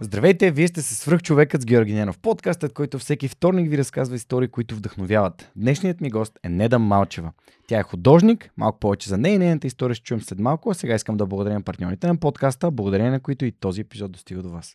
Здравейте, вие сте се свръх човекът с Георги Ненов, подкастът, който всеки вторник ви разказва истории, които вдъхновяват. Днешният ми гост е Неда Малчева. Тя е художник, малко повече за нея и нейната история ще чуем след малко, а сега искам да благодаря на партньорите на подкаста, благодарение на които и този епизод достига до вас.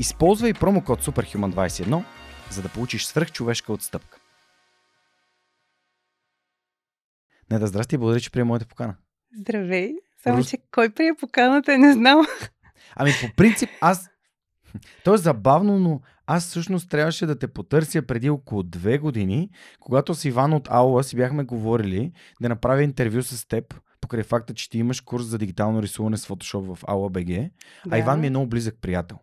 Използвай промокод SUPERHUMAN21, за да получиш свръхчовешка отстъпка. Не да здрасти и благодаря, че прие моята покана. Здравей. Само, Рус- че кой прие поканата, не знам. Ами по принцип аз... То е забавно, но аз всъщност трябваше да те потърся преди около две години, когато с Иван от Аула си бяхме говорили да направя интервю с теб, покрай факта, че ти имаш курс за дигитално рисуване с Photoshop в Аула БГ, а Иван ми е много близък приятел.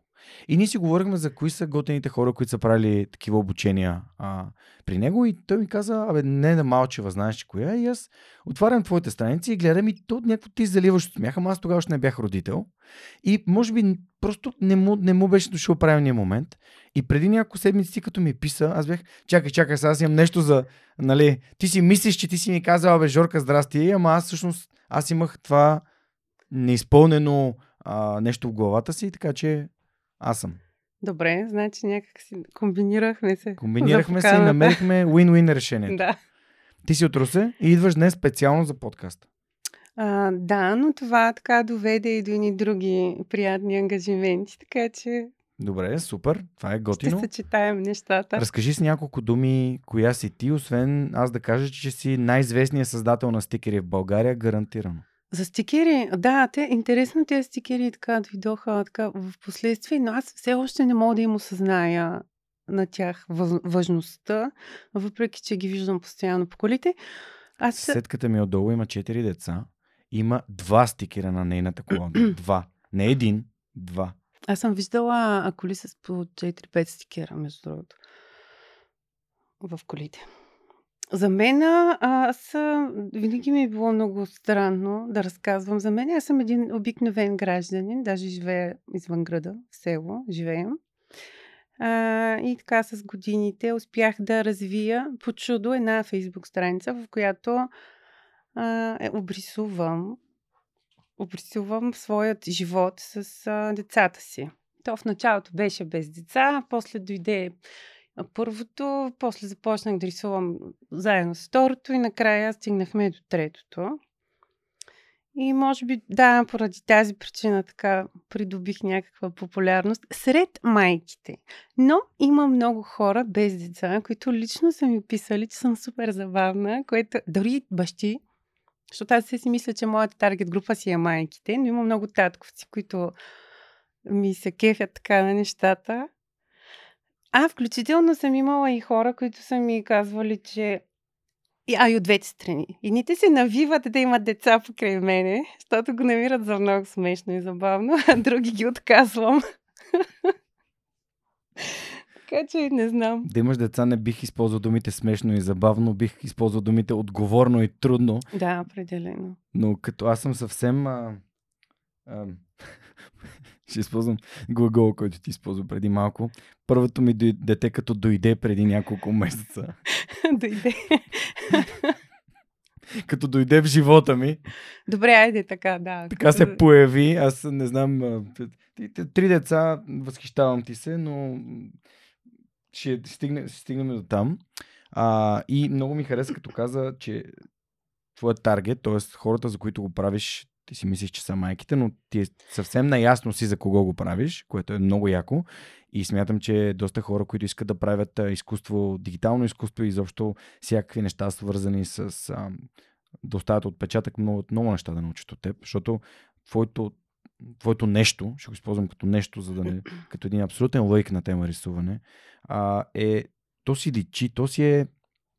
И ние си говорихме за кои са готените хора, които са правили такива обучения а, при него. И той ми каза, абе не да малчева, знаеш коя е? и аз отварям твоите страници и гледам и то някакво ти заливаш от смях, ама аз тогава още не бях родител. И може би просто не му, не му беше дошъл правилния момент. И преди няколко седмици като ми писа, аз бях, чакай, чакай, сега аз имам нещо за, нали, ти си мислиш, че ти си ми казал, абе Жорка, здрасти, ама аз всъщност, аз имах това неизпълнено а, нещо в главата си, така че аз съм. Добре, значи някак си комбинирахме се. Комбинирахме се и намерихме win-win решение. Да. Ти си от Русе и идваш днес специално за подкаст. А, да, но това така доведе и до едни други приятни ангажименти, така че Добре, супер. Това е ще готино. съчетаем нещата. Разкажи с няколко думи коя си ти, освен аз да кажа, че си най-известният създател на стикери в България, гарантирано. За стикери, да, те, интересно тези стикери така дойдоха така в последствие, но аз все още не мога да им осъзная на тях важността, въпреки че ги виждам постоянно по колите. Аз Съседката ми отдолу има 4 деца. Има два стикера на нейната колона. Два. Не един, два. Аз съм виждала коли с по 4-5 стикера, между другото, в колите. За мен, аз винаги ми е било много странно да разказвам за мен. Аз съм един обикновен гражданин, даже живея извън града, в село, живеем. А, и така с годините успях да развия по чудо една фейсбук страница, в която а, е, обрисувам обрисувам своят живот с а, децата си. То в началото беше без деца, после дойде първото, после започнах да рисувам заедно с второто и накрая стигнахме до третото. И може би, да, поради тази причина така придобих някаква популярност сред майките. Но има много хора без деца, които лично са ми писали, че съм супер забавна, което дори бащи, защото аз си мисля, че моята таргет група си е майките, но има много татковци, които ми се кефят така на нещата. А, включително съм имала и хора, които са ми казвали, че и, а и от двете страни. Едните се навиват да имат деца покрай мене, защото го намират за много смешно и забавно, а други ги отказвам. така че не знам. Да имаш деца не бих използвал думите смешно и забавно, бих използвал думите отговорно и трудно. Да, определено. Но като аз съм съвсем... А, а, ще използвам глагола, който ти използва преди малко. Първото ми дете като дойде преди няколко месеца. Дойде. Като дойде в живота ми, Добре, айде така, да. така се появи. Аз не знам... Три деца, възхищавам ти се, но ще стигне, ще стигнем до там. А, и много ми хареса, като каза, че твоят таргет, т.е. хората, за които го правиш, ти си мислиш, че са майките, но ти е съвсем наясно си за кого го правиш, което е много яко. И смятам, че доста хора, които искат да правят изкуство, дигитално изкуство и изобщо всякакви неща, свързани с а, да отпечатък, много, много неща да научат от теб, защото твоето, твоето нещо, ще го използвам като нещо, за да не, като един абсолютен лойк на тема рисуване, а, е, то си личи, то си е,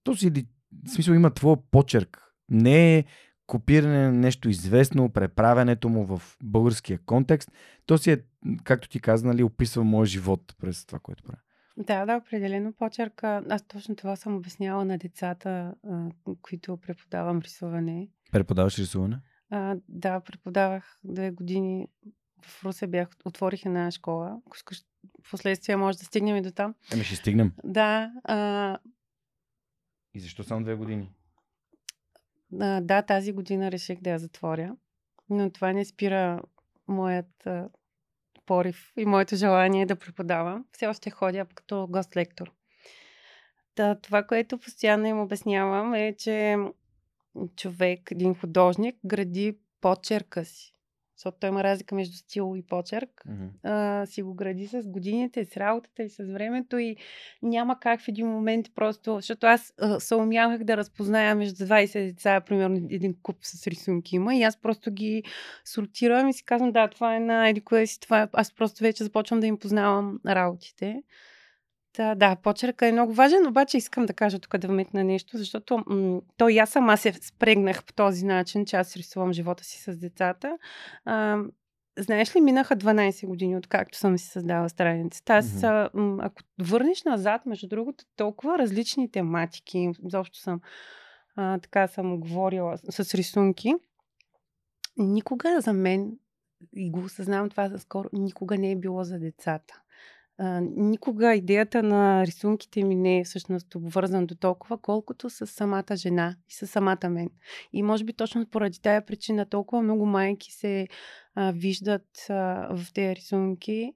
то си в смисъл има твоя почерк. Не е копиране на нещо известно, преправянето му в българския контекст. То си е, както ти каза, нали, описва моят живот през това, което правя. Да, да, определено почерка. Аз точно това съм обясняла на децата, които преподавам рисуване. Преподаваш рисуване? А, да, преподавах две години. В Русе бях, отворих една школа. Ако искаш, в последствие може да стигнем и до там. Еми ще стигнем. Да, а, И защо само две години? А, да, тази година реших да я затворя. Но това не спира моят а, порив и моето желание да преподавам. Все още ходя като гост-лектор. Та, това, което постоянно им обяснявам е, че човек, един художник, гради почерка си. Защото той има разлика между стил и почерк. Мгм. А, си го гради с годините, с работата и с времето и няма как в един момент просто... Защото аз а, се умявах да разпозная между 20 деца, примерно един куп с рисунки има и аз просто ги сортирам и си казвам, да, това е на еди кое си, това е... Аз просто вече започвам да им познавам работите. Та, да, почерка е много важен, обаче искам да кажа тук да вметна нещо, защото м- то и аз сама се спрегнах по този начин, че аз рисувам живота си с децата. А, знаеш ли, минаха 12 години, откакто съм си създала страницата. Аз, м, ако върнеш назад, между другото, толкова различни тематики, изобщо съм а, така съм говорила с, с рисунки, никога за мен, и го осъзнавам това за скоро, никога не е било за децата. Никога идеята на рисунките ми не е всъщност обвързан до толкова, колкото с самата жена и с самата мен. И може би точно поради тая причина толкова много майки се а, виждат а, в тези рисунки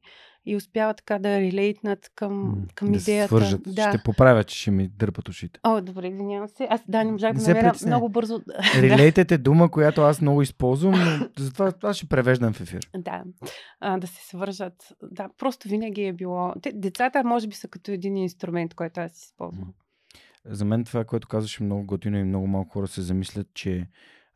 и успяват така да релейтнат към, към да се идеята. свържат. Да. Ще поправя, че ще ми дърпат ушите. О, добре, извинявам се. Аз да, не можах Не да намеря притесняй. много бързо. Релейтът е дума, която аз много използвам, но затова аз ще превеждам в ефир. Да, а, да се свържат. Да, просто винаги е било. Те, децата, може би, са като един инструмент, който аз използвам. За мен това, което казваш е много готино и много малко хора се замислят, че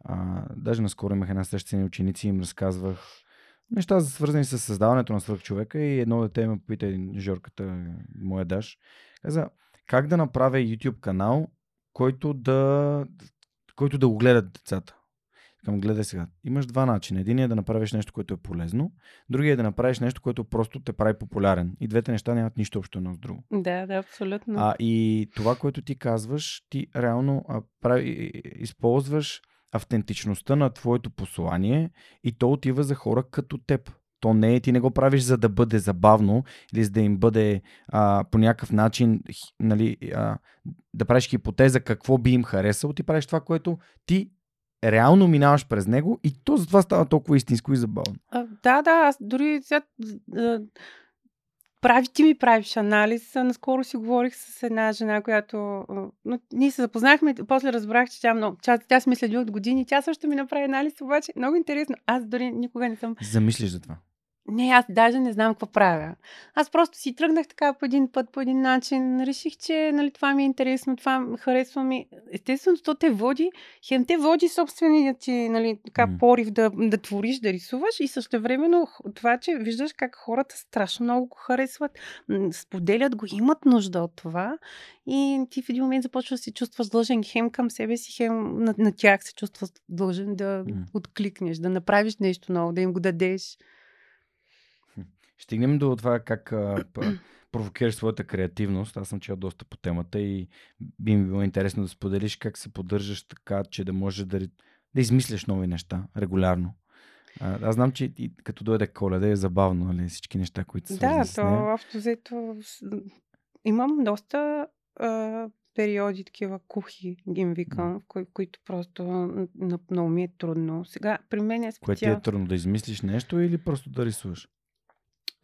а, даже наскоро имах една среща с ученици и им разказвах неща свързани с създаването на свръхчовека и едно дете ме попита един Жорката, моя даш, каза как да направя YouTube канал, който да, който да го гледат децата. Към гледай сега. Имаш два начина. Един е да направиш нещо, което е полезно, другия е да направиш нещо, което просто те прави популярен. И двете неща нямат нищо общо едно с друго. Да, да, абсолютно. А, и това, което ти казваш, ти реално а, прави, използваш автентичността на твоето послание и то отива за хора като теб. То не е, ти не го правиш за да бъде забавно или за да им бъде а, по някакъв начин нали, а, да правиш хипотеза какво би им харесало. Ти правиш това, което ти реално минаваш през него и то затова става толкова истинско и забавно. А, да, да, аз дори сега, прави, ти ми правиш анализ. Наскоро си говорих с една жена, която... Но ние се запознахме, после разбрах, че тя много... Тя, тя сме следи от години. Тя също ми направи анализ, обаче много интересно. Аз дори никога не съм... Замислиш за това. Не, аз даже не знам какво правя. Аз просто си тръгнах така по един път, по един начин. Реших, че нали, това ми е интересно, това харесва ми. Естествено, то те води, хем те води собствения ти нали, така, М. порив да, да твориш, да рисуваш и също времено това, че виждаш как хората страшно много го харесват, споделят го, имат нужда от това и ти в един момент започваш да се чувстваш длъжен хем към себе си, хем на, на тях се чувстваш длъжен да М. откликнеш, да направиш нещо ново, да им го дадеш. Стигнем до това как а, провокираш своята креативност. Аз съм чел доста по темата и би ми било интересно да споделиш как се поддържаш така, че да можеш да, да измисляш нови неща регулярно. А, аз знам, че и, като дойде коледа е забавно, нали, всички неща, които са Да, с то нея. общо взето с- имам доста а, периоди такива кухи, ги викам, в кои, които просто на, много ми е трудно. Сега при мен е Което ти специално. е трудно да измислиш нещо или просто да рисуваш.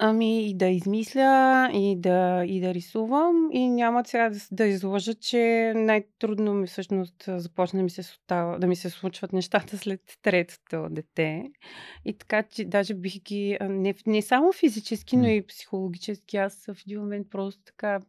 Ами и да измисля, и да, и да рисувам. И няма сега да, да изложа, че най-трудно ми всъщност започна да ми се, става, да ми се случват нещата след третото дете. И така, че даже бих ги, не, не само физически, но и психологически. Аз в един момент просто така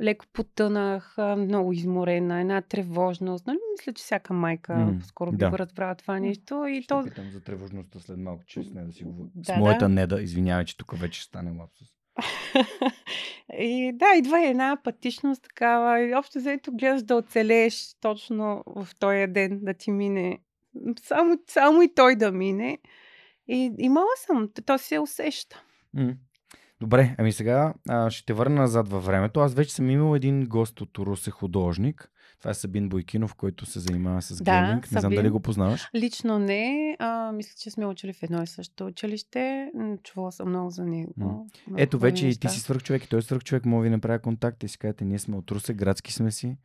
леко потънах, много изморена, една тревожност. Нали? Мисля, че всяка майка М, скоро би да. го разбрала това нещо. И Ще то, питам за тревожността след малко, че с нея да си говоря. Да, с моята да. неда, извинявай, че тук вече ще стане лапсус. И да, идва и една апатичност такава. И общо взето гледаш да оцелееш точно в този ден, да ти мине Само, само и той да мине. И имала съм, то се усеща. М. Добре, ами сега а, ще те върна назад във времето. Аз вече съм имал един гост от Русе художник. Това е Сабин Бойкинов, който се занимава с Да, гейминг. Не знам Сабин. дали го познаваш. Лично не. А, мисля, че сме учили в едно и също училище. Чувала съм много за него. М. Ето вече и ти си свърх човек, и той е свърх човек. Мога ви направя контакт и си кажете, ние сме от Русе, градски сме си.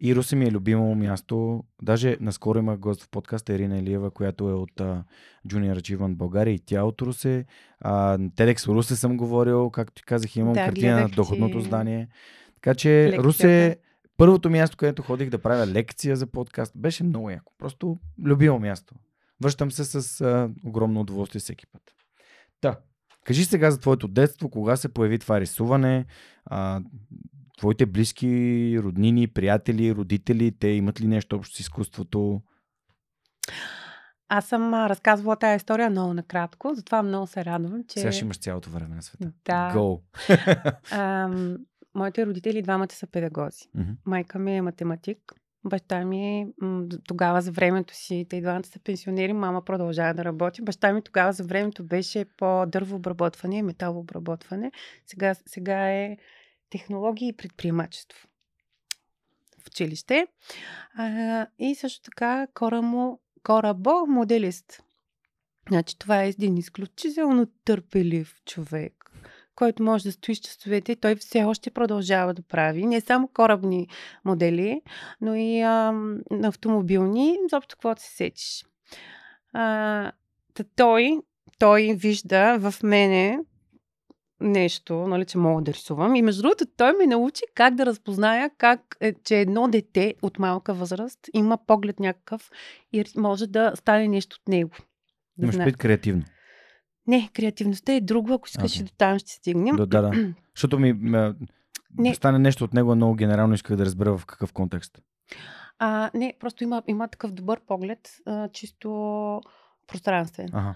И Русе ми е любимо място. Даже наскоро има гост в подкаста Ирина Елиева, която е от а, Junior Achievement България и тя е от Русе. А, TEDx Русе съм говорил, както ти казах, имам Да, картина на доходното ти здание. Така че лекцията. Русе първото място, където ходих да правя лекция за подкаст. Беше много яко. Просто любимо място. Връщам се с а, огромно удоволствие всеки път. Та, кажи сега за твоето детство, кога се появи това рисуване, а, твоите близки, роднини, приятели, родители, те имат ли нещо общо с изкуството? Аз съм разказвала тази история много накратко, затова много се радвам, че... Сега ще имаш цялото време на света. Да. Go! Ам, моите родители двамата са педагози. Мгм. Майка ми е математик. Баща ми тогава за времето си, те и двамата са пенсионери, мама продължава да работи. Баща ми тогава за времето беше по дървообработване и металообработване. Сега, сега е технологии и предприемачество в училище. А, и също така корамо, корабо моделист. Значи това е един изключително търпелив човек, който може да стои с часовете и той все още продължава да прави. Не само корабни модели, но и ам, автомобилни, изобщо каквото се сетиш. А, той, той вижда в мене нещо, нали, че мога да рисувам. И между другото, той ме научи как да разпозная как, е, че едно дете от малка възраст има поглед някакъв и може да стане нещо от него. Да Имаш пред креативно. Не, креативността е друго, ако искаш и до там ще стигнем. Да, да, да. Защото ми Не. стане нещо от него много генерално, исках да разбера в какъв контекст. А, не, просто има, има такъв добър поглед, а, чисто пространствен. Ага,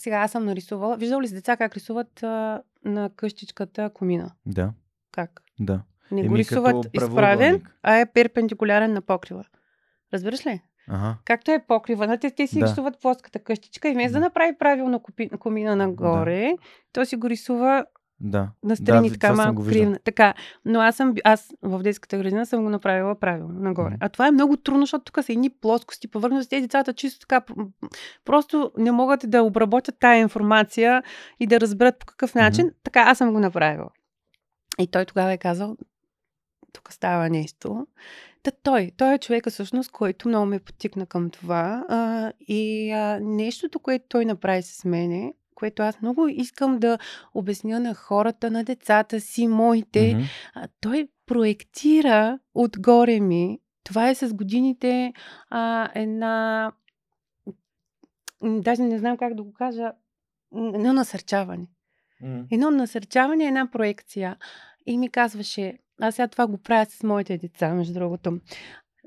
Сега аз съм нарисувала. Виждал ли с деца как рисуват а, на къщичката комина? да, Как? да. Не го рисуват изправен, а е перпендикулярен на покрива. Разбираш ли? Ага. Както е покрива, на те, те си Да. рисуват плоската къщичка и вместо да Да. направи правилно комина нагоре, той си го рисува Да. настрани да, така малко кривна. Така, но аз съм, аз в детската градина съм го направила правилно, нагоре. Мгм. А това е много трудно, защото тук са едни плоскости, повърхности. Те децата чисто така просто не могат да обработят тая информация и да разберат по какъв начин. Мгм. Така, аз съм го направила. И той тогава е казал, тук става нещо. Та той, той е човека всъщност, който много ме потикна към това. А, и а, нещото, което той направи с мене, което аз много искам да обясня на хората, на децата си, моите, Мгм. а, той проектира отгоре ми. Това е с годините а, една. Даже не знам как да го кажа. Едно насърчаване. М. Едно насърчаване, една проекция. И ми казваше, аз сега това го правя с моите деца, между другото.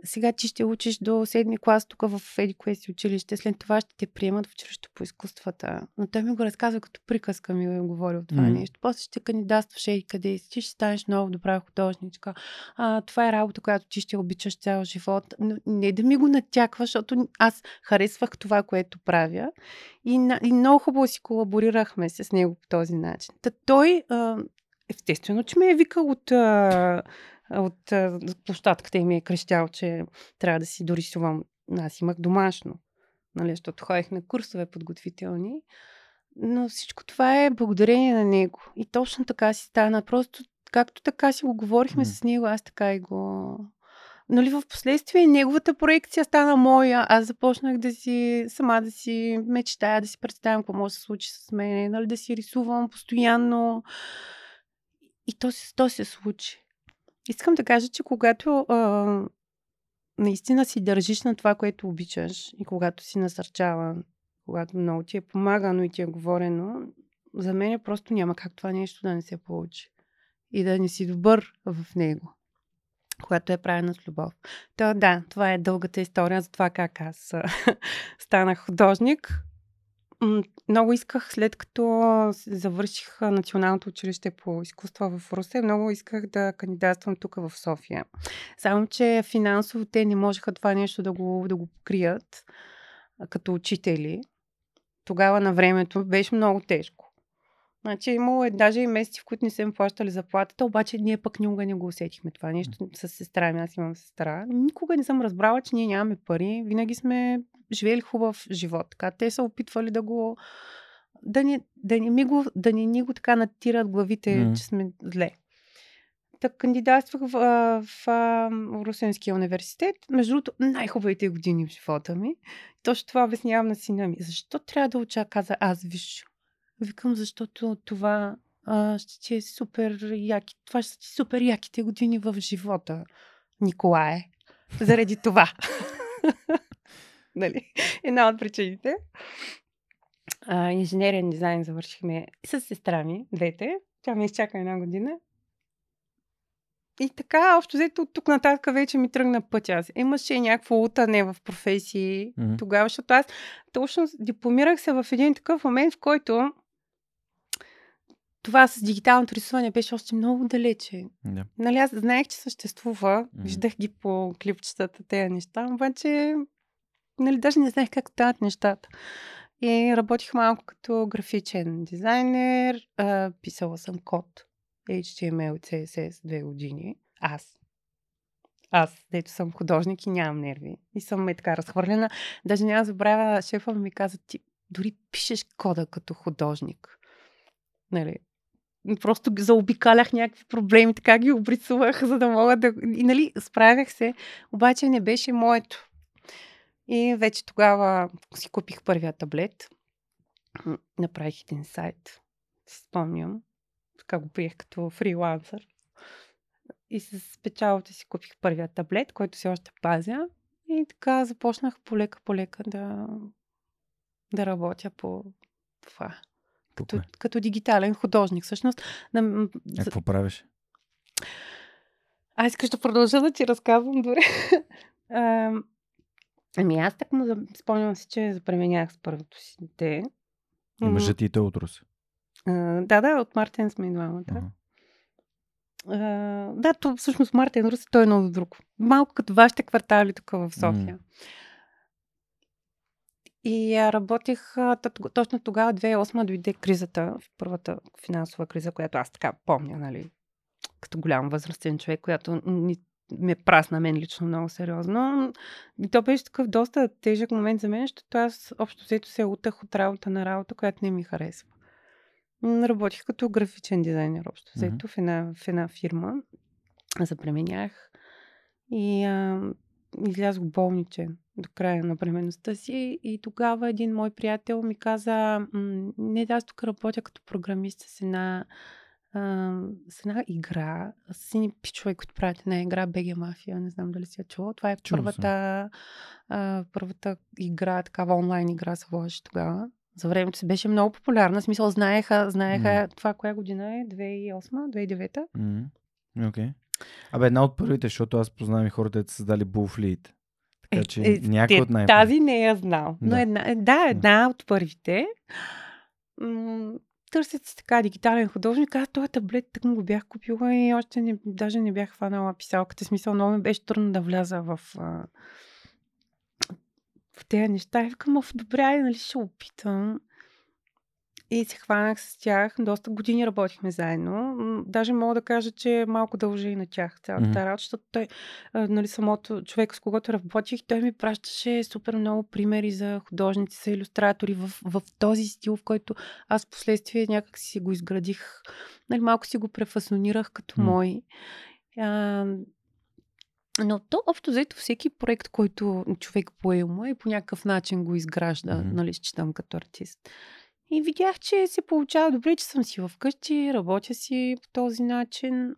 Сега ти ще учиш до седми клас тук в Еди кое си училище, след това ще те приемат в училище по изкуствата. Но той ми го разказва като приказка ми го говори от това Мгм. нещо. После ще кандидатстваш и къде си, ти ще станеш много добра художничка. А, това е работа, която ти ще обичаш цял живот. Но не да ми го натяква, защото аз харесвах това, което правя. И, на, и много хубаво си колаборирахме с него по този начин. Та той, а, естествено, че ме е викал от, а, от площадката и ми е крещял, че трябва да си дорисувам. Аз имах домашно, нали, защото ходех на курсове подготвителни. Но всичко това е благодарение на него. И точно така си стана. Просто както така си го говорихме М. с него, аз така и го нали, в последствие неговата проекция стана моя. Аз започнах да си, сама да си мечтая, да си представям какво може да се случи с мен, нали, да си рисувам постоянно. И то се, то се случи. Искам да кажа, че когато а, наистина си държиш на това, което обичаш и когато си насърчава, когато много ти е помагано и ти е говорено, за мен просто няма как това нещо да не се получи. И да не си добър в него която е правена с любов. То, да, това е дългата история за това как аз станах художник. Много исках, след като завърших Националното училище по изкуства в Русе, много исках да кандидатствам тук в София. Само, че финансово те не можеха това нещо да го, да го покрият. като учители. Тогава на времето беше много тежко. Значи имало е даже и месеци, в които не са им плащали заплатата, обаче ние пък никога не го усетихме това нещо с сестра ми. Аз имам сестра. Никога не съм разбрала, че ние нямаме пари. Винаги сме живели хубав живот. Така, те са опитвали да го да не, да не, ми го, да не ни го така натират главите, mm. че сме зле. Так кандидатствах в, в, в, Русинския университет. Между другото, най-хубавите години в живота ми. Точно това обяснявам на сина ми. Защо трябва да уча, каза аз, виж. Викам, защото това а, ще ти е супер яки. Това ще ти супер яките години в живота, Николае. Заради това. нали? Една от причините. А, инженерен дизайн завършихме с сестра ми, двете. Тя ме изчака една година. И така, общо взето от тук нататък вече ми тръгна пътя. Аз имаше някакво утане в професии mm-hmm. тогава, защото аз точно дипломирах се в един такъв момент, в който това с дигиталното рисуване беше още много далече. Yeah. Нали, аз знаех, че съществува, mm-hmm. виждах ги по клипчетата, тези неща, обаче нали, даже не знаех как стават нещата. И работих малко като графичен дизайнер, а, писала съм код, HTML CSS две години. Аз. Аз, дето съм художник и нямам нерви. И съм е така разхвърлена. Даже няма забравя, шефа ми каза, ти дори пишеш кода като художник. Нали, просто заобикалях някакви проблеми, така ги обрисувах, за да мога да... И нали, справях се, обаче не беше моето. И вече тогава си купих първия таблет. Направих един сайт. Спомням. Така го приех като фрилансър. И с печалата си купих първия таблет, който си още пазя. И така започнах полека-полека да, да работя по това. Като, като дигитален художник, всъщност. На... А какво правиш? Аз искаш да продължа да ти разказвам дори. Ами аз так му спомням си, че запременях с първото си дете. И мъжът ти и той от Руси? да, да, от Мартин сме и двамата. Uh-huh. Uh, да, то всъщност Мартин Руси, той е много друг. Малко като вашите квартали тук в София. Mm. И а, работех точно тогава, 2008 дойде кризата, първата финансова криза, която аз така помня, нали, като голям възрастен човек, която ни ме прасна мен лично много сериозно. И то беше такъв доста тежък момент за мен, защото аз общо взето се утах от работа на работа, която не ми харесва. Работих като графичен дизайнер общо взето mm-hmm. в, една, в една фирма. Запременях и а, излязох болничен до края на бременността си и тогава един мой приятел ми каза, не да, аз тук работя като програмист с една с една игра, с сини пичове, които правят една игра БГ Мафия, не знам дали си я чула. Това е Чува първата, а, първата игра, такава онлайн игра се вложи тогава. За времето си беше много популярна. В смисъл, знаеха, знаеха mm. това коя година е? 2008, 2009? Mm. Okay. Абе, една от първите, защото аз познавам и хората, които са създали Bullfleet. Така е, че е, някой от най Тази не я знал. Но да. една, да, една от първите. М- търсят си така дигитален художник. Аз този таблет так му го бях купила и още не, даже не бях хванала писалката. Смисъл, много ми беше трудно да вляза в, в тези неща. И викам, добре, нали ще опитам. И се хванах с тях. Доста години работихме заедно. Даже мога да кажа, че малко дължи и на тях цялата mm-hmm. работа, защото той, нали, самото човек, с когото работих, той ми пращаше супер много примери за художници, за иллюстратори в, в този стил, в който аз последствие някак си го изградих. Нали, малко си го префасонирах като mm-hmm. мой. А, но то общо взето всеки проект, който човек поема и по някакъв начин го изгражда, mm-hmm. нали, считам като артист. И видях, че се получава добре, че съм си вкъщи, работя си по този начин.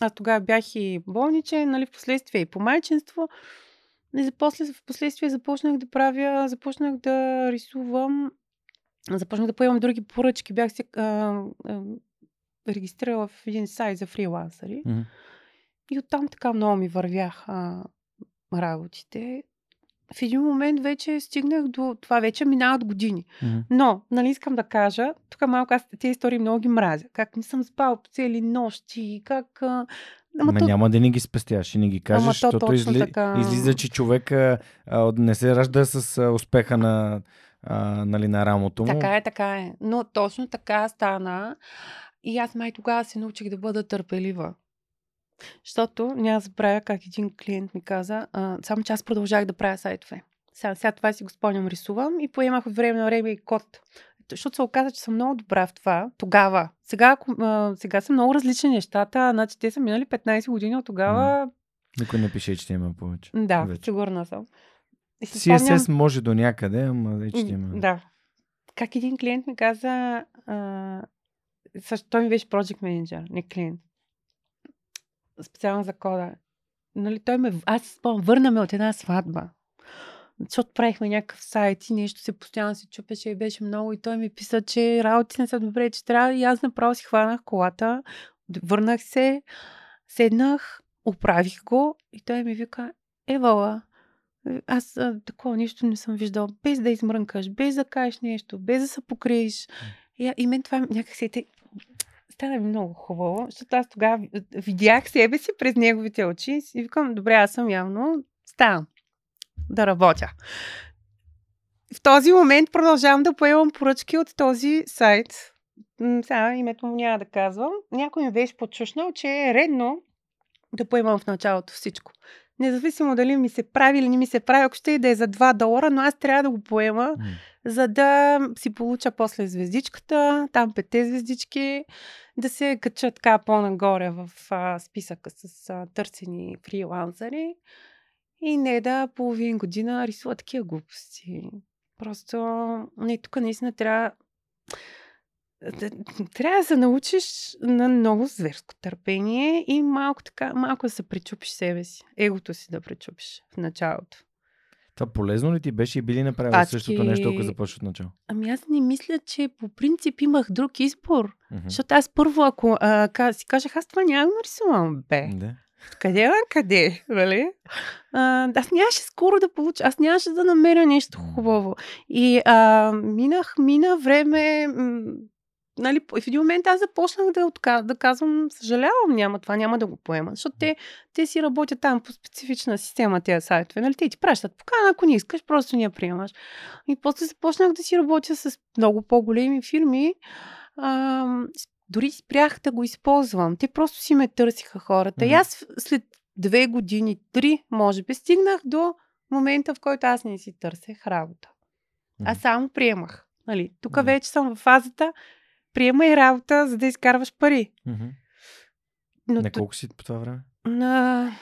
Аз тогава бях и болничен, нали, в последствие и по майчинство. И после, в последствие започнах да правя, започнах да рисувам, започнах да поемам други поръчки. Бях се а, а, регистрирала в един сайт за фрилансъри. Mm-hmm. И оттам така много ми вървяха работите. В един момент вече стигнах до това, вече минават години. Мгм. Но, нали искам да кажа, тук малко аз тези истории много ги мразя. Как не съм спал цели нощи, как... А... Ама то- няма да ни ги спестяваш, ще ни ги кажеш, то защото точно изли... така. излиза, че човека а, не се ражда с а, успеха на, а, нали, на рамото му. Така е, така е. Но точно така стана. И аз май тогава се научих да бъда търпелива. Защото няма забравя как един клиент ми каза, а, само че аз продължах да правя сайтове. Сега, сега това си го спомням, рисувам и поемах от време на време и код. Защото се оказа, че съм много добра в това. Тогава. Сега, ако- а, сега са много различни нещата. Значи те са минали 15 години от тогава. Никой не пише, че има повече. Да, Вече. сигурна съм. И си спомням- CSS може до някъде, ама вече има. Да. Как един клиент ми каза, а, също той ми беше project manager, не клиент. Специално за кода. Нали, той ме, аз спомням, върна ме от една сватба. Защото правихме някакъв сайт и нещо се постоянно се чупеше и беше много. И той ми писа, че работите не са добре, че трябва. И аз направо си хванах колата, върнах се, седнах, оправих го и той ми вика, Евала, аз а, такова нищо не съм виждал. Без да измрънкаш, без да кажеш нещо, без да се покриеш. И, и мен това някакси те... стана много хубаво, защото аз тогава ви- видях себе си през неговите очи и викам, добре, аз съм явно ставам да работя. В този момент продължавам да поемам поръчки от този сайт. Сега името му няма да казвам. Някой ми беше подчушнал, че е редно да поемам в началото всичко. Независимо дали ми се прави или не ми се прави, ако ще и да е за 2 долара, но аз трябва да го поема. За да си получа после звездичката, там пете звездички, да се кача така по-нагоре в а, списъка с а, търсени фрилансъри и не да половин година рисува такива глупости. Просто, не, тук наистина трябва трябва да се научиш на много зверско търпение и малко така, малко да се пречупиш себе си. Егото си да пречупиш в началото. Това полезно ли ти беше и би ли направила Адски- същото нещо, ако започваш от начало? Ами аз не мисля, че по принцип имах друг избор. Мгм. Защото аз първо, ако а, ка, си кажах, аз това няма да нарисувам, бе. Да. Къде на къде, нали? А, аз нямаше скоро да получа, аз нямаше да намеря нещо хубаво. И а, минах, мина време, нали, в един момент аз започнах да, отка, да казвам, съжалявам, няма това, няма да го поема. Защото те, те си работят там по специфична система, тези сайтове. Нали? Те ти пращат покана, ако не искаш, просто не я приемаш. И после започнах да си работя с много по-големи фирми. А, дори спрях да го използвам. Те просто си ме търсиха хората. И Мгм. аз след две години, три, може би, стигнах до момента, в който аз не си търсех работа. Аз Мгм. само приемах. Нали? Тук Мгм. вече съм в фазата приемай работа, за да изкарваш пари. Мгм. Но На колко си по това време? на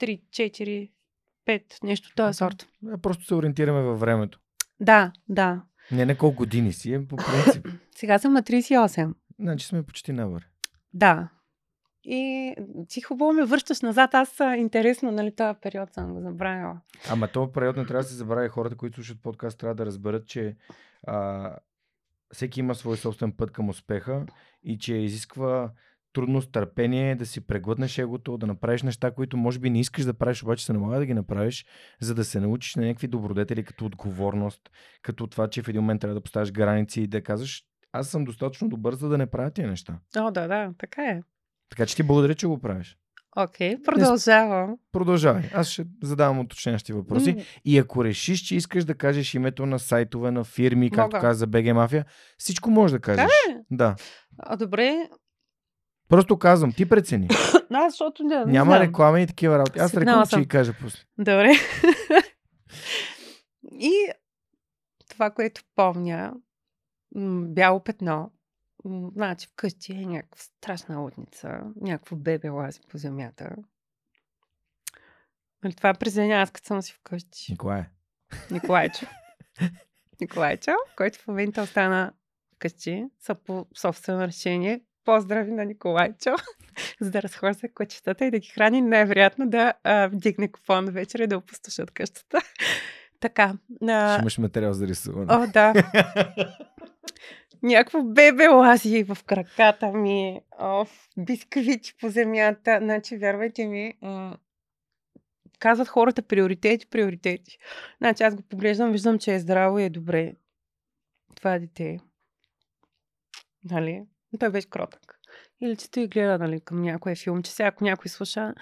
3, 4, 5, нещо този сорт. Да, просто се ориентираме във времето. Да, да. Не на колко години си, е по принцип. Сега съм на 38. значи сме почти набър. Да. И ти хубаво ме връщаш назад. Аз интересно, нали, този период съм го забравила. Ама този период не трябва да се забравя. Хората, които слушат подкаст, трябва да разберат, че а, всеки има свой собствен път към успеха и че изисква трудност, търпение, да си преглътнеш егото, да направиш неща, които може би не искаш да правиш, обаче се налага да ги направиш, за да се научиш на някакви добродетели, като отговорност, като това, че в един момент трябва да поставиш граници и да казваш, аз съм достатъчно добър, за да не правя тия неща. О, да, да, така е. Така че ти благодаря, че го правиш. Окей, продължавам. Продължавай. Аз ще задавам уточняващи въпроси. М, И ако решиш, че искаш да кажеш името на сайтове, на фирми, както Мога. каза за BG Мафия, всичко можеш да кажеш. Да. А, добре. Просто казвам, ти прецени. Аз, защото не, не Няма знам. реклами и такива работи. Аз реклама ще ги кажа после. Добре. И това, което помня, бяло петно, значи вкъщи е някаква страшна лудница, някакво бебе лази по земята. Нали, това е през деня, аз като съм си вкъщи. Николай. Николайчо. Николайчо, който в момента остана вкъщи, са по собствено решение. Поздрави на Николайчо, за да разхожда кучетата и да ги храни, най-вероятно да а, вдигне купон вечер и да опустошат къщата. така. Ще А, имаш материал за рисуване. о, да. Някакво бебе лази в краката ми. О, бисквити по земята. Значи, вярвайте ми, казват хората приоритети, приоритети. Значи аз го поглеждам, виждам, че е здраво и е добре. Това дете. Нали? Но той беше кротък. Или че той гледа нали, към някой филм, че сега ако някой слуша,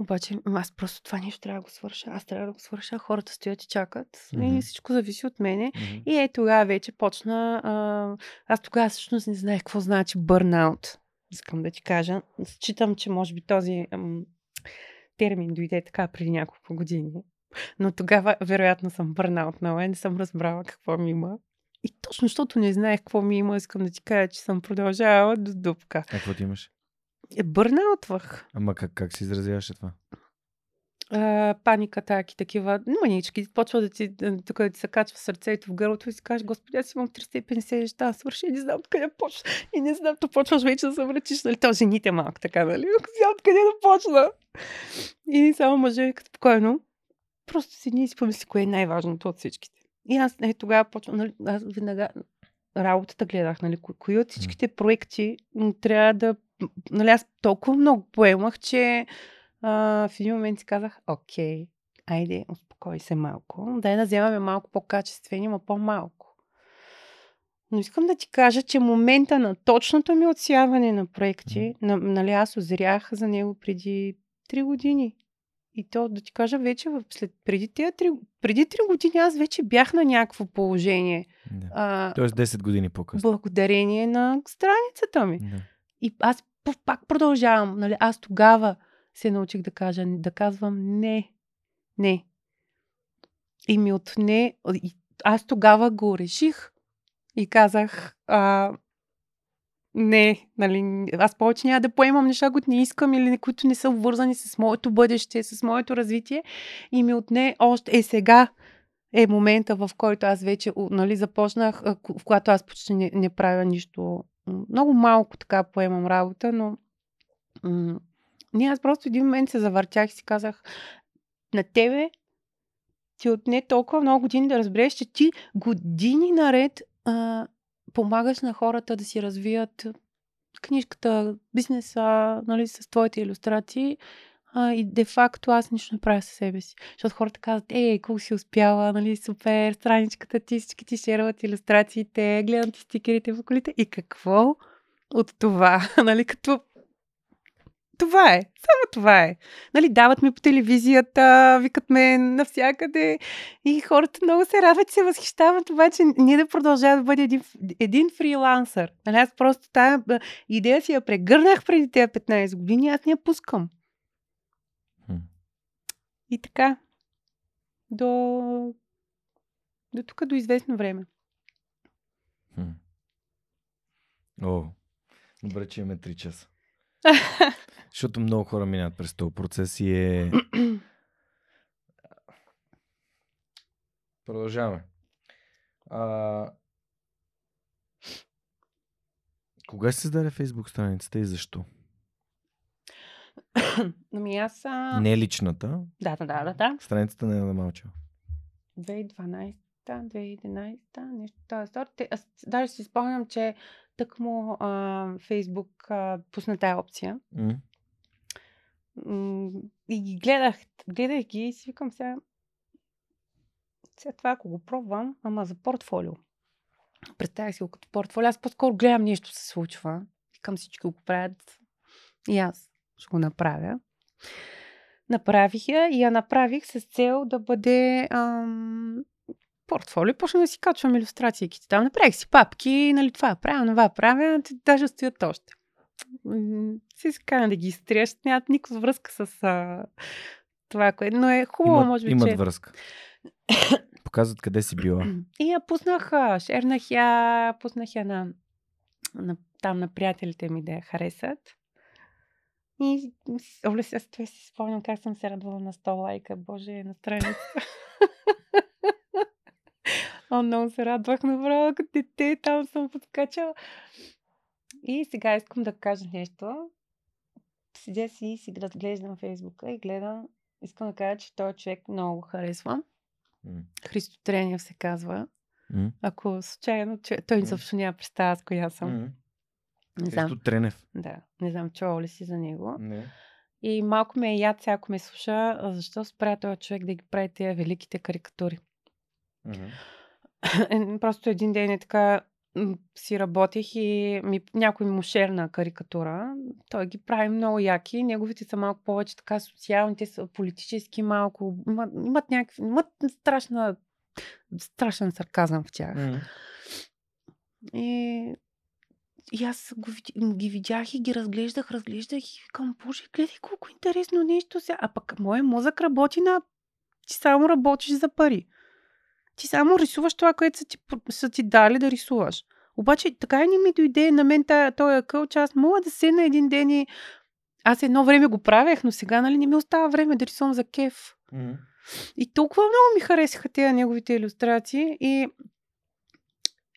обаче аз просто това нещо трябва да го свърша. Аз трябва да го свърша. Хората стоят и чакат. Mm-hmm. И всичко зависи от мене. Mm-hmm. И е тогава вече почна. А, аз тогава всъщност не знаех какво значи бърнаут. Искам да ти кажа. Считам, че може би този ам, термин дойде така преди няколко години. Но тогава, вероятно, съм бърнаут на не съм разбрала какво ми има. И точно защото не знаех какво ми има, искам да ти кажа, че съм продължавала до дупка. А какво ти имаш? Е, бърнаутвах. Ама как, как си изразяваше това? Uh, паника, атаки, такива манички. Почва да ти, тук да ти се качва сърцето в гърлото и си кажеш, господи, аз имам 350 неща, свърши не знам откъде почва. И не знам, то почваш вече да се връчиш, нали? То жените малко така, нали? Откъде да почна. И само мъже, като спокойно, просто си ни си помисли, кое е най-важното от всичките. И аз е, тогава почвам, нали, аз веднага работата гледах, нали, кои от всичките проекти трябва да... Нали, аз толкова много поемах, че а, в един момент си казах, окей, айде, успокой се малко. Дай да вземаме малко по-качествени, но по-малко. Но искам да ти кажа, че момента на точното ми отсяване на проекти, на, нали, аз озрях за него преди 3 години. И то, да ти кажа, вече след, преди, тези, преди 3 години аз вече бях на някакво положение. Да. А, Тоест 10 години по-късно. Благодарение на страницата ми. Да. И аз пак продължавам. Нали, аз тогава се научих да кажа, да казвам не. Не. И ми отне. Аз тогава го реших и казах, а, не, нали, аз повече няма да поемам неща, които не искам или които не са вързани с моето бъдеще, с моето развитие. И ми отне още е сега е момента, в който аз вече нали, започнах, в когато аз почти не, не правя нищо. Много малко така поемам работа, но м- не, аз просто един момент се завъртях и си казах на тебе ти отне толкова много години да разбереш, че ти години наред а, помагаш на хората да си развият книжката, бизнеса, нали, с твоите иллюстрации. А, и де-факто аз нищо не правя със себе си. Защото хората казват, ей, колко си успяла, нали, супер, страничката ти, всички ти шерват иллюстрациите, гледам ти стикерите в колите. И какво от това? нали, като това е. Само това е. Нали, дават ми по телевизията, викат ме навсякъде и хората много се радват, че се възхищават, обаче ние да продължава да бъде един, един фрилансър. Нали, аз просто тази идея си я прегърнах преди тези 15 години, аз не я пускам. Хм. И така. До, до тук до известно време. Хм. О, добре, че имаме 3 часа. Защото много хора минат през този процес и е... Продължаваме. А... Кога се създаде Фейсбук страницата и защо? Ами аз... А... Не личната. Да, да, да, да. Страницата не е мълча. 2012 2011 нещо тази сорт. Аз даже си спомням, че тък му Фейсбук пусна тая опция. Mm. И ги гледах, гледах ги и си викам сега, сега това ако го пробвам, ама за портфолио. Представях си го като портфолио. Аз по-скоро гледам нещо се случва. Викам всички го правят. И аз ще го направя. Направих я и я направих с цел да бъде ам, портфолио. Почна да си качвам иллюстрации. Там направих си папки, нали това правя, това правя, даже стоят още си се каня да ги изтриеш, нямат никаква връзка с а, това, което. Но е хубаво, имат, може би, имат че... връзка. Показват къде си била. И я пуснах, шернах я, пуснах я на, на, там на приятелите ми да я харесат. И оле, сега си спомням как съм се радвала на 100 лайка. Боже, на страница. О, много се радвах направо като дете. Там съм подкачала. И сега искам да кажа нещо. Седя си и си разглеждам Фейсбука и гледам. Искам да кажа, че този човек много го харесва. Mm. Христо Тренев се казва. Mm. Ако случайно, че... той mm. също няма представа с коя съм. Mm. Не знам. Христо Тренев. Да, не знам, чувал ли си за него. Не. И малко ме е яд, сега ако ме слуша, а защо спря този човек да ги прави тези великите карикатури. Е, Просто един ден е така си работех и ми, някой му шерна карикатура. Той ги прави много яки. Неговите са малко повече така социални, те са политически малко. Имат, имат някакви. Имат страшна, страшен сарказъм в тях. Мгм. И, и аз го, ги видях и ги разглеждах, разглеждах и викам, боже, гледай колко интересно нещо сега. А пък моят мозък работи на... Ти само работиш за пари. Ти само рисуваш това, което са ти, са ти дали да рисуваш. Обаче така и не ми дойде на мен този акъл, че аз мога да седна един ден и... Аз едно време го правех, но сега нали, не ми остава време да рисувам за кеф. Мгм. И толкова много ми харесаха тези неговите иллюстрации. И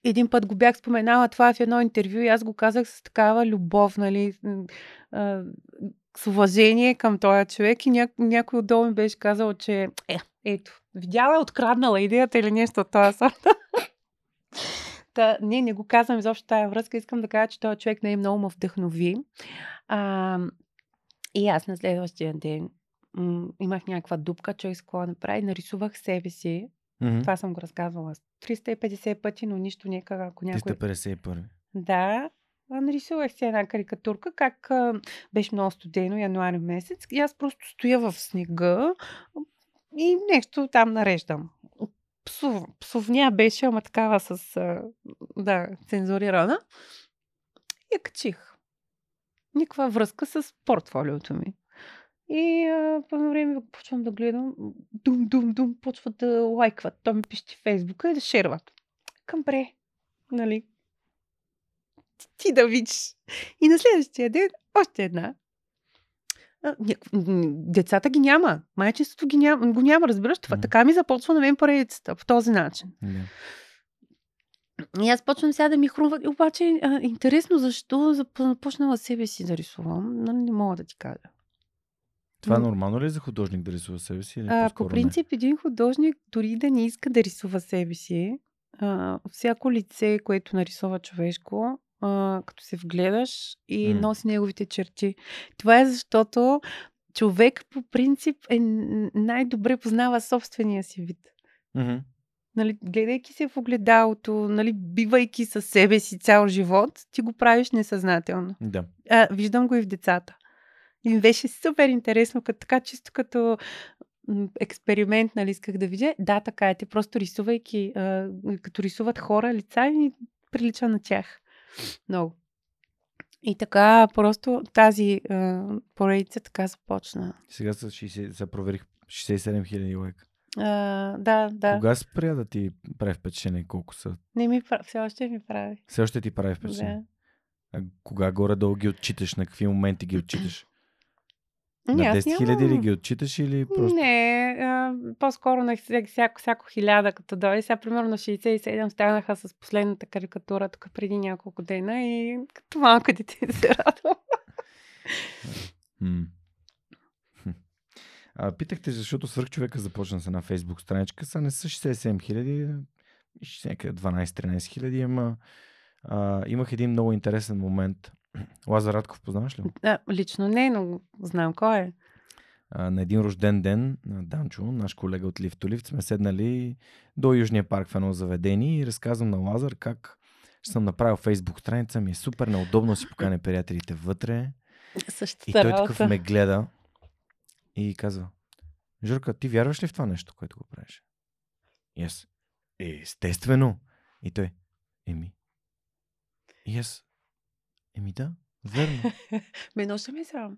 един път го бях споменала това в едно интервю и аз го казах с такава любов, нали, а, с уважение към този човек и ня, някой отдолу ми беше казал, че е, ето, видяла е откраднала идеята или нещо от този сорт. Та, не, не го казвам изобщо тая връзка. Искам да кажа, че този човек не е много ме вдъхнови. А, и аз на следващия ден м- имах някаква дупка, човек с какво направи. Нарисувах себе си. Мгм. Това съм го разказвала 350 пъти, но нищо нека ако някой... 351. Да, нарисувах си една карикатурка, как а, беше много студено, януари месец. И аз просто стоя в снега и нещо там нареждам. Псов, псовня беше, ама такава с, да, цензурирана. И я качих. Никаква връзка с портфолиото ми. И а, по време почвам да гледам, дум, дум, дум, почват да лайкват. То ми пише в Фейсбука и да шерват. Към бре, нали, ти- ти да видиш. И на следващия ден още една. Децата ги няма. Майчинството ги няма, го няма, разбираш това. М. Така ми започва на мен поредицата, по този начин. Да. И аз почвам сега да ми хрумва. И Обаче, а, интересно защо зап- започнала себе си да рисувам, нали, не мога да ти кажа. Това М. нормално ли е за художник да рисува себе си? Или А, по принцип, един художник дори да не иска да рисува себе си, а, всяко лице, което нарисува човешко, а, като се вгледаш и М. носи неговите черти. Това е защото човек по принцип е най-добре познава собствения си вид. Мгм. Нали, гледайки се в огледалото, нали, бивайки със себе си цял живот, ти го правиш несъзнателно. Да. А, виждам го и в децата. И ми беше супер интересно, като, така чисто като експеримент, нали, исках да видя. Да, така е. Те просто рисувайки, а, като рисуват хора, лица и прилича на тях. Много. И така, просто тази а, поредица така започна. Сега са 60, са проверих 67 хиляди лайка. А, да, да. Кога спря да ти прави впечатление колко са? Не ми прави, все още ми прави. Все още ти прави впечатление. Да. А кога горе-долу ги отчиташ? На какви моменти ги отчиташ? На аз 10 хиляди нямам- ли ги отчиташ или просто... Не, а, по-скоро на всяко, всяко, хиляда като дойде. Сега примерно на 67 станаха с последната карикатура тук преди няколко дена и като малко дете се радвам. М. Хм. А, питахте, защото свърх човека започна с една фейсбук страничка, са не са 67 хиляди, ще някъде 12-13 хиляди, ама а, имах един много интересен момент. Лазар Радков, познаваш ли? го? А, лично не, но знам кой е. а, на един рожден ден на Данчо, наш колега от Лив Лифт, сме седнали до Южния парк в едно заведение и разказвам на Лазар как ще съм направил фейсбук страница, ми е супер неудобно си поканя приятелите вътре. Същата И той такъв ме гледа и казва, Журка, ти вярваш ли в това нещо, което го правиш? И аз, «Е, естествено. И той, еми. И аз, еми да, верно. Ме но ще ми срам.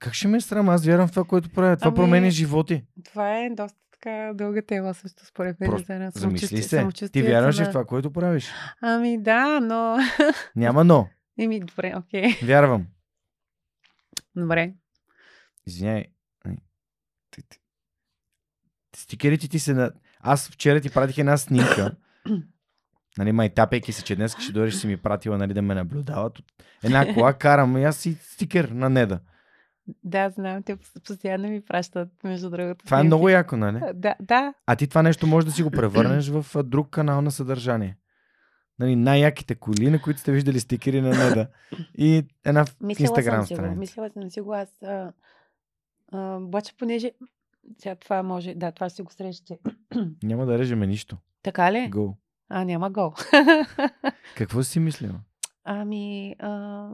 Как ще ме е срам? Аз вярвам в това, което правя. Това Ами, променя животи. Това е доста така дълга тема също според мен. Просто за Замисли се. Ти вярваш ли на- в това, което правиш? Ами да, но... Няма но. Еми, добре, окей. Вярвам. Добре. Извиняй. Стикерите ти се на... Аз вчера ти пратих една снимка. нали, май тапейки се, че днес ще дойдеш си ми пратила нали, да ме наблюдават. Една кола карам и аз си стикер на Неда. Да, знам, те пос- постоянно ми пращат, между другото. Това е много яко, нали? Да, да. А ти това нещо можеш да си го превърнеш в друг канал на съдържание. Нали, най-яките коли, на които сте виждали стикери на Неда. И една Мислила инстаграм си страница. Мислила съм си го. Аз а, А, обаче, понеже... Сега това може... Да, това ще го срещате. Няма да режеме нищо. Така ли? Гол. А, няма гол. Какво си мислила? Ами, а,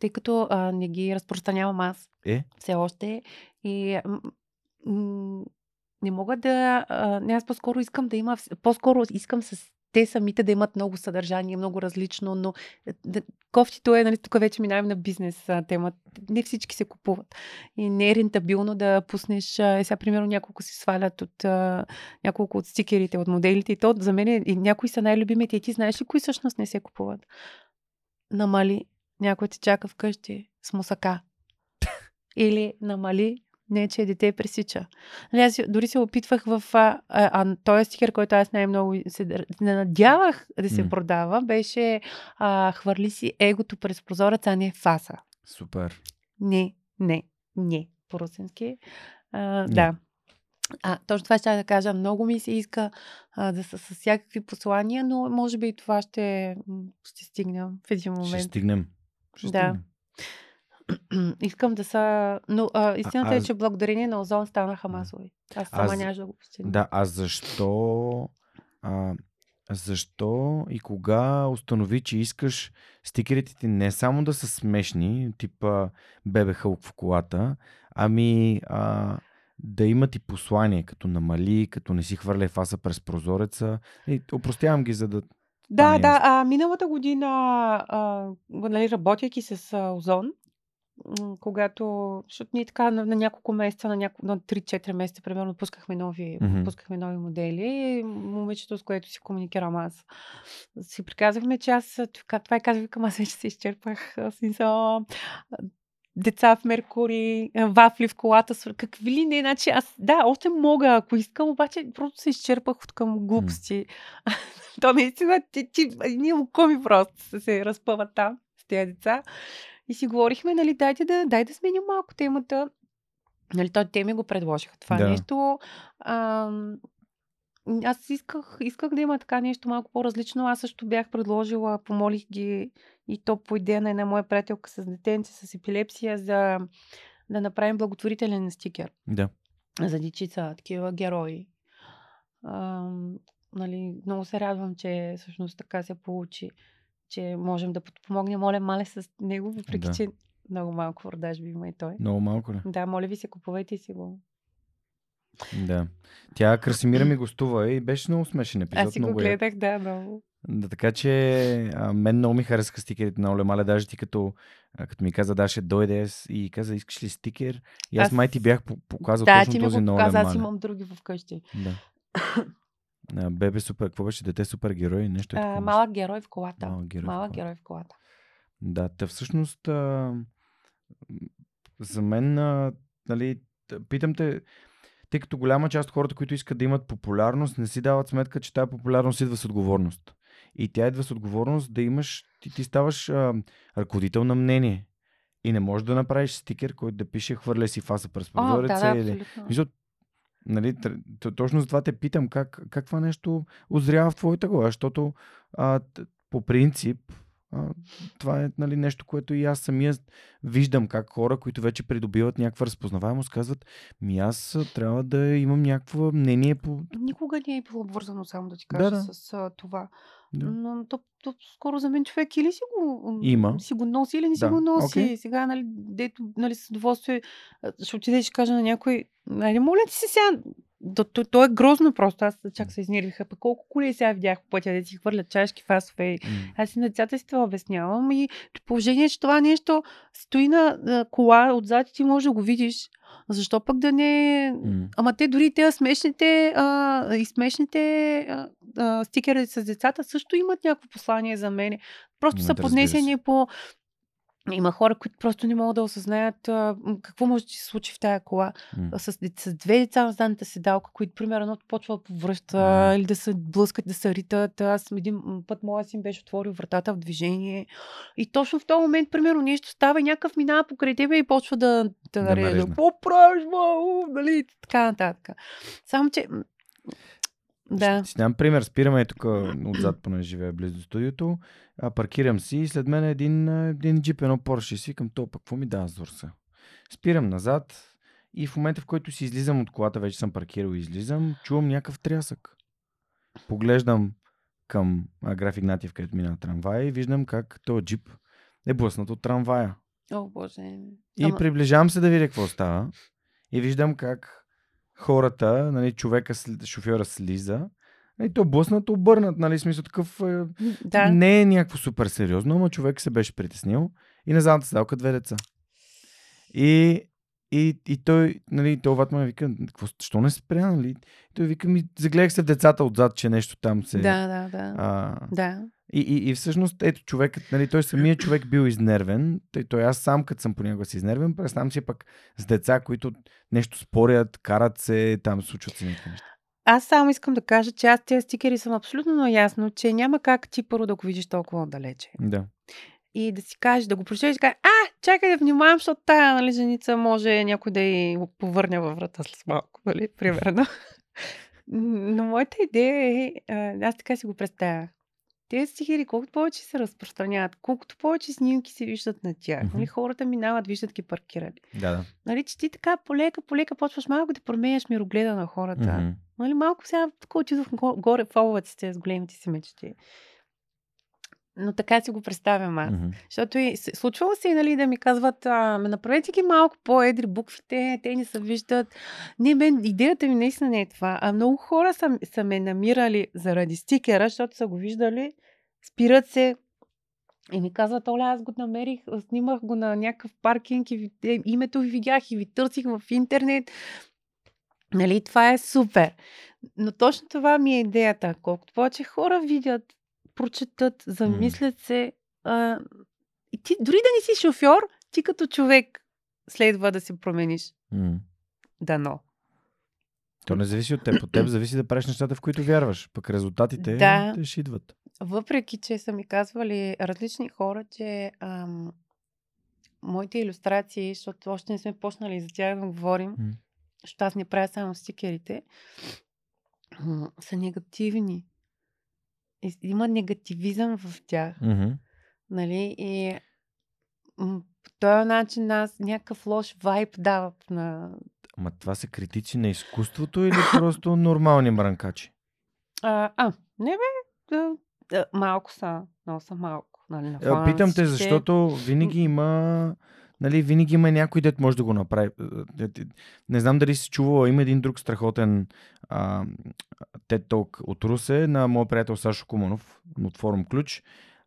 тъй, като а, не ги разпространявам аз Е? все още и м- не мога да... А, не, аз по-скоро искам да има... По-скоро искам с те самите да имат много съдържание, много различно, но е, да, кофтито е, нали, тук вече минаваме на бизнес тема. Не всички се купуват. И не е рентабилно да пуснеш, е, сега примерно няколко си свалят от а, няколко от стикерите, от моделите и то за мен е, и някои са най-любимите и ти знаеш ли кои всъщност не се купуват? Намали, някой те чака вкъщи с мусака. Или намали, не, че дете пресича. Нали, аз дори се опитвах в... А, а, този стикер, който аз най-много се не надявах да се М. продава, беше а, хвърли си егото през прозореца, а не фаса. Супер. Не, не, не. По-русенски. А, Не. да. А, точно това ще да кажа. Много ми се иска а, да са с всякакви послания, но може би и това ще, ще стигнем в един Ще момент. стигнем. Ще Да. стигнем. Искам да са... Но а, истината е, аз- че благодарение на Озон станаха масови. Аз сама Аз- нямаше да го постигна. Да, а защо... А, защо и кога установи, че искаш стикерите ти не само да са смешни, типа бебе хълк в колата, ами а, да имат и послание, като намали, като не си хвърля фаса през прозореца. И опростявам ги, за да... Да, е да. А, миналата година, а, нали, работейки с а, Озон, когато, защото ние така на, на няколко месеца, на, няко, на 3-4 месеца, примерно, пускахме нови, Мгм. пускахме нови модели. И момичето, с което си комуникирам аз, си приказахме, че аз, това, и казах, викам, аз вече се изчерпах. Смисъл, деца в Меркури, вафли в колата, какви ли не, значи аз, да, още мога, ако искам, обаче просто се изчерпах от към глупости. То наистина, ти, ти, ние лукоми просто се разпъват там с тези деца. И си говорихме, нали, дайте да, дай да сменим малко темата. Нали, то, те ми го предложиха това Да. нещо. Ам, аз исках, исках да има така нещо малко по-различно. Аз също бях предложила, помолих ги и то по идея на една моя приятелка с детенце с епилепсия за да направим благотворителен стикер Да. за дечица, такива герои. Ам, нали, много се радвам, че всъщност така се получи, че можем да подпомогнем Оле Мале с него, въпреки Да. че много малко продажби има и той. Много малко ли? Да, моля ви се, купувайте си го. Да. Тя Красимира ми гостува и беше много смешен епизод. Аз си го много як. гледах, да, много. Да, така че а, мен много ми харесаха стикерите на Оле Мале, даже ти като, а, като ми каза, да, ще дойде и каза, искаш ли стикер? И аз, Аз- май ти бях по- показал да, точно ти ми този го на Оле показа, аз имам други вкъщи. Да. Бебе супер, какво беше? Дете супер герой, нещо А, такова. малък герой в колата. Малък герой в Малък колата. герой в колата. Да, та всъщност а, за мен, а, нали, питам те, тъй като голяма част от хората, които искат да имат популярност, не си дават сметка, че тази популярност идва с отговорност. И тя идва с отговорност да имаш, ти, ти ставаш а, ръководител на мнение. И не можеш да направиш стикер, който да пише хвърля си фаса през О, да, прозореца. да, или... абсолютно. Нали, точно за това те питам как, как това нещо озрява в твоята глава, защото а, по принцип а, това е нали, нещо, което и аз самия виждам как хора, които вече придобиват някаква разпознаваемост, казват, ми аз трябва да имам някакво мнение по... Никога не е било обвързано само да ти Да, кажа да. с а, това. Да. Но то, то, скоро за мен човек или си го, Има. си го носи, или не си Да, го носи. окей. Сега, нали, дето, нали, с удоволствие ще отиде и ще кажа на някой, нали, моля ти се сега, то, то, то е грозно просто. Аз чак се изнервиха. Пък колко коли сега видях по пътя, да си хвърлят чашки, фасове. М, Аз и на децата си това обяснявам. И при положение, че това нещо стои на кола отзад и ти можеш да го видиш. Защо пък да не... м. Ама те дори те смешните а, и смешните а, а, стикери с децата също имат някакво послание за мен. Просто са поднесени по... Има хора, които просто не могат да осъзнаят а, какво може да се случи в тая кола. А, С, с две деца на задната седалка, които, примерно, едното почва да повръща Да. или да се блъскат, да се ритат. Аз един път моя син беше отворил вратата в движение. И точно в този момент, примерно, нещо става и някакъв минава покрай тебе и почва да, да, Да нарежда. Какво правиш? Нали? Така нататък. Само, че... Да. Ще дам пример. Спираме тук отзад, понеже живея близо до студиото. А, паркирам си и след мен е един, един джип, едно Порше. Си викам, то пък какво ми дава Зорса? Спирам назад и в момента, в който си излизам от колата, вече съм паркирал и излизам, чувам някакъв трясък. Поглеждам към граф Игнатиев, където мина трамвая и виждам как този джип е блъснат от трамвая. О, боже. И Ама- приближавам се да видя какво става. И виждам как хората, нали, човека, шофьора слиза. И то блъснат, обърнат, нали, смисъл такъв... Е, Да. Не е някакво супер сериозно, ама човек се беше притеснил. И на задната седалка две деца. И, и, и той, нали, той ватма вика, какво, що не спря, нали? И той вика, ми, загледах се в децата отзад, че нещо там се... Да, да, да. А, Да. И, и, и всъщност, ето човекът, нали, той самият човек бил изнервен. Той, той аз сам, като съм понякога си изнервен, представям си пък с деца, които нещо спорят, карат се, там случват се някакви неща. Аз само искам да кажа, че аз тези стикери съм абсолютно наясно, че няма как ти първо да го видиш толкова далече. Да. И да си кажеш, да го прочетеш и кажеш, а, чакай да внимавам, защото тая нали, женица може някой да й повърне във врата с малко, нали, примерно. Но моята идея е, аз така си го представя. Тези стихири, колкото повече се разпространяват, колкото повече снимки се виждат на тях, Мгм. нали, хората минават, виждат ги паркирали. Да, да. Нали, че ти така полека, полека почваш малко да променяш мирогледа на хората. Мгм. Нали, малко сега тук отидох го- горе в оловеците с големите си мечти. Но така си го представям аз. Мгм. Защото и, случвало се и нали, да ми казват, а, ме направете ги малко по-едри буквите, те не се виждат. Не, мен, идеята ми наистина не е това. А много хора са, са ме намирали заради стикера, защото са го виждали, спират се и ми казват, Оля, аз го намерих, снимах го на някакъв паркинг и ви, е, името ви видях и ви търсих в интернет. Нали, това е супер. Но точно това ми е идеята. Колкото повече хора видят, прочетат, замислят се, а, и ти, дори да не си шофьор, ти като човек следва да се промениш. М. Дано. То не зависи от теб. От теб зависи да правиш нещата, в които вярваш. Пък резултатите Да. те ще идват. Въпреки, че са ми казвали различни хора, че ам, моите иллюстрации, защото още не сме почнали за тях да говорим, М. защото аз не правя само стикерите, са негативни. Има негативизъм в тях. Мгм. Нали? И по този начин аз някакъв лош вайб дават на... Ама това са критици на изкуството или просто нормални мрънкачи? А, а не бе, да, да, малко са, много са малко. Нали, на Е, фона на Питам те, защото винаги има нали, винаги има някой, дет може да го направи. Е, е, Не знам дали си чувала, има един друг страхотен а, TED Talk от Русе на моят приятел Сашо Куманов от форум Ключ.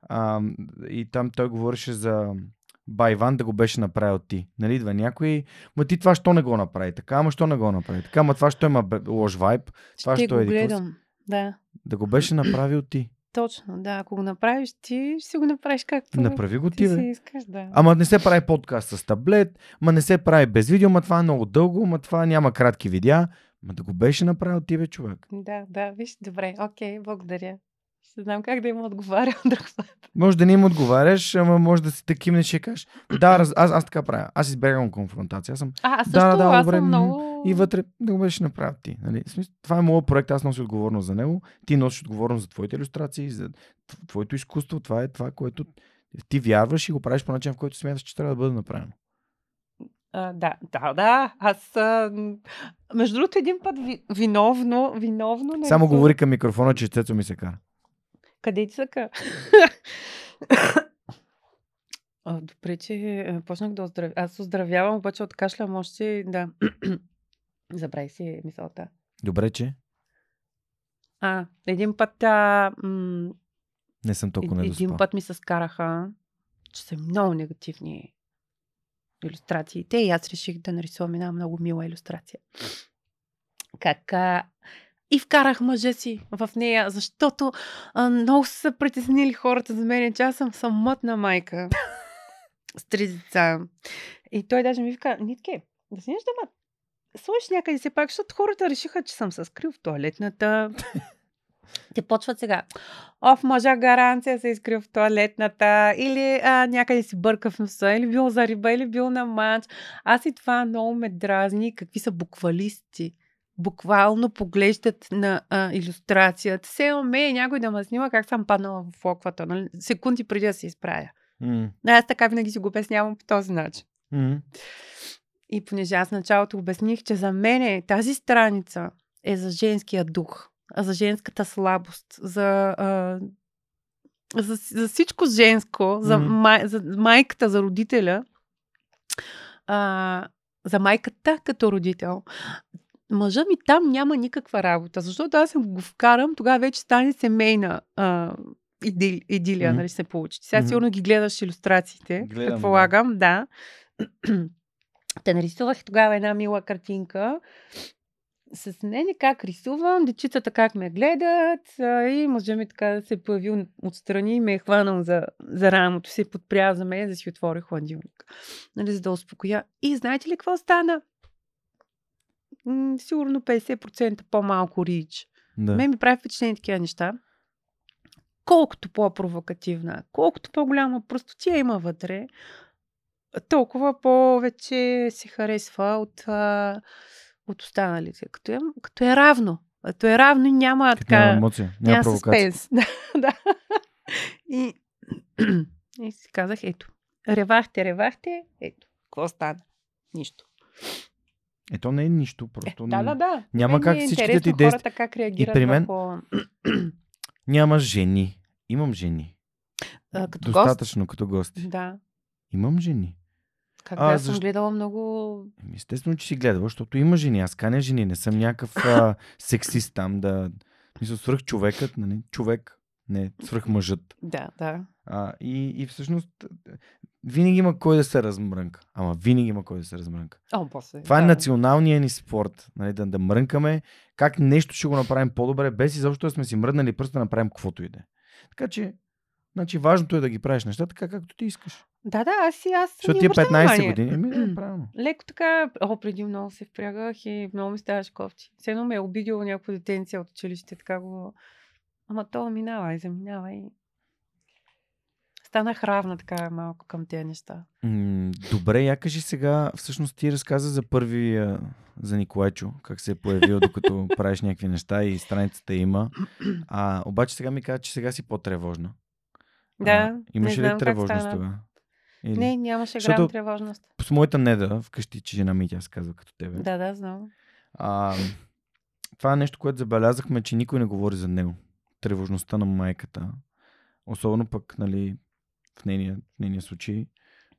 А, и там той говореше за Байван да го беше направил ти. Нали, идва някой, ма ти това що не го направи така, ама що не го направи така, ама това що има лош вайб, това Ще що е гледам. Да, да го беше направил ти. Точно. Да, ако го направиш ти, ще си го направиш както Направи го ти ти, си искаш. Да. Ама не се прави подкаст с таблет, ма не се прави без видео, ма това е много дълго, ма това няма кратки видеа. Ма да го беше направил ти, бе, човек. Да, да, виж, добре, окей, благодаря. Ще знам как да им отговаря друг път. Може да не им отговаряш, ама може да си таким не ще кажеш. Да, раз, аз, аз така правя. Аз избягвам конфронтация. Аз съм А, аз Да, също, да, аз добре, съм много... и вътре да го беше направил ти. Нали? Смисъл, това е моят проект, аз нося отговорност за него. Ти носиш отговорност за твоите иллюстрации, за тв- твоето изкуство. Това е това, което ти вярваш и го правиш по начин, в който смяташ, че трябва да бъде направено. А, да, да, да. Аз, а, между другото, един път ви, виновно, виновно... не Само съм- говори към микрофона, че цецо ми се кара. Къде ти съка? А, добре, че е, почнах да оздравя. Аз оздравявам, обаче от кашля може да... Забравих си мисълта. Добре, че А, един път, а, м- не съм толкова недоспал. един път ми се скараха, че са много негативни иллюстрациите и аз реших да нарисувам една много мила иллюстрация. Как а, и вкарах мъжа си в нея, защото а, много са се притеснили хората за мен, че аз съм самотна майка с три деца. И той даже ми вика, Нитке, да си нещо да ма сложиш някъде се пак, защото хората решиха, че съм се скрил в туалетната. Те почват сега. О, в мъжа гаранция се изкрил в туалетната, или а, някъде си бърка в носа, или бил за риба, или бил на манч. Аз и това много ме дразни. Какви са буквалисти? Буквално поглеждат на а, иллюстрацията. Се умее някой да ме снима как съм паднала в оквата. Нали? Секунди преди да се изправя. М, Аз така винаги си го обяснявам по този начин. м. И понеже аз началото обясних, че за мен тази страница е за женския дух, за женската слабост, за, а, за, за всичко женско, за, Мгм. май, за майката, за родителя, а, за майката като родител. Мъжа ми там няма никаква работа, защото аз го вкарам, тогава вече стане семейна а, идил, идилия, Мгм. нали се получи. Сега Мгм. сигурно ги гледаш иллюстрациите, Гледам, да. предполагам, да. Те нарисувах тогава една мила картинка с мене как рисувам, дечицата как ме гледат и мъжа ми така да се е появил отстрани и ме е хванал за, за рамото си, подпря за мен да си отвори хладилник. Нали, за да успокоя. И знаете ли какво стана? М, сигурно 50% по-малко рич. Да. Мен ми прави впечатление такива неща. Колкото по-провокативна, колкото по-голяма простотия има вътре, толкова повече се харесва от, а, от останалите. Като е, като е равно. Като е равно и няма така... няма емоция, няма, няма съспенс. Да, да. И, и си казах, ето, ревахте, ревахте, ето, какво стана? Нищо. Ето не е нищо, Е, просто да, да, да. няма Мен как е всичките ти действия- хората как реагират при мен- върху... няма жени. Имам жени. А, като гост? Достатъчно като гости. Да. Имам жени. Как А, а, аз съм гледала много... Еми, Естествено, че си гледала, защото има жени. Аз каня жени. Не съм някакъв а, сексист там да... Мисля, свръх човекът, нали? Човек, не свръх мъжът. Да, да. А, и, и всъщност винаги има кой да се размрънка. Ама винаги има кой да се размрънка. О, после. Това е да. националният ни спорт. Нали, да, да мрънкаме как нещо ще го направим по-добре, без изобщо да сме си мръднали пръста да направим каквото и да е. Така че, значи важното е да ги правиш нещата така, както ти искаш. Да, да, аз си, аз Защото ти е обръщам 15 внимание. години. Еми, да, правилно. Леко така, о, преди много се впрягах и много ми ставаше кофти. Все едно ме е обидило някакво детенце от училище, така го... Ама то минава и заминава и... Станах равна така малко към тези неща. М, Добре, я кажи сега, всъщност ти разказа за първи, а, за Николайчо, как се е появил, докато правиш някакви неща и страницата има. А, обаче сега ми каза, че сега си по-тревожна. Да, а, имаш ли тревожност тогава? Или... Не, нямаше Защото- грам тревожност. С моята неда, вкъщи, че жена ми тя се казва като тебе. Да, да, знам. А, това е нещо, което забелязахме, че никой не говори за него. Тревожността на майката. Особено пък, нали, в нейния, в нейния случай,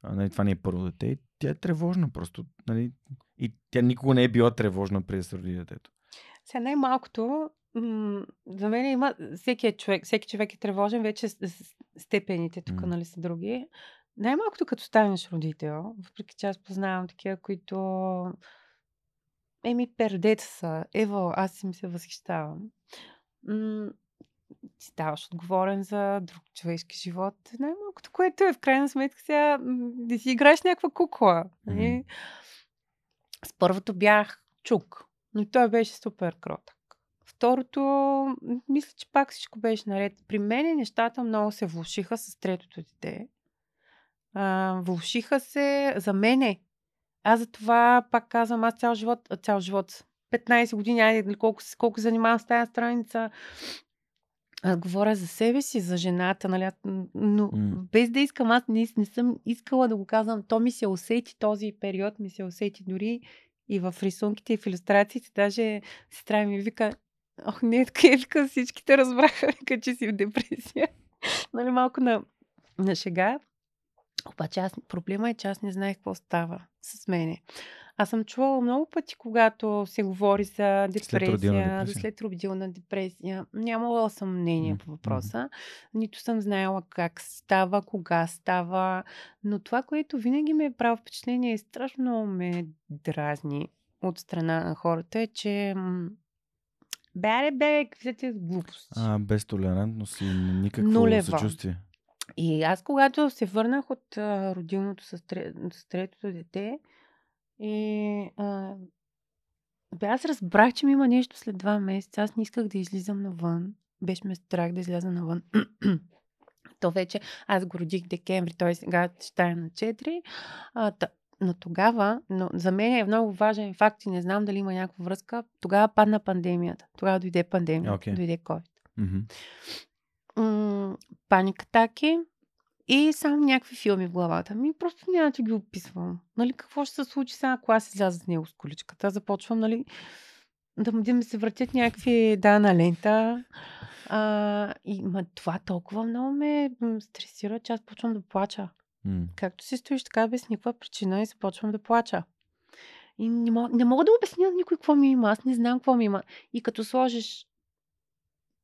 а, нали, това не е първо дете. И тя е тревожна просто. Нали, и тя никога не е била тревожна преди да се роди детето. Сега най-малкото, м- за мен има, всеки, е човек, всеки човек е тревожен, вече степените тук, М. нали, са други. Най-малкото като станеш родител, въпреки че аз познавам такива, които еми пердета са. Ево, аз им се възхищавам. М- ти ставаш отговорен за друг човешки живот. Най-малкото, което е в крайна сметка сега да си играеш някаква кукла. Мгм. С първото бях чук, но той беше супер кротък. Второто, мисля, че пак всичко беше наред. При мен нещата много се влушиха с третото дете. А, влушиха се за мене. Аз за това пак казвам, аз цял живот, цял живот, 15 години, айде, нали, колко, колко занимавам с тази страница, аз говоря за себе си, за жената, нали, но М. без да искам, аз не, не съм искала да го казвам. То ми се усети този период, ми се усети дори и в рисунките, и в иллюстрациите. Даже сестра ми вика, ох, не, така е, вика, всичките разбраха, вика, че си в депресия. нали, малко на, на шега. Обаче аз, проблема е, че аз не знаех какво става с мене. Аз съм чувала много пъти, когато се говори за депресия, за след родилна депресия. Нямала съм мнение по въпроса. Нито съм знаела как става, кога става. Но това, което винаги ме е прави впечатление и страшно ме дразни от страна на хората е, че м, бе, какви са глупости. А, без толерантност и никакво Нулева. съчувствие. И аз, когато се върнах от а, родилното с, тре, с третото дете, и а, бе, аз разбрах, че ми има нещо след два месеца. Аз не исках да излизам навън. Беше ме страх да изляза навън. То вече, аз го родих декември, той сега ще е на 4. А, та, но тогава, но за мен е много важен факт и не знам дали има някаква връзка. Тогава падна пандемията. Тогава дойде пандемията. Окей. Дойде COVID. М- паникатаки И само някакви филми в главата ми. Просто няма да ги описвам. Нали, какво ще се случи сега, ако аз изляза с него с количката? Започвам, нали, да, да ми се въртят някакви да на лента. А, и ма, това толкова много ме стресира, че аз почвам да плача. Както си стоиш така без никаква причина и започвам да плача. И не мога, не мога да обясня на никой какво ми има. Аз не знам какво ми има. И като сложиш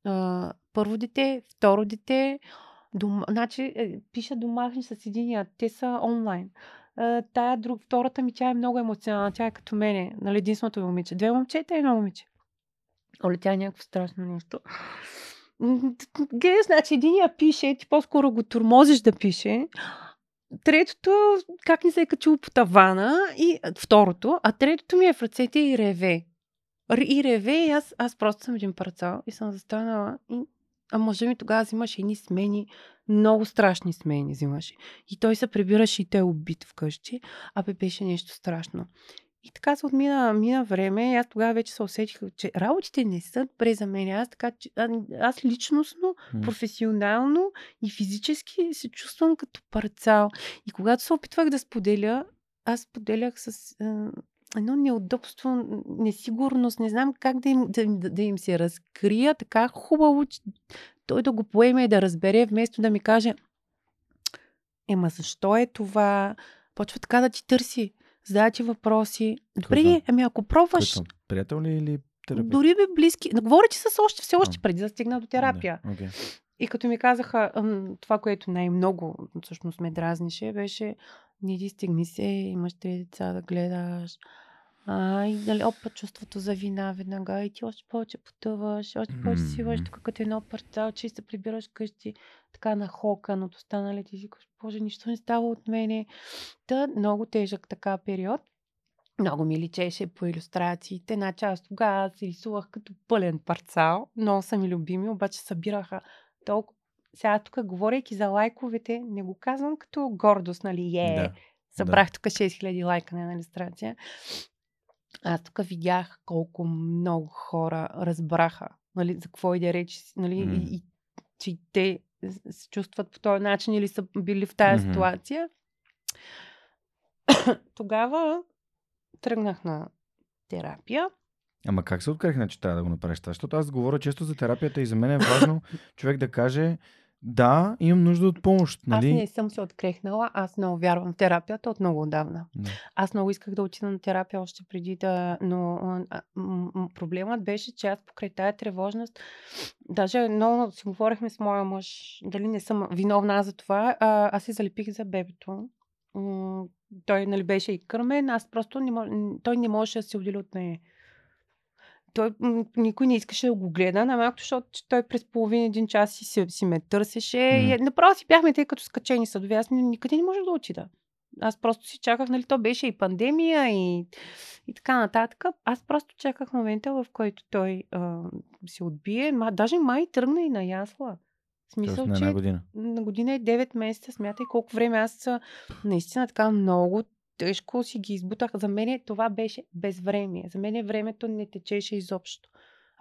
а, първо дете, второ дете, дом... значи, е, пиша домашни с единия. Те са онлайн. А, тая друг, втората ми, тя е много емоционална. Тя е като мене. Нали, единственото ми момиче. Две момчета и едно момиче. Оле, тя е някакво страшно нещо. Гледаш, значи единия пише, ти по-скоро го турмозиш да пише. Третото, как ни се е качило по тавана, и второто, а третото ми е в ръцете и реве. И реве, и аз, аз просто съм един парцал и съм застанала. И... А мъжа ми тогава взимаше едни смени, много страшни смени взимаше. И той се прибираше и те е убит вкъщи. Абе, беше нещо страшно. И така се отмина мина време и аз тогава вече се усетих, че работите не са добре за мен. Аз, така, че- а, аз личностно, професионално и физически се чувствам като парцал. И когато се опитвах да споделя, аз споделях с а, едно неудобство, несигурност, не знам как да им, да, да им се разкрия така хубаво, че той да го поеме и да разбере, вместо да ми каже Ема защо е това? Почва така да ти търси, задава ти въпроси. Добре, ами ако пробваш, Който? Приятел ли или терапевт? дори бе близки, говоря ти с още, все още преди да стигна до терапия. Да, окей. И като ми казаха, това, което най-много всъщност ме дразнише, беше не ти стигни се, имаш три деца да гледаш. А, и нали, опа чувството за вина веднага и ти още повече потъваш, още повече си Мгм. тук като едно парцал, че се прибираш къщи така на хокан от останалите и си кажеш, боже, нищо не става от мене. Та много тежък така период. Много ми личеше по иллюстрациите. Значи аз тогава се рисувах като пълен парцал. Много са ми любими, обаче събираха толкова. Сега тук, говорейки за лайковете, не го казвам като гордост, нали? Е, Да. събрах тук 6000 лайка на една иллюстрация. Аз тук видях колко много хора разбраха, нали, за какво иде реч, нали, М. и, и че те се чувстват по този начин или са били в тази Мгм. ситуация. Тогава тръгнах на терапия. Ама как се открехна, че трябва да го направиш това? Защото аз говоря често за терапията и за мен е важно човек да каже да, имам нужда от помощ. Нали? Аз не съм се открехнала, аз много вярвам в терапията от много отдавна. Да. Аз много исках да отида на терапия още преди да... Но а, м- м- проблемът беше, че аз покрай тая тревожност, даже много си говорихме с моя мъж, дали не съм виновна за това, а, аз се залепих за бебето. М- той нали, беше и кърмен, аз просто не мож... той не можеше да се отдели от нея. Той, никой не искаше да го гледа, най-малкото, защото той през половин един час си, си, си ме търсеше. И, Мгм. направо си бяхме те като скачени съдове. Аз ни- никъде не можех да отида. Аз просто си чаках, нали, то беше и пандемия и, и така нататък. Аз просто чаках момента, в който той а, се отбие. Ма, даже май тръгна и на ясла. В смисъл, Тоест на че една година. на година и 9 месеца, смятай колко време аз наистина така много тежко си ги избутах. За мен това беше безвремие. За мен времето не течеше изобщо.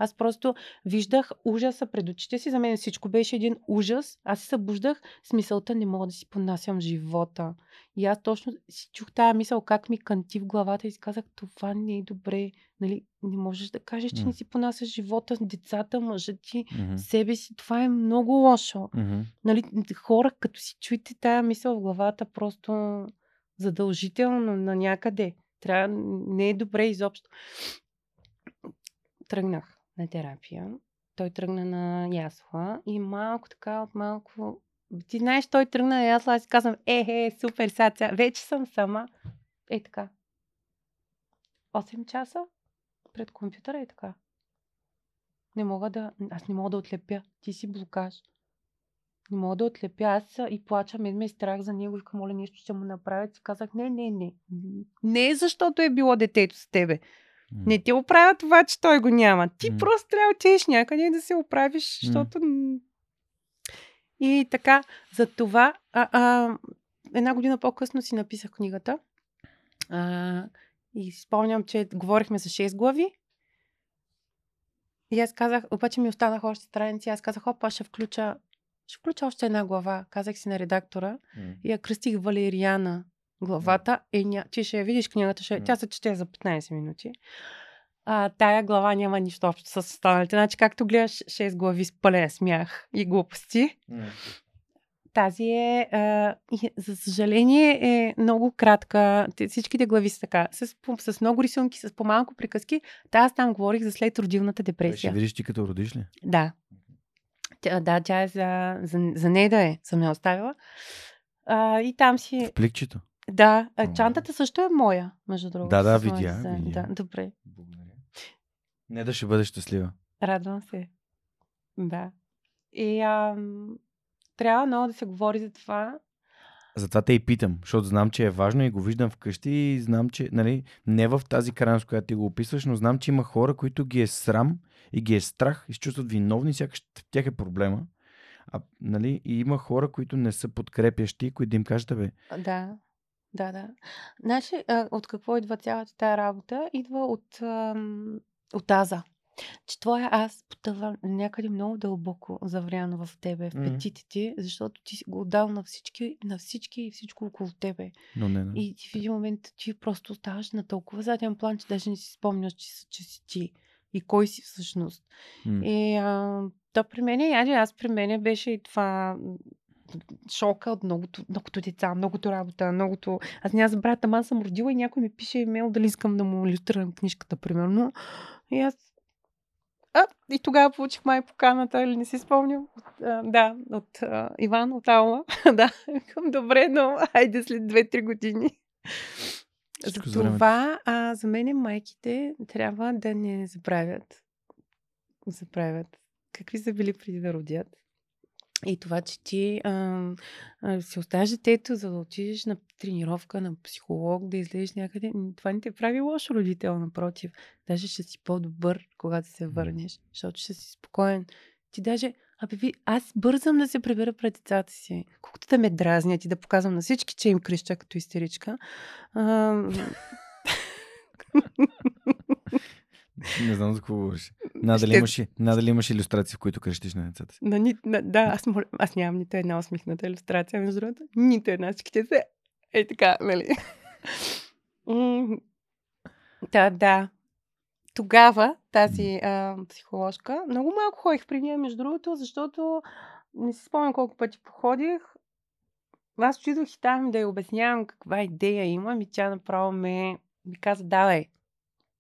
Аз просто виждах ужаса пред очите си. За мен всичко беше един ужас. Аз се събуждах с мисълта, не мога да си понасям живота. И аз точно си чух тая мисъл, как ми канти в главата и си казах, това не е добре. Нали, не можеш да кажеш, че не си понасяш живота, децата, мъжа ти, Мгм. себе си. Това е много лошо Мгм. нали, хора, като си чуете тая мисъл в главата, просто задължително на някъде. Трябва, не е добре изобщо. Тръгнах на терапия. Той тръгна на ясла и малко така от малко... Ти знаеш, той тръгна на ясла, аз казвам, е, е, супер, сега вече съм сама. Е така. 8 часа пред компютъра е така. Не мога да... Аз не мога да отлепя. Ти си блокаж. Не мога да отлепя. Аз и плача, мен ме е страх за него. Викам, моля, нещо ще му направят. И казах, не, не, не. Не защото е било детето с тебе. Не ти оправя това, че той го няма. Ти М. просто трябва да отидеш някъде и да се оправиш, защото... м, И така, за това а, а, една година по-късно си написах книгата. А, и спомням, че говорихме за 6 глави. И аз казах, обаче ми останаха още страници. Аз казах, опа, ще включа ще включа още една глава. Казах си на редактора М. и я кръстих Валериана главата. Е, ня... Ти ще я видиш книгата, ще... М. тя се чете за 15 минути. А, тая глава няма нищо общо с останалите. Значи, както гледаш 6 глави с пълен смях и глупости, М. тази е, а, и, за съжаление, е много кратка. Те- Всичките глави са така. С, с много рисунки, с по-малко приказки. Та аз там говорих за след родилната Ще депресия. видиш ти като родиш ли? Да. Тя, да, тя е за, за, за нея да е, съм я оставила. А, и там си... В пликчето. Да, а, чантата също е моя, между другото. Да, да, видя, заедно. видя. Да, добре. Благодаря. Не да ще бъдеш щастлива. Радвам се. Да. И ам, трябва много да се говори за това. Затова те и питам, защото знам, че е важно и го виждам вкъщи и знам, че, нали, не в тази крайност, която ти го описваш, но знам, че има хора, които ги е срам и ги е страх и се чувстват виновни, сякаш в тях е проблема. А, нали, и има хора, които не са подкрепящи, които да им кажат, бе, Да, да, да. Значи, от какво идва цялата тая работа? Идва от, от аза. Че твоя аз потъва някъде много дълбоко завряно в тебе, в петите ти, защото ти си го отдал на всички, на всички и всичко около тебе. но не, не. И ти в един момент ти просто оставаш на толкова заден план, че даже не си спомняш, че, че си ти. И кой си всъщност. М. И а, то при мен, яде, аз при мен беше и това шока от многото, многото деца, многото работа, многото... Аз няма забравя, ама аз съм родила и някой ми пише имейл дали искам да му иллюстрирам книжката, примерно. И аз... А, и тогава получих май поканата, или не си спомням. А, да, от а, Иван, от Алма. да, добре, но айде след 2-3 години. Всичко За за а, за мен майките трябва да не забравят. Забравят. Какви са били преди да родят. И това, че ти а, а, си детето, за да отидеш на тренировка, на психолог, да излезеш някъде, това не те прави лош родител, напротив. Даже ще си по-добър, когато се върнеш, защото ще си спокоен. Ти даже, абе, ви, аз бързам да се прибера пред децата си. Колкото да ме дразнят и да показвам на всички, че им креща като истеричка. А, Не знам за какво говориш. Надали Ще- имаш, надали имаш иллюстрации, в които крещиш на децата си. на, ни, на, да, аз, мор... аз нямам нито една усмихната иллюстрация, между другото. Нито една. Всичките са е така, нали? М, Да, да. Тогава тази а, психоложка, много малко ходих при нея, между другото, защото не си спомням колко пъти походих. Аз отидох и там да я обяснявам каква идея имам и тя направо ме ми каза, давай.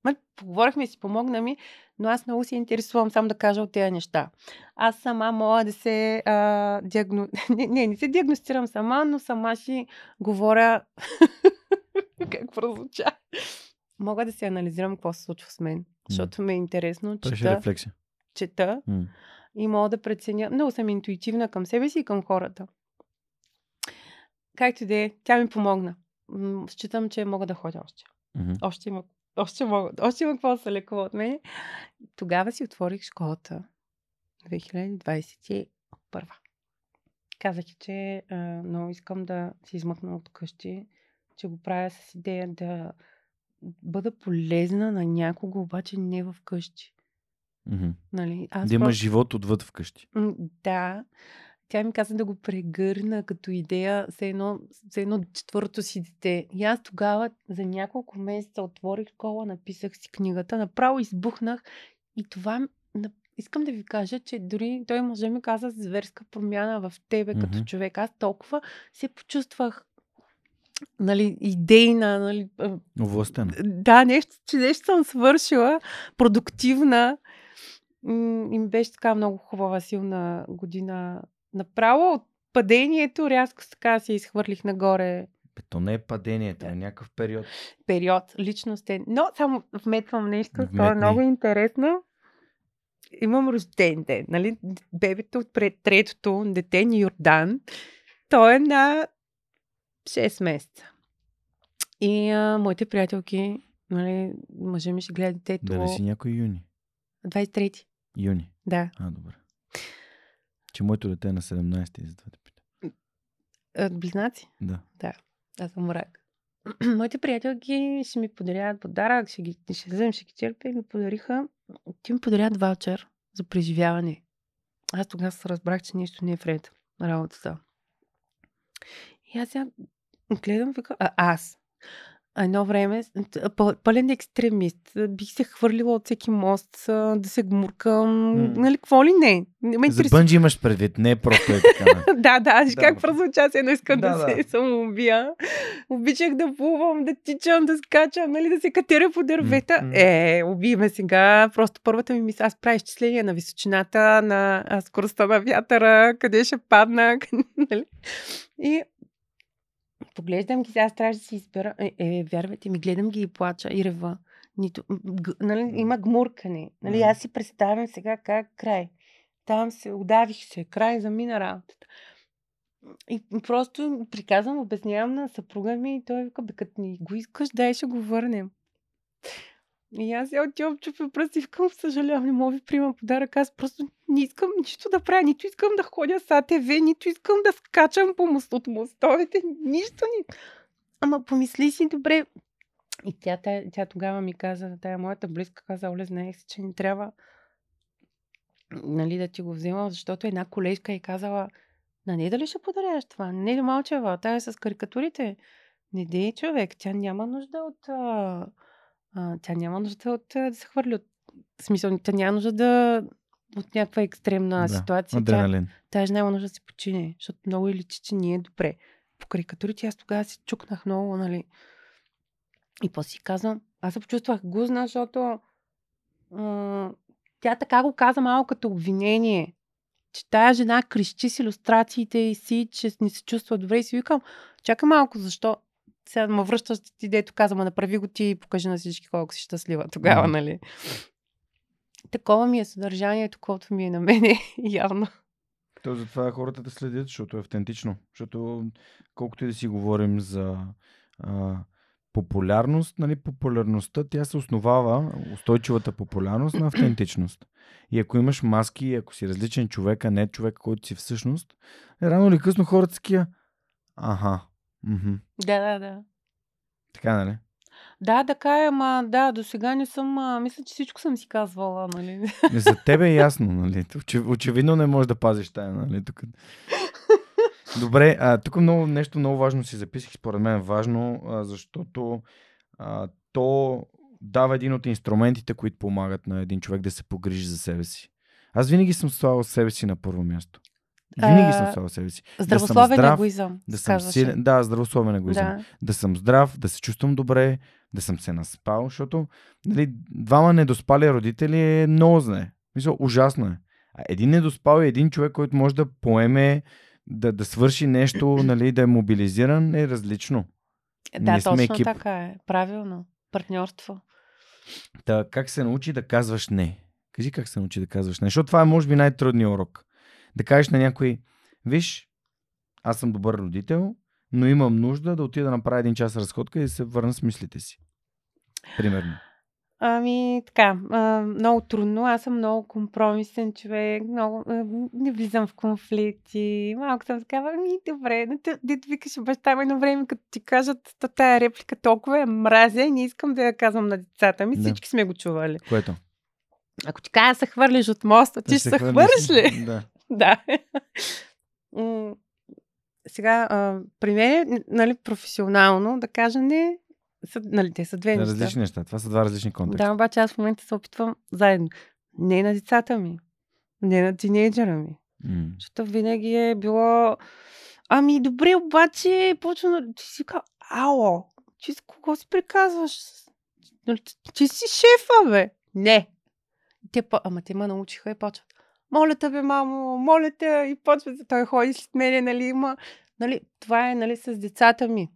Ма, поговорихме си, помогна ми, но аз много се интересувам само да кажа от тези неща. Аз сама мога да се а, диагно... не, не, не се диагностирам сама, но сама си говоря как прозвуча. Мога да се анализирам какво се случва с мен, защото ме е интересно, Беше чета, рефлексия. чета и мога да преценя. Много съм интуитивна към себе си и към хората. Както да е, тя ми помогна. Считам, че мога да ходя още. Мгм. Още има, още мога, още има какво да се лекува от мен. Тогава си отворих школата. 2021. Казах, че а, много искам да се измъкна от къщи, че го правя с идея да бъда полезна на някого, обаче не в къщи. Мгм. Нали? Аз Да имаш просто- живот отвъд вкъщи. Да. Тя ми каза да го прегърна като идея, все едно, все едно четвърто си дете. И аз тогава за няколко месеца отворих школа, написах си книгата, направо избухнах и това искам да ви кажа, че дори той може ми каза зверска промяна в тебе като Мгм. човек. Аз толкова се почувствах нали, идейна, нали, Овластена. да, нещо, че нещо съм свършила, продуктивна. М, И ми беше така много хубава, силна година. Направо от падението рязко така се изхвърлих нагоре Бе, То не е падение, то е някакъв период. период, личностен. Но само вметвам нещо, то е Вметни. много интересно. Имам рожден ден, нали? Бебето от третото дете Йордан. Той е на 6 месеца. И а, моите приятелки, нали, мъжа ми ще гледа детето. Дали си някой юни? 23. Юни. Да. А, добре. Че моето дете е на 17 и затова те питам. А, Близнаци? Да. Аз съм рак. Моите приятелки ще ми подарят подарък, ще ги ще вземем, ще ги черпя и ми подариха. Ти ми подарят ваучер за преживяване. Аз тогава се разбрах, че нещо не е вред. работата. И аз сега гледам, вика, а, аз. Едно време, пъл- пълен екстремист, бих се хвърлила от всеки мост, да се гмуркам, М. нали, какво ли не. не ме За бънджи имаш предвид, не просто е така. да, да, виж Да. как прозвуча, се едно искам да, Да, се самоубия. Обичах да плувам, да тичам, да скачам, нали, да се катеря по дървета. М. Е, уби ме сега. Просто първата ми мисъл, аз правя изчисление на височината, на скоростта на вятъра, къде ще падна, нали. И поглеждам ги, сега аз трябваше да си избера. Е, е, вярвайте ми, гледам ги и плача и рева. Нито, г, нали, има гмуркане. Нали, аз си представям сега как край. Там се удавих се, край замина работата. И просто приказвам, обяснявам на съпруга ми и той вика, бе, като ни го искаш, дай ще го върнем. И аз я отивам, чупя пръсти и викам, съжалявам, не мога ви приема подарък. Аз просто не искам нищо да правя, нито искам да ходя с АТВ, нито искам да скачам по мост от мостовете, нищо ни. Ама помисли си добре. И тя, тя, тя тогава ми каза, тая моята близка каза, Оле, знаех си, че не трябва нали, да ти го взема, защото една колежка е казала, на не дали ще подаряваш това? Не ли малчева? Тая е с карикатурите. Не дей човек, тя няма нужда от... А, а, тя няма нужда от а, да се хвърли от... Смисъл, тя няма нужда да... от някаква екстремна Да, ситуация. Тя, Адреналин. тя же няма нужда да се почине, защото много и личи, че не е добре. По карикатурите аз тогава си чукнах много, нали. И после си казвам, аз се почувствах гузна, защото м- тя така го каза малко като обвинение, че тая жена крещи с иллюстрациите и си, че не се чувства добре и си викам, чакай малко, защо сега ме връщаш ти, дето каза, ма направи го ти и покажи на всички колко си щастлива тогава, Мгм. нали? Такова ми е съдържанието, колкото ми е на мене, явно. То затова хората те следят, защото е автентично. Защото колкото и да си говорим за а, популярност, нали, популярността, тя се основава, устойчивата популярност на автентичност. И ако имаш маски, ако си различен човек, а не човек, който си всъщност, е, рано или късно хората такива. Аха. Мхм. Да, да, да. Така, нали? Да, така е, ама да, до сега не съм, а, мисля, че всичко съм си казвала, нали? Не, За тебе е ясно, нали? Очи- Очевидно не можеш да пазиш тая, нали? Тук... Добре, а, тук много, нещо много важно си записах, според мен е важно, а, защото а, то дава един от инструментите, които помагат на един човек да се погрижи за себе си. Аз винаги съм слагал себе си на първо място. Винаги съм слагал себе си. Здравословен здрав, егоизъм. Да съм силен. Да, здравословен егоизъм. Да. да съм здрав, да се чувствам добре, да съм се наспал, защото нали, двама недоспали родители е много зле. Мисля, ужасно е. А един недоспал и един човек, който може да поеме, да, да свърши нещо, нали, да е мобилизиран, е различно. Да, Ние точно екип. така е. Правилно. Партньорство. Та, как се научи да казваш не? Кажи как се научи да казваш не, защото това е може би най-трудният урок. Да кажеш на някой, виж, аз съм добър родител, но имам нужда да отида да направя един час разходка и да се върна с мислите си. Примерно. Ами, така, много трудно. Аз съм много компромисен човек, много, не влизам в конфликти. Малко съм такава, ми, добре, дето викаш баща ми едно време, като ти кажат "Та тая реплика толкова е мразя и не искам да я казвам на децата ми. Да. Всички сме го чували. Което? Ако ти кажа се хвърлиш от моста, ти ще се хвърлиш ли? Да. Да. Сега, а, при мен, нали, професионално, да кажа не, са, нали, те са две Да, неща. различни неща. Това са два различни контекста. Да, обаче аз в момента се опитвам заедно. Не на децата ми, не на тинейджера ми. М. Защото винаги е било... Ами добре, обаче почва на... Ти си ка... Ало, ти с кого си приказваш? Нали, Ти си шефа, бе. Не. Те, ама те ме научиха и почват. Моля те, бе, мамо, моля те. И почва, той ходи след мене, нали, има... Нали, това е, нали, с децата ми.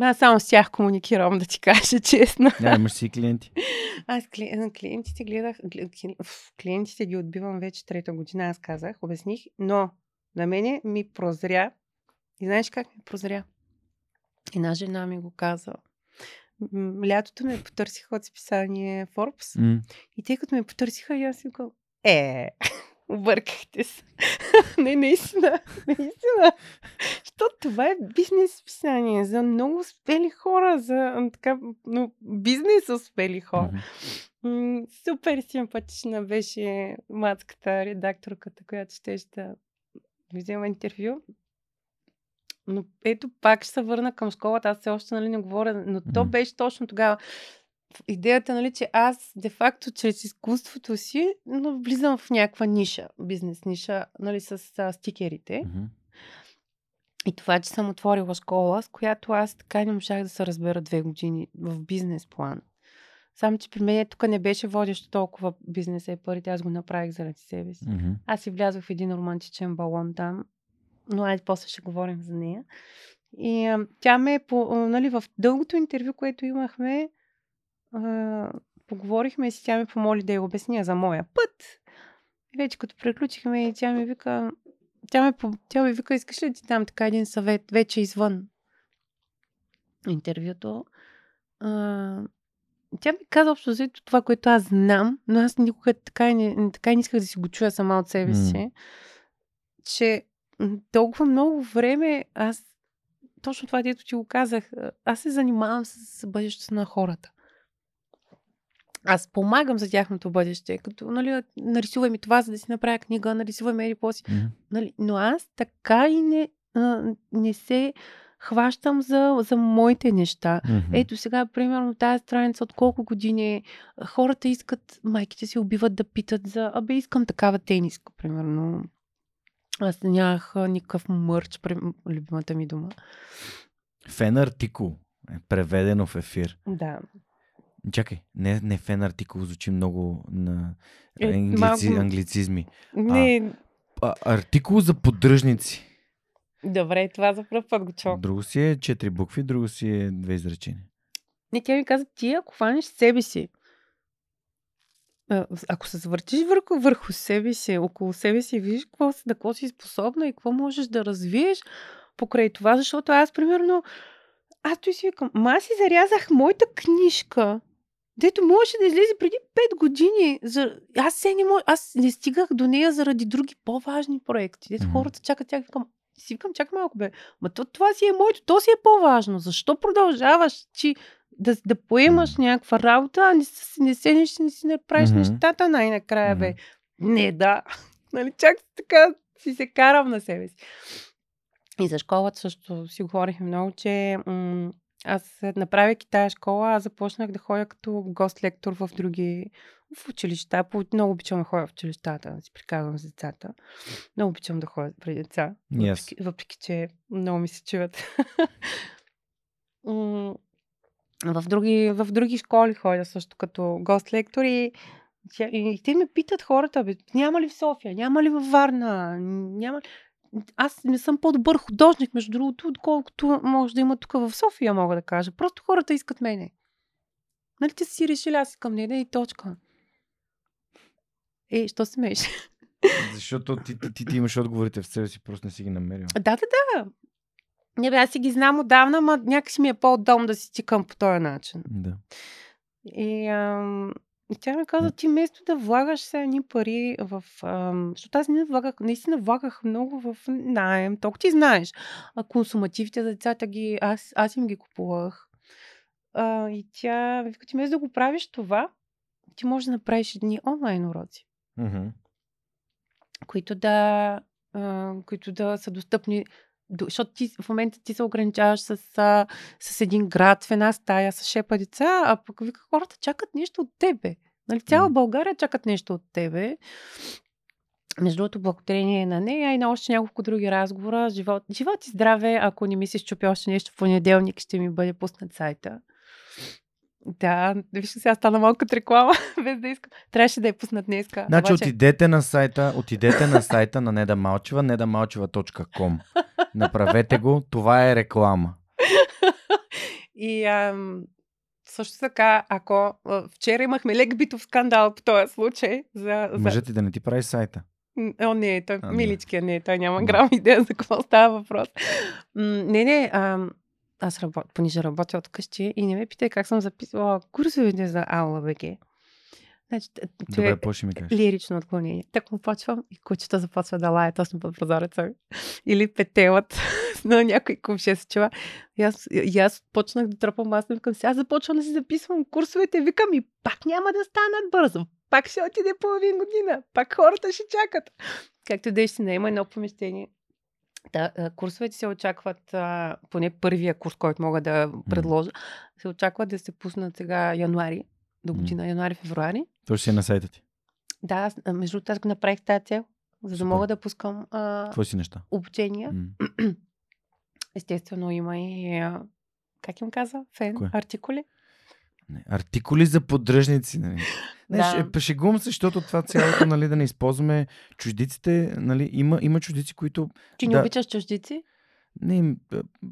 Аз само с тях комуникирам, да ти кажа честно. Да, имаш си клиенти. Аз кли... клиентите гледах, клиентите ги отбивам вече трета година, аз казах, обясних, но на мене ми прозря. И знаеш как ми прозря? Една жена ми го каза. Лятото ме потърсиха от списание Forbes. М. И тъй като ме потърсиха, и аз си казвам, е, объркахте се. не, наистина, наистина. Защото това е бизнес списание за много успели хора, за така, но бизнес успели хора. Супер симпатична беше мацката, редакторката, която ще да взема интервю. Но ето пак ще се върна към школата. Аз все още нали, не говоря, но то беше точно тогава. Идеята, нали, че аз де-факто чрез изкуството си но влизам в някаква ниша, бизнес ниша, нали, с а, стикерите. Мгм. И това, че съм отворила школа, с която аз така не можах да се разбера две години в бизнес план. Само, че при мен тук не беше водещо толкова бизнеса и парите, аз го направих заради себе си. Мгм. Аз си влязох в един романтичен балон там, но айде после ще говорим за нея. И а, тя ме, по, нали, в дългото интервю, което имахме, а, поговорихме и си тя ме помоли да я обясня за моя път. И вече като приключихме, и тя ми вика, тя по- тя ми вика, искаш ли да ти дам така един съвет, вече извън интервюто. А, тя ми каза общо взето това, което аз знам, но аз никога така и не, така и не исках да си го чуя сама от себе си, че м, толкова много време аз, точно това, дето ти го казах, аз се занимавам с бъдещето на хората. Аз помагам за тяхното бъдеще, като, нали, нарисувай ми това, за да си направя книга, нарисувай ми си. Мгм. Нали, но аз така и не, а, не се хващам за, за моите неща. Мгм. Ето сега, примерно, тази страница от колко години е, хората искат, майките си убиват да питат за, абе, искам такава тениска, примерно. Аз нямах никакъв мърч, прем- любимата ми дума. Фен артикул е преведено в ефир. Да. Чакай, не, не фен артикул звучи много на Е, англици, малко- англицизми. Не, А, артикул за поддръжници. добре, това за първ път го чувам. Друго си е четири букви, друго си е две изречения. Не, тя ми каза, ти ако хванеш себе си, а, ако се завъртиш върху, върху себе си, около себе си, видиш какво, си- на какво си способна и какво можеш да развиеш покрай това, защото аз, примерно, аз той си викам, ма аз си зарязах моята книжка, дето можеше да излезе преди 5 години. За... Аз, се не мож... аз не стигах до нея заради други по-важни проекти. Дето хората чакат тях, викам, си викам, чакай малко бе, ма то, това си е моето, то си е по-важно. Защо продължаваш ти да, да поемаш някаква работа, а не, се- не седнеш и не си направиш Мгм. нещата най-накрая, бе. Мгм. Не, да. нали, чак така си се карам на себе си. И за школата също си говорихме много, че м- аз направяйки тая школа, аз започнах да ходя като гост-лектор в други в училища. Много обичам да ходя в училищата, да си приказвам с децата. Много обичам да ходя при деца, аз. въпреки, въпреки че много ми се чуват. В, други, в други школи ходя също като гост-лектор и, и те ме питат хората, бе, няма ли в София, няма ли във Варна, няма ли... Аз не съм по-добър художник, между другото, отколкото може да има тук в София, мога да кажа. Просто хората искат мене. Нали ти си решили, аз искам нея и точка. Е, що се? Защото ти, ти, ти, ти имаш отговорите в себе си, просто не си ги намерил. Да, да, да. Не бе, аз си ги знам отдавна, ма някакси ми е по-удобно да си тикам по този начин. Да. И, ам, и тя ми каза, ти вместо да влагаш се едни пари в... Ам, защото аз не влагах, наистина влагах много в найем. Толкова ти знаеш. А консумативите за децата ги... Аз, аз им ги купувах. А, и тя вика, ти вместо да го правиш това, ти можеш да направиш едни онлайн уроци, Мгм. които да, а, които да са достъпни до- защото ти в момента ти се ограничаваш с, а, с един град в една стая с шепа деца, а пък вика, хората чакат нещо от тебе. Нали, цяла. България чакат нещо от тебе. Между другото, благодарение на нея и на още няколко други разговора. Живот, живот и здраве, ако не ми се щупи още нещо в понеделник, ще ми бъде пуснат сайта. Да, виж сега стана малко като реклама, без да искам. Трябваше да я пуснат днеска. Значи обаче- отидете на сайта, отидете на сайта на Неда Малчева, nedamalcheva.com. Направете го, това е реклама. И ам, също така, ако а, вчера имахме лек битов скандал по този случай, за, за... Мъжът ти да не ти прави сайта. О, не, той А, не. миличкия, не, той няма грам идея за какво става въпрос. М, не, не, ам, аз работя, понеже работя от къщи и не ме питай как съм записвала курсовете за Аула БГ. Значи, е Добре, по ще ми кажеш. лирично отклонение. Так му почвам и кучето започва да лае точно под прозореца. Или петелът на някой кумше се чува. И аз, и аз почнах да тръпам, аз викам сега започвам да си записвам курсовете, викам и пак няма да станат бързо. Пак ще отиде половин година. Пак хората ще чакат. Както да е, ще наема едно помещение Да, курсовете се очакват, поне първия курс, който мога да предложа, се очаква да се пуснат сега януари, до година, януари-февруари. То ще си е на сайта ти. Да, аз, между другото, аз го направих тази цел, за да Супер. мога да пускам а, Твои си неща. обучения. М. Естествено, има и, а, как им каза, фен, Кое? артикули. Не, артикули за поддръжници. Нали. Не, Да. ще, пешегувам се, защото това цялото, нали, да не използваме чуждиците, нали, има, има чуждици, които... Ти не Да. обичаш чуждици? Не,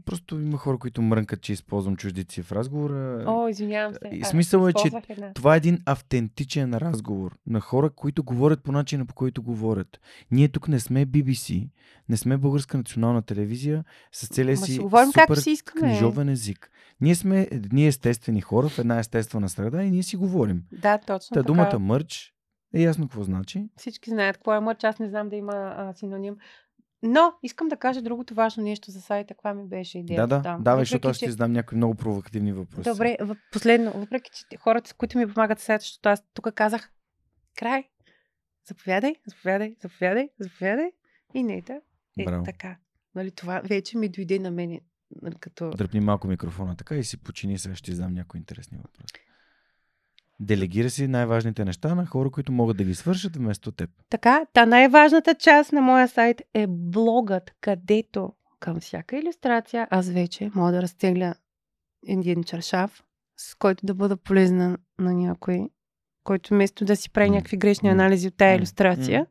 просто има хора, които мрънкат, че използвам чуждици в разговора. О, извинявам се. и смисъл е, че една. Това е един автентичен разговор на хора, които говорят по начина, по който говорят. Ние тук не сме BBC, не сме Българска национална телевизия с целия си си говорим супер както си искаме. книжовен език. Ние сме едни естествени хора в една естествена среда и ние си говорим. Да, точно Та така. думата мърч е ясно какво значи. Всички знаят какво е мърч, аз не знам да има а, синоним. Но искам да кажа другото важно нещо за сайта. Каква ми беше Да, идеята да, там? давай, защото аз ще че- задам някои много провокативни въпроси. Добре, последно. Въпреки, че хората, които ми помагат сайта, защото аз тук казах край. Заповядай, заповядай, заповядай, заповядай. И нета. Е, Браво. така. Нали, това вече ми дойде на мене. Нали, като... Дръпни малко микрофона така и си почини, сега ще задам някои интересни въпроси. Делегира си най-важните неща на хора, които могат да ги свършат вместо теб. Така, та най-важната част на моя сайт е блогът, където към всяка иллюстрация аз вече мога да разтегля един чаршав, с който да бъда полезна на някой, който вместо да си прави някакви грешни анализи от тая иллюстрация,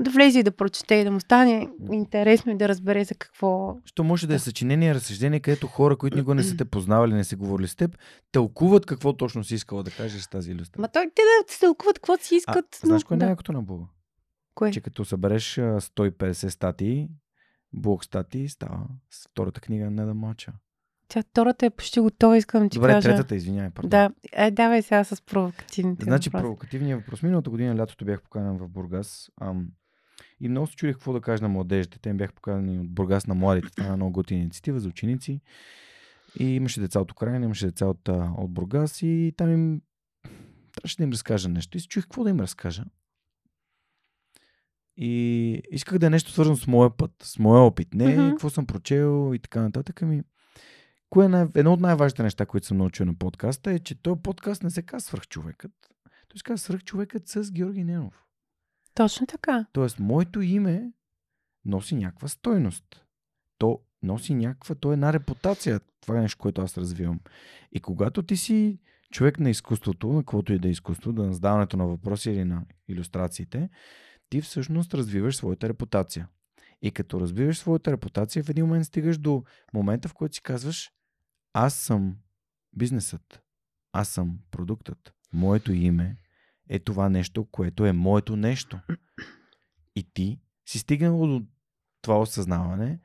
да влезе и да прочете и да му стане интересно и да разбере за какво. Що може да е съчинение, разсъждение, където хора, които никога не са те познавали, не са говорили с теб, тълкуват какво точно си искала да кажеш с тази иллюстрация. Ма той те да тълкуват какво си искат. а, знаеш кое е да. най-якото на блога? Кое? Че като събереш а, 150 статии, блог статии, става втората книга не да мълча. Тя втората е почти готова, искам да ти Добре, кажа. третата, извинявай, пардон. Да, е, давай сега с провокативните Значи въпроси. провокативният въпрос. Миналата година лятото бях поканен в Бургас. Ам, и много се чудих какво да кажа на младежите. Те ми бяха поканени от Бургас на младите. Това е много готина инициатива за ученици. И имаше деца от Украина, имаше деца от, от Бургас и там им трябваше да им разкажа нещо. И се чуих какво да им разкажа. И исках да е нещо свързано с моя път, с моя опит. Не Мгм. какво съм прочел и така нататък. Ами, кое е най- едно от най-важните неща, които съм научил на подкаста е, че този подкаст не се казва свръхчовекът. Той се казва свръхчовекът с Георги Ненов. Точно така. Тоест, моето име носи някаква стойност. То носи някаква, то е една репутация. Това е нещо, което аз развивам. И когато ти си човек на изкуството, на каквото и да е изкуство, да на задаването на въпроси или на иллюстрациите, ти всъщност развиваш своята репутация. И като развиваш своята репутация, в един момент стигаш до момента, в който си казваш аз съм бизнесът, аз съм продуктът. Моето име е това нещо, което е моето нещо. И ти си стигнал до това осъзнаване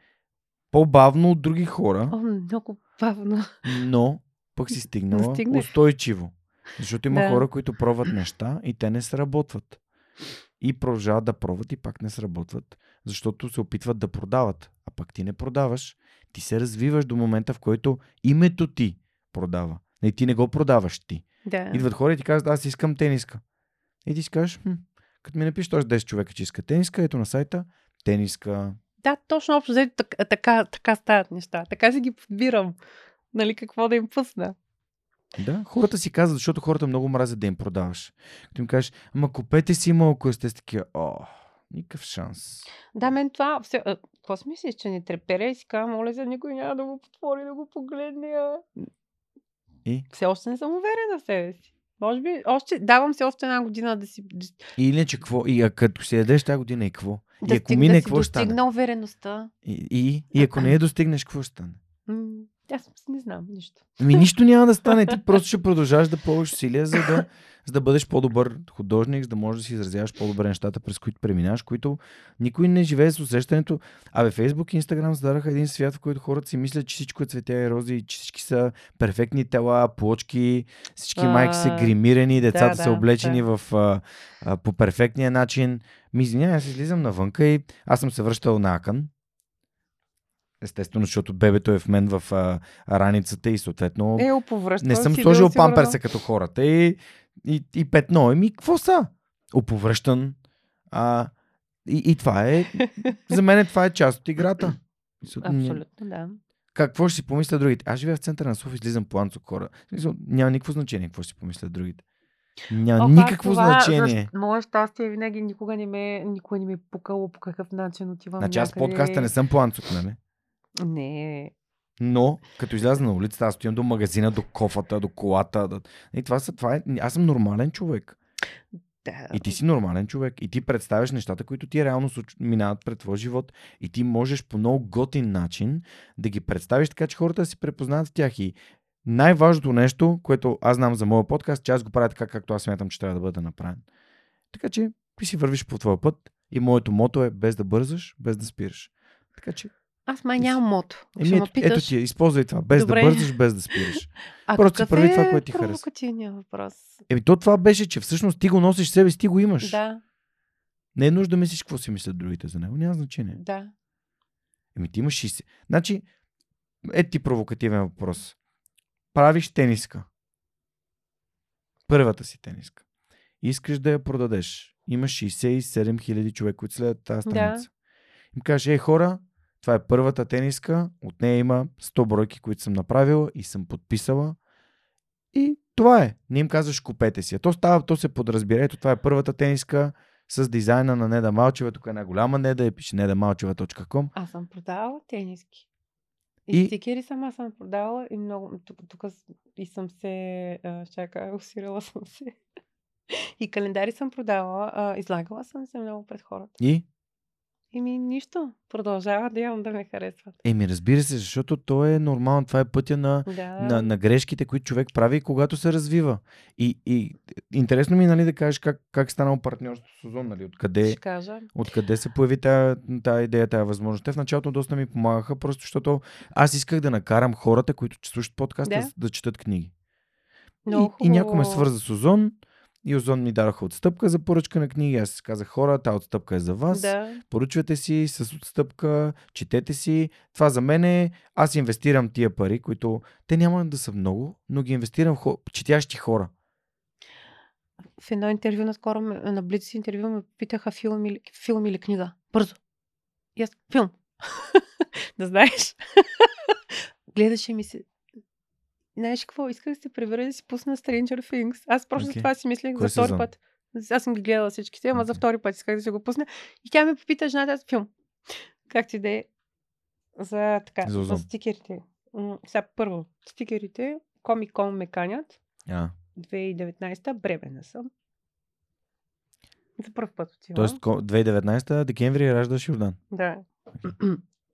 по-бавно от други хора, О, много бавно. но пък си стигнала Достигнах. устойчиво. Защото има Да. хора, които пробват неща и те не сработват. И продължават да пробват и пак не сработват, защото се опитват да продават. А пък ти не продаваш. Ти се развиваш до момента, в който името ти продава. И ти не го продаваш ти. Да. Идват хора и ти казват, аз искам тениска. И ти си кажеш, хм, като ми напишеш още 10 човека, че иска тениска, ето на сайта, тениска. Да, точно общо взето така, така, така стават неща. Така си ги подбирам. Нали, какво да им пусна. Да, хората си казват, защото хората много мразят да им продаваш. Като им кажеш, ама купете си малко, сте такива, о, никакъв шанс. Да, мен това... Все, какво си мислиш, че не треперя и си казвам, моля за никой няма да го потвори, да го погледне. а?» И? Все още не съм уверена в себе си. Може би, още, давам си още една година да си... Да, И иначе какво? И а, като си ядеш тази година и какво? да и ако стиг- мине, да какво ще стане? достигна увереността. И, и, и ако не я достигнеш, какво ще стане? Аз не знам нищо. Ами нищо няма да стане. Ти просто ще продължаваш да полагаш усилия, за да, за да бъдеш по-добър художник, за да можеш да си изразяваш по-добре нещата, през които преминаваш, които никой не живее с усещането. Абе, Фейсбук и Инстаграм зададаха един свят, в който хората си мислят, че всичко е цветя и рози, че всички са перфектни тела, плочки, всички А, майки са гримирани, децата да, са облечени да. в, а, а, по перфектния начин. Ми извинявай, аз излизам навънка и аз съм се връщал на Акън. Естествено, защото бебето е в мен в а, раницата и съответно Е, не съм сложил бил си памперса като хората и, и, и петно. Еми, какво са? Оповръщан. А, и, и това е, за мен това е част от играта. Абсолютно, да. Какво ще си помислят другите? Аз живея в центъра на София, излизам по Анцук хора. Няма никакво значение какво ще си помислят другите. Няма Ох, никакво това, значение. За мое щастие винаги никога не ме, никога не ми е пукало по какъв начин отивам Значи аз някъде. подкаста не съм по Анцук, нали? Не, Но, като изляза на улицата, аз стоям до магазина, до кофата, до колата. До... И това са, това е... Аз съм нормален човек. да. И ти си нормален човек. И ти представяш нещата, които ти реално минават пред твоя живот. И ти можеш по много готин начин да ги представиш така, че хората да си препознават в тях. И най-важното нещо, което аз знам за моя подкаст, че аз го правя така, както аз смятам, че трябва да бъде направен. Така че ти си вървиш по твоя път и моето мото е без да бързаш, без да спираш. Така че, Аз май нямам мото. еми, Ще ето, питаш. ето ти, използвай това. Без Добре. да бързаш, без да спираш. а просто какъв прави е това, което ти харесва. въпрос? Еми, то това беше, че всъщност ти го носиш себе си, ти го имаш. Да, Не е нужда да мислиш какво си мислят другите за него. Няма значение. да. Еми ти имаш 60. Значи, е ти провокативен въпрос. Правиш тениска. Първата си тениска. Искаш да я продадеш. Имаш 67 хиляди човек, които следят тази Да. страница. Им кажеш, ей хора, това е първата тениска, от нея има 100 бройки, които съм направила и съм подписала. И това е. Не им казваш, купете си. А то става, то се подразбира. Ето, това е първата тениска с дизайна на Неда Малчева. Тук е една голяма Неда, и пише nedamalcheva.com. Аз съм продавала тениски. И, И- стикери сама съм продавала и много. Тук, тук и съм се. А, чака, усирала съм се. И календари съм продавала. А, излагала съм се много пред хората. И И ми нищо. Продължава да имам да ме харесват. Еми, разбира се, защото то е нормално. Това е пътя на, Да. на, на грешките, които човек прави, когато се развива. И, и интересно ми, е, нали, да кажеш как, как станало партньорство с Озон, нали, откъде, откъде се появи тая, тая идея, тая възможност. Те в началото доста ми помагаха, просто защото аз исках да накарам хората, които слушат подкаста, Да. да, четат книги. Много И, и някой ме хубаво. свърза с Озон, и Озон ми дараха отстъпка за поръчка на книги. Аз казах, хора, тази отстъпка е за вас. Да. поръчвате си с отстъпка, четете си. Това за мен е, аз инвестирам тия пари, които те няма да са много, но ги инвестирам в хо... четящи хора. В едно интервю наскоро, на Блиц интервю ме питаха филм или, филм или книга. Бързо. И аз, филм. да знаеш. Гледаше ми се. Знаеш какво? Исках да се превера да си пусна Stranger Things. Аз просто okay. това си мислех Кой за втори сезон? път. Аз съм ги гледала всичките, ама за Окей. втори път исках да си го пусна. И тя ме попита жената аз филм. Как ти да е? За така, За за, стикерите. М, Сега първо, стикерите, Con ме канят. А, 2019 бременна съм. За първ път отивам. тоест, ко- 2019 декември раждаш Йордан. Да.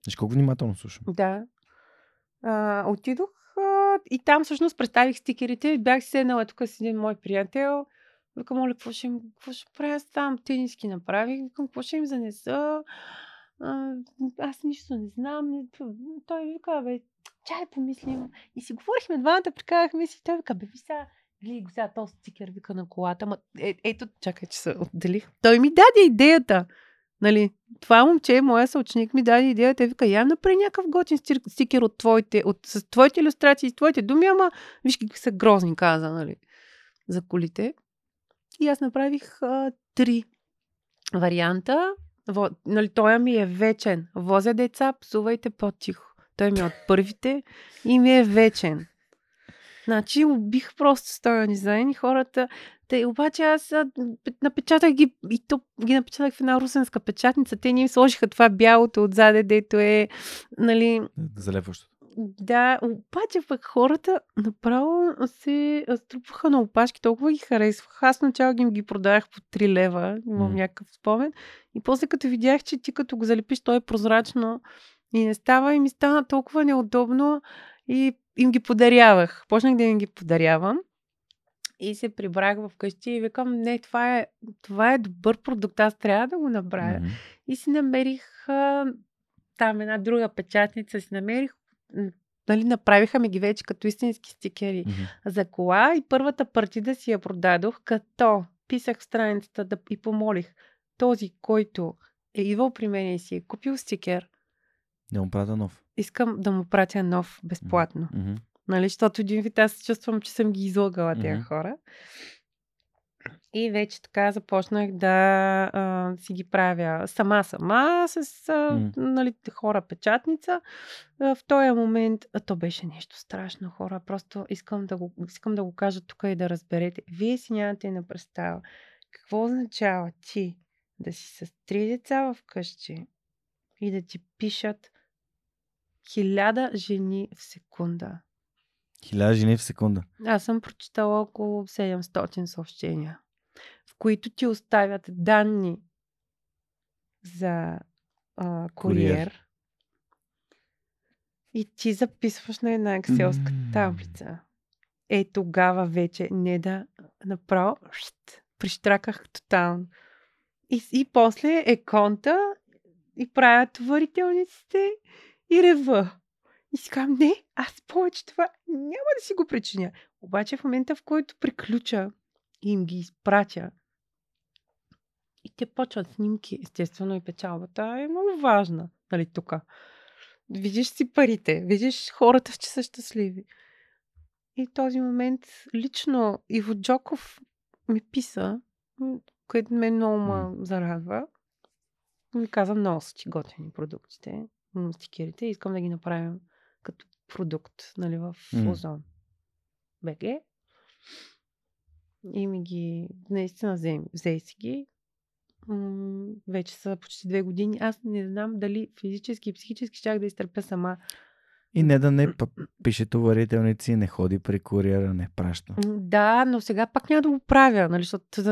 Виж колко внимателно слушам. да. А, отидох и там всъщност представих стикерите. Бях седнала тук с един мой приятел. Викам, моля, какво ще, им, какво ще правя аз там? Тениски направих. Викам, какво ще им занеса? А, аз нищо не знам. Той вика, бе, чай помислим. И си говорихме двамата, прикарахме си. Той вика, бе, ви сега, го сега този стикер, вика на колата. Ма, е, ето, чакай, че се отделих. Той ми даде идеята. Нали, това момче, моя съученик, ми даде идеята вика, я направи някакъв готин стикер от твоите, от, с твоите иллюстрации, с твоите думи, ама виж какви са грозни, каза, нали, за колите. И аз направих а, три варианта. Во, нали, той ми е вечен. Возя деца, псувайте по-тихо. Той ми е от първите и ми е вечен. Значи убих просто с този дизайн и хората. Те, обаче аз напечатах ги и то ги напечатах в една русенска печатница. Те ни сложиха това бялото отзаде, дето е, нали, Залепващото. да, обаче пък хората направо се струпваха на опашки, толкова ги харесваха. Аз начало ги, ги продавах по 3 лева, имам М. някакъв спомен. И после като видях, че ти като го залепиш, то е прозрачно и не става, и ми стана толкова неудобно и им ги подарявах. Почнах да им ги подарявам. И се прибрах вкъщи и викам, не, това е, това е добър продукт, аз трябва да го направя. Мгм. И си намерих а, там една друга печатница, си намерих, нали, направиха ми ги вече като истински стикери Мгм. за кола и първата партида си я продадох, като писах в страницата да, и помолих този, който е идвал при мен и си е купил стикер, Не му пратя нов. искам да му пратя нов безплатно. Мгм. Нали, защото един вид аз се чувствам, че съм ги излагала тези Мгм. хора. И вече така започнах да а, си ги правя сама-сама с а, М. нали, хора печатница. А, в този момент а, то беше нещо страшно хора. Просто искам да го, искам да го кажа тук и да разберете. Вие си нямате на представа. Какво означава ти да си с три деца в къщи и да ти пишат хиляда жени в секунда? Хиляда жени в секунда. Аз съм прочитала около 700 съобщения, в които ти оставят данни за а, куриер. Куриер. И ти записваш на една екселска таблица. Е, тогава вече не да направо шт, прищраках тотално. И, и после е конта и правя товарителниците и рева. И си казвам, не, аз повече това няма да си го причиня. Обаче в момента, в който приключа и им ги изпратя, и те почват снимки, естествено и печалбата е много важна, нали, тук. Видиш си парите, видиш хората, че са щастливи. И този момент лично Иво Джоков ми писа, което ме много ме зарадва. Ми каза, много са ти готини продуктите, стикерите. Искам да ги направим като продукт, нали, в. Озон. БГ. И ми ги, наистина взе, взе си ги. М, вече са почти две години. Аз не знам дали физически и психически щях да изтърпя сама. И не да не пише товарителници, не ходи при куриера, не праща. Да, но сега пак няма да го правя, нали, защото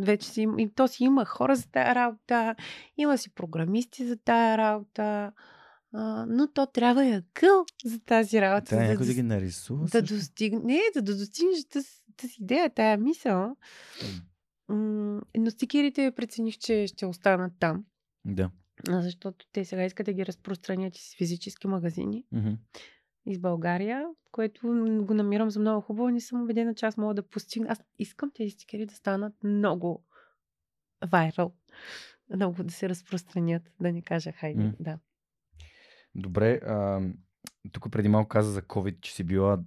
вече си, и то си има хора за тая работа, има си програмисти за тая работа, а, но то трябва и акъл за тази работа. Трябва за някой да ги нарисува. да също. достигне, не, да достигнеш тази, тази идея, тая мисъл. Но стикерите прецених, че ще останат там, Да. защото те сега искат да ги разпространят из физически магазини Мгм. из България, което го намирам за много хубаво. Не съм убедена, че аз мога да постигна. Аз искам тези стикери да станат много вайрал. Много да се разпространят, да не кажа хайде. М. Да. Добре, а, тук преди малко каза за COVID, че си била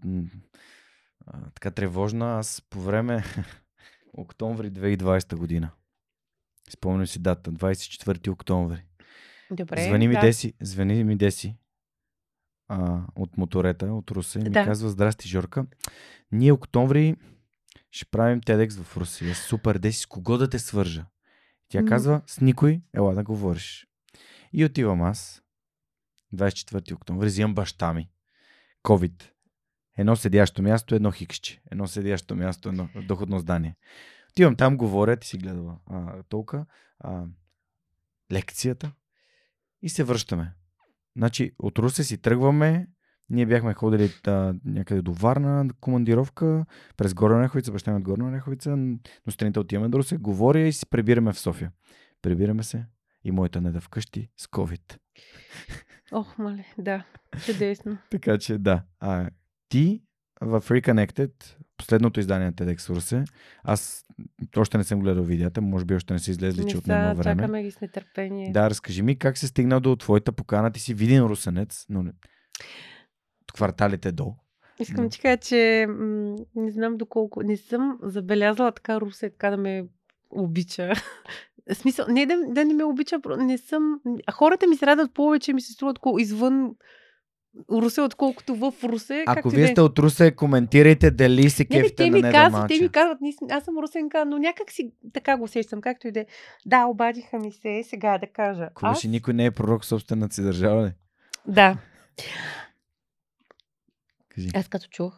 а, така тревожна. Аз по време октомври 2020 година. Спомням си дата, 24 октомври. Добре. звъни ми да. Деси, звъни ми Деси а, от моторета, от Русе. и Ми Да. казва, здрасти, Жорка. Ние октомври ще правим TEDx в Русия. Супер, Деси, с кого да те свържа? Тя казва, с никой, ела да говориш. И отивам аз, 24 октомври, взимам баща ми. COVID. Едно седящо място, едно хиксче. Едно седящо място, едно доходно здание. Отивам там, говоря, ти си гледала а, толка, а, лекцията и се връщаме. Значи от Русе си тръгваме, ние бяхме ходили да, някъде до Варна, на командировка, през Горна Ореховица, баща ми от Горна Ореховица, но сутринта отиваме до Русе, говоря и се прибираме в София. Прибираме се и моята неда вкъщи с COVID. Ох, мале, да. Чудесно. Така че да. А, ти в Reconnected, последното издание на TEDx Русе, аз още не съм гледал видеята, може би още не са излезли, че Не отнема са, време. чакаме ги с нетърпение. Да, разкажи ми как се стигнал до твоята покана. Ти си виден русенец, но не... кварталите до. Искам ти кажа, че м- не знам доколко. Не съм забелязала така Русе, така да ме обича. В смисъл, не да, да не ме обича, не съм... Хората ми се радват повече, ми се струват извън Русе, отколкото в Русе. Ако вие сте от Русе, коментирайте дали се Не, кефте те ми казват, те ми казват, аз съм русенка, но някак си така го усещам, както и да е. Да, обадиха ми се, сега да кажа. Кога ще никой не е пророк в собствената си държава, ли? Да, Кажи. Аз като чух.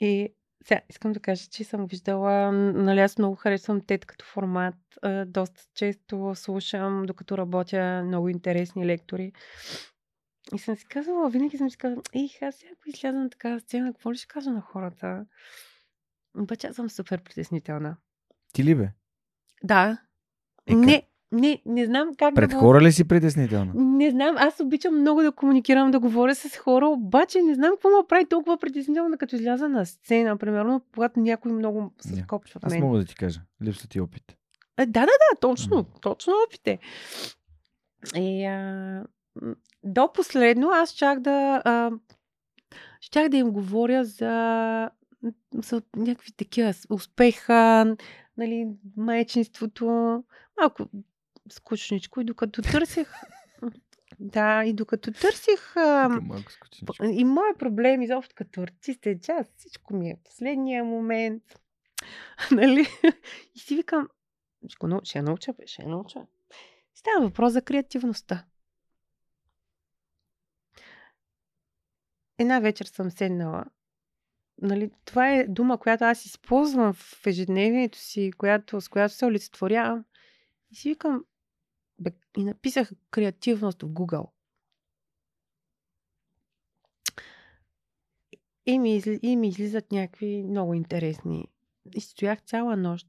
И сега искам да кажа, че съм виждала, нали аз много харесвам тет като формат. Доста често слушам, докато работя много интересни лектори. И съм си казвала, винаги съм си казвала, ей, аз сега ако изляза на такава сцена, какво ли ще кажа на хората? Обаче аз съм супер притеснителна. Ти ли бе? Да. Е, не, не, не знам как Пред да го... хора ли си притеснителна? Не знам, аз обичам много да комуникирам, да говоря с хора, обаче не знам какво ме прави толкова притеснително, като изляза на сцена, примерно, когато някой много се скопчва Аз мен. мога да ти кажа. Липсва ти опит. Е, да, да, да, точно, М. точно опите. И, а, до последно аз чак да а, щях да им говоря за за някакви такива успеха, нали, майчинството. Малко скучничко. И докато търсех да, и докато търсих а, и моя проблем изобщо като артист е, че аз всичко ми е последния момент. нали? И си викам, ще я науча, бе, ще я науча. Става въпрос за креативността. Една вечер съм седнала. Нали, това е дума, която аз използвам в ежедневието си, която, с която се олицетворявам. И си викам, и написах креативност в Google. И ми, изли, и ми излизат някакви много интересни. И стоях цяла нощ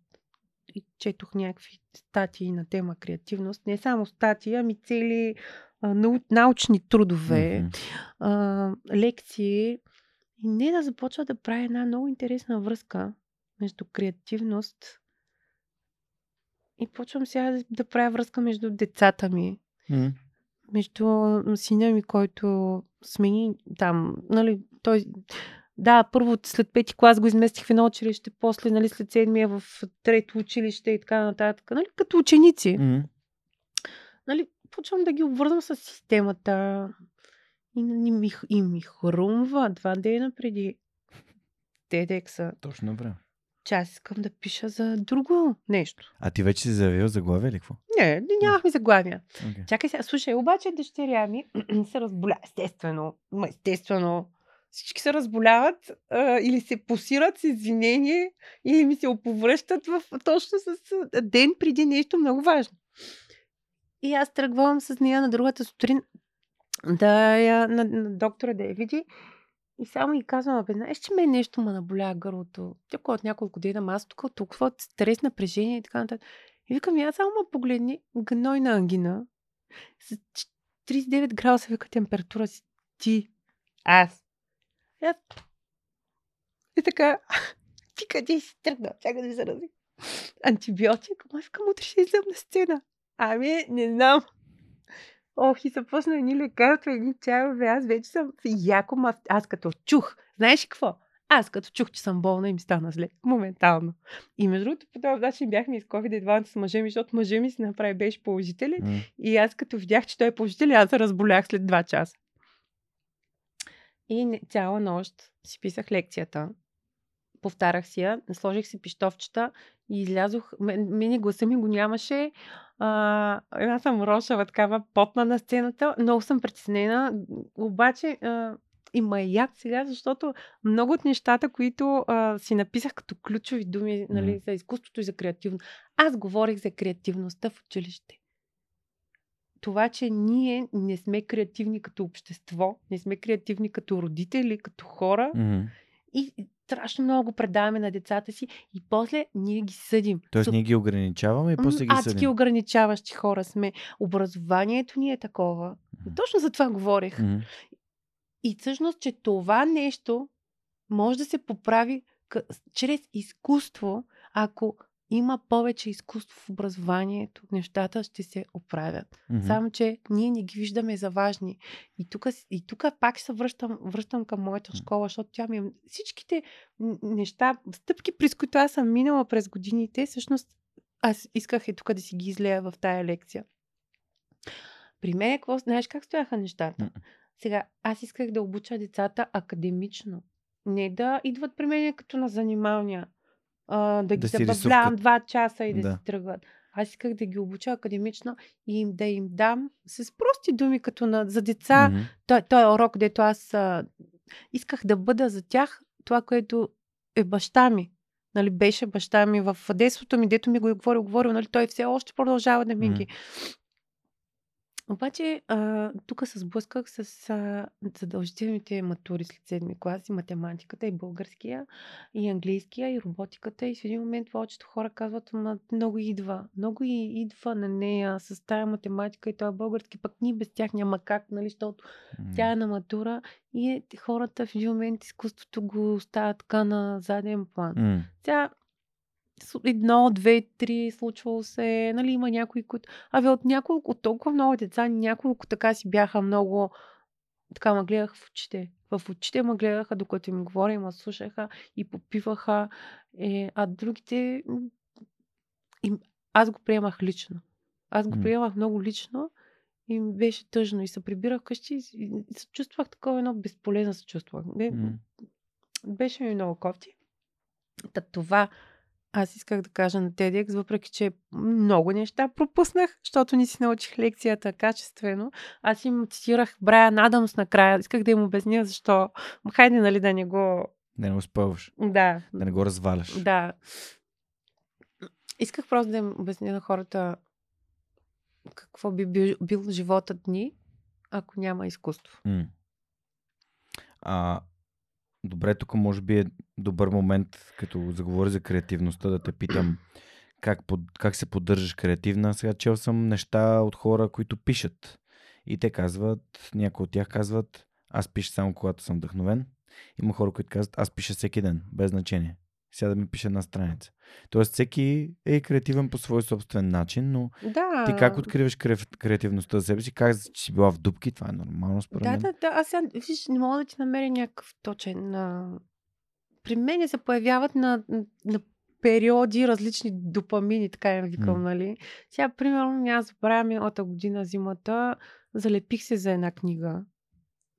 и четох някакви статии на тема креативност. Не само статии, ами цели а, нау, научни трудове, mm-hmm. а, лекции. И не да започва да прави една много интересна връзка между креативност и почвам сега да, да правя връзка между децата ми. Mm. Между сина ми, който смени там, нали, той да, първо след пети клас го изместих в едно училище, после нали, след седмия в трето училище и така нататък. Нали, като ученици. Mm. Нали, почвам да ги обвързвам с системата. И, и, ми, и ми хрумва два дена преди TEDx. Точно време че аз искам да пиша за друго нещо. А ти вече си заявил заглавие или какво? Не, нямахме заглавия. Okay. Чакай сега, слушай, обаче дъщеря ми се разболя. Естествено, естествено, всички се разболяват а, или се посират с извинение, или ми се оповръщат в, точно с ден преди нещо много важно. И аз тръгвам с нея на другата сутрин да я, на, на доктора да я види. И само и казвам, абе, знаеш, че мен нещо ме наболя гърлото. Тя от няколко дена, аз тук толкова стрес, напрежение и така нататък. И викам, аз само ме погледни, гнойна ангина, с 39 градуса вика температура си ти, аз. Аз... и така, ти къде си тръгна? Чакай да се рази. Антибиотик? Ама викам, утре ще излезам на сцена. Ами, не знам. Ох, и започна едни лекарства, едни чайове. Аз вече съм яко, ма... аз като чух. Знаеш какво? Аз като чух, че съм болна и ми стана зле. Моментално. И между другото, по този начин бяхме из COVID едва с мъжа ми, защото мъжа ми си направи беше положителен. Mm. И аз като видях, че той е положителен, аз се разболях след 2 часа. И не, цяла нощ си писах лекцията. Повтарях си я, сложих си пиштовчета и излязох. Мене гласа ми го нямаше. А, аз съм рошава, такава потна на сцената. Много съм притеснена. Обаче а, има и яд сега, защото много от нещата, които а, си написах като ключови думи нали, за изкуството и за креативност, аз говорих за креативността в училище. Това, че ние не сме креативни като общество, не сме креативни като родители, като хора. Mm. И страшно много предаваме на децата си и после ние ги съдим. Тоест ние ги ограничаваме и после ги съдим. Адски ограничаващи хора сме. Образованието ни е такова. Mm-hmm. Точно за това говорех. Mm-hmm. И всъщност, че това нещо може да се поправи чрез изкуство, ако има повече изкуство в образованието, нещата ще се оправят. Mm-hmm. Само, че ние не ги виждаме за важни. И тук, и тук пак се връщам, връщам към моята школа, защото тя ми е... Всичките неща, стъпки, през които аз съм минала през годините, всъщност аз исках и тук да си ги излея в тая лекция. При мен, какво, знаеш как стояха нещата? Mm-hmm. Сега, аз исках да обуча децата академично. Не да идват при мен като на занималния а, да ги да забавлявам два часа и да, да си тръгват. Аз исках да ги обуча академично и им да им дам с прости думи, като на, за деца. Mm-hmm. Той, той е урок, дето аз а, исках да бъда за тях това, което е баща ми. Нали, беше баща ми в детството ми, дето ми го е говорил, говорил, нали, той все още продължава да ми mm-hmm. ги обаче, а, тук се сблъсках с а, задължителните матури след седми клас и математиката, и българския, и английския, и роботиката. И в един момент повечето хора казват, ма много идва. Много и идва на нея с тая математика и това български, пък ние без тях няма как, нали, защото mm. тя е на матура и е, хората в един момент изкуството го оставят така на заден план. Mm. Тя едно, две, три, случвало се, нали, има някои, които... Абе, от няколко, от толкова много деца, няколко така си бяха много... Така ме гледах в очите. в очите ме гледаха, докато им говоря, ме слушаха и попиваха. Е, а другите, им, аз го приемах лично. Аз го приемах много лично и ми беше тъжно. И се прибирах вкъщи и, се чувствах такова едно безполезно се чувствах. Бе, беше ми много кофти. Та това аз исках да кажа на TEDx, въпреки че много неща пропуснах, защото не си научих лекцията качествено. Аз им цитирах Брайан Адамс накрая. Исках да им обясня защо. Хайде, нали, да не го... Да не го спъваш. Да, Да не го разваляш. да. Исках просто да им обясня на хората какво би бил, бил животът ни, ако няма изкуство. М. А, добре, тук може би е добър момент, като заговори за креативността, да те питам как, под, как се поддържаш креативна. Сега чел съм неща от хора, които пишат. И те казват, някои от тях казват, аз пиша само когато съм вдъхновен. Има хора, които казват, аз пиша всеки ден, без значение. Сега да ми пише една страница. Тоест всеки е креативен по свой собствен начин, но Да. ти как откриваш кре- креативността за себе си? Как си била в дупки? Това е нормално според Да, мен. да, да. Аз сега, виж, не мога да ти намеря някакъв точен. А... При мен се появяват на, на периоди различни допамини, така я викам, М. нали? Сега, примерно, няма забравя миналата година зимата, залепих се за една книга,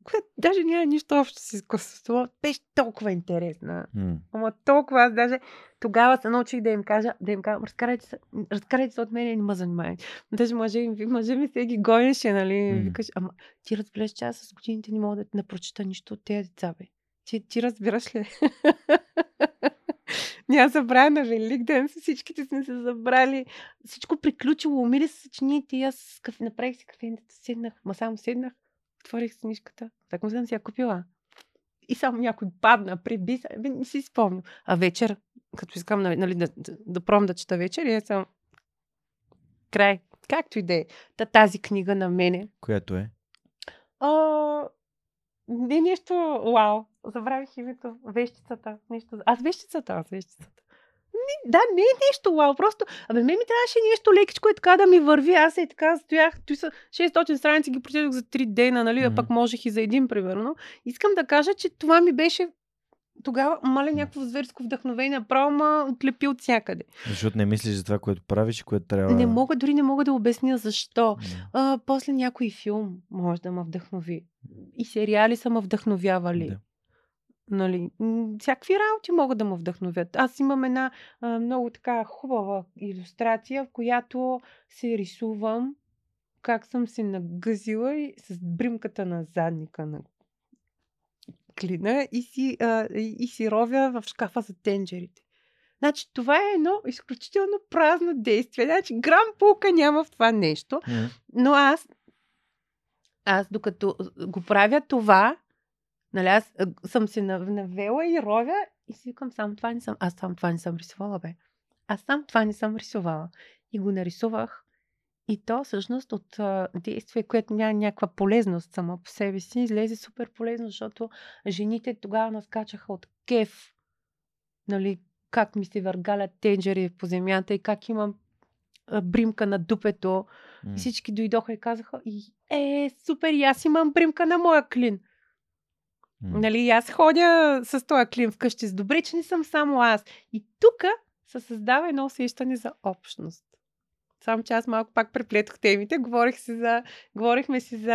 която даже няма нищо общо с изкуството. Беше толкова интересна. М. Ама толкова аз даже тогава се научих да им кажа, да им кажа, разкарайте се, разкарайте се от мен и не ме занимайте. Даже мъже, мъже ми се ги гонеше, нали? М. Викаш, ама ти разбираш, че аз с годините не мога да не прочита нищо от тези деца, бе. Ти, ти разбираш ли? Няма забравя на Великден, всичките сме се забрали. Всичко приключило, умили се съчините и аз кафе, направих си кафенето, седнах, ма само седнах, отворих книжката, так му съм си я купила. И само някой падна, приби се, бе, не си спомням. А вечер, като искам нали, нали, да, да, да пробвам да чета вечер, и съм край. Както и да е. Та тази книга на мене. Която е? А, не нещо, вау, забравих името. Вещицата. Нещо. Аз вещицата, аз вещицата. Не, да, не е нещо вау, просто, абе, мен ми трябваше нещо лекичко и така да ми върви. Аз и така стоях, той са 600 страници, ги прочетох за 3 дена, нали, а Мгм. пък можех и за един, примерно. Искам да кажа, че това ми беше тогава, маля, някакво зверско вдъхновение, направо ма отлепи от всякъде. Защото не мислиш за това, което правиш и което трябва. Не мога, дори не мога да обясня защо. Да. А, после някой филм може да ме вдъхнови. И сериали са ме вдъхновявали. Да. Нали, всякакви работи могат да ме вдъхновят. Аз имам една а, много така хубава иллюстрация, в която се рисувам как съм се нагъзила и с бримката на задника на клина и си, а, и, си ровя в шкафа за тенджерите. Значи това е едно изключително празно действие. Значи грам полка няма в това нещо. Но аз, аз докато го правя това, нали, аз съм се нав- навела и ровя и си викам, само това не съм, аз сам това не съм рисувала, бе. Аз сам това не съм рисувала. И го нарисувах. И то всъщност от а, действие, което няма някаква полезност сама по себе си, излезе супер полезно, защото жените тогава наскачаха от кеф, нали, как ми се въргалят тенджери по земята и как имам бримка на дупето. И всички дойдоха и казаха, е, супер, и аз имам бримка на моя клин. Нали, аз ходя с този клин вкъщи. С добре, че не съм само аз. И тук се създава едно усещане за общност. Само че аз малко пак преплетох темите. Говорих си за, говорихме си за...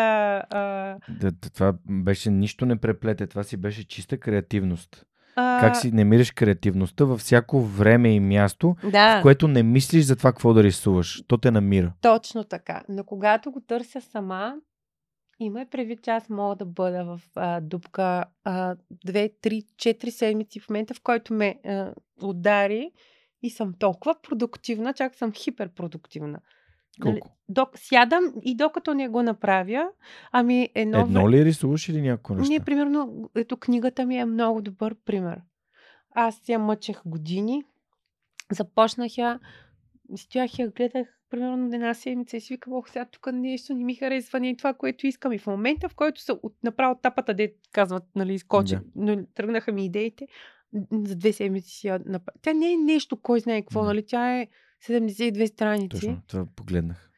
А, да, това беше нищо не преплете, това си беше чиста креативност. а, Как си намираш креативността във всяко време и място, Да, в което не мислиш за това какво да рисуваш. То те намира. точно така. Но когато го търся сама, има и предвид, че аз мога да бъда в а, дупка а, 2, 3, 4 седмици в момента, в който ме а, удари и съм толкова продуктивна, чак съм хиперпродуктивна. Нали, Колко? Док, сядам и докато не го направя, ами едно... Едно ли рисуваш или някакво неща? Ние, примерно, ето книгата ми е много добър пример. Аз я мъчех години, започнах я, стоях я, гледах примерно една седмица и си викам, ох, сега тук нещо не ми харесва, не е това, което искам. И в момента, в който са от, направо тапата, де казват, нали, изкочи, Да. но тръгнаха ми идеите, за две седмици си я направя. Тя не е нещо, кой знае какво, Да. нали, тя е 72 страници. Точно, това погледнах.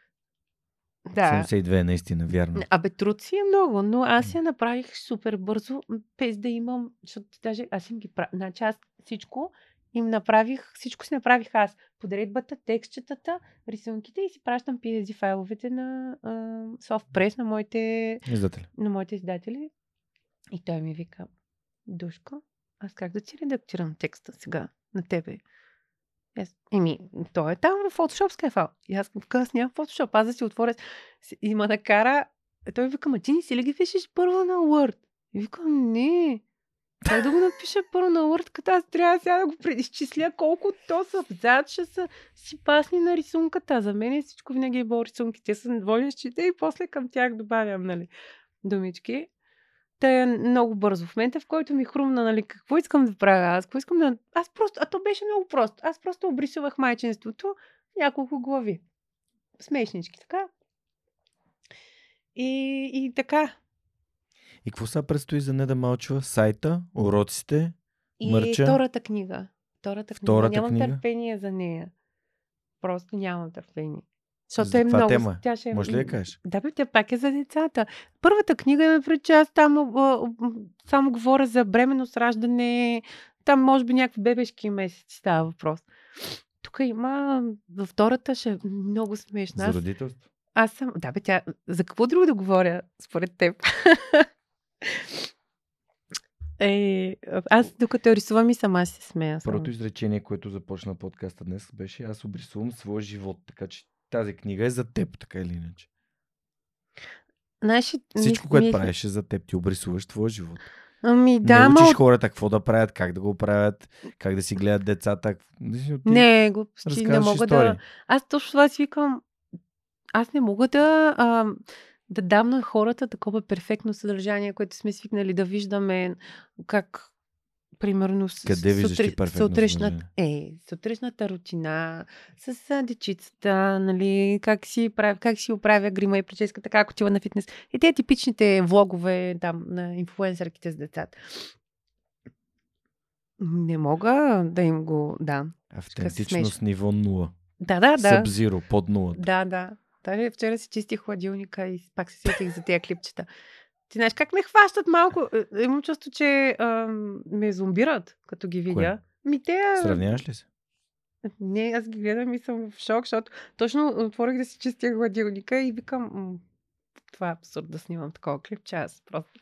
Да. 72 е наистина, вярно. Абе, труд си е много, но аз я направих супер бързо, без да имам, защото даже аз им ги правя. Значи аз всичко им направих, всичко си направих аз. Подредбата, текстчетата, рисунките и си пращам PSD файловете на а, SoftPress на моите, Издатели. на моите издатели. И той ми вика, Душка, аз как да ти редактирам текста сега на тебе? Аз, еми, той е там в с файл. И аз викам, аз нямам Photoshop, аз да си отворя. И ма накара, той вика, ма ти не си ли ги пишеш първо на Word? И викам, не. Как да го напиша първо на като аз трябва сега да го преизчисля колко то са абзац, ще са си пасни на рисунката. За мен всичко винаги е било рисунки. Те са водещите и после към тях добавям, нали, думички. Та е много бързо. В момента, в който ми хрумна, нали, какво искам да правя, аз какво искам да... Аз просто... А то беше много просто. Аз просто обрисувах майчинството няколко глави. Смешнички, така. И, и така. И какво сега предстои за не да мълчва? Сайта, уроците, И Мърча? втората книга. Втората книга. Втората нямам книга? търпение за нея. Просто нямам търпение. Защото За е много... тема? Тя ще... е- Може ли да кажеш? Да, бе, тя пак е за децата. Първата книга е пред че аз там само говоря за бременност, раждане, там може би някакви бебешки месеци става въпрос. Тук има, във втората ще е много смешна. За родителство? аз съм, да бе, тя, за какво друго да говоря, според теб? е, аз докато рисувам и сама се смея. само. Първото изречение, което започна подкаста днес, беше аз обрисувам своя живот. Така че тази книга е за теб, така или иначе. Знаеш, Всичко, мис- което мисля- правиш е за теб. Ти обрисуваш твоя живот. Ами да, не учиш хората какво да правят, как да го правят, как да си гледат децата. Не, глупости, не мога истории. да... Аз точно това си викам, аз не мога да, а, да дам на хората такова перфектно съдържание, което сме свикнали да виждаме как примерно Къде виждаш перфектно сутрешната, е, сутрешната рутина с а, дечицата, нали, как си, прави, как си оправя грима и прическата, как отива на фитнес. И те типичните влогове там на инфлуенсърките с децата. Не мога да им го дам. Автентичност ниво 0. Да, да, да. Събзиро, под 0. Да, да. Даже вчера си чистих хладилника и пак се сетих за тези клипчета. Ти знаеш как ме хващат малко? Е, Имам чувство, че ам, ме зомбират, като ги видя. Ми те... а, Сравняваш ли се? Не, аз ги гледам и съм в шок, защото точно отворих да си чистя хладилника и викам, това е абсурд да снимам такова клипче, аз просто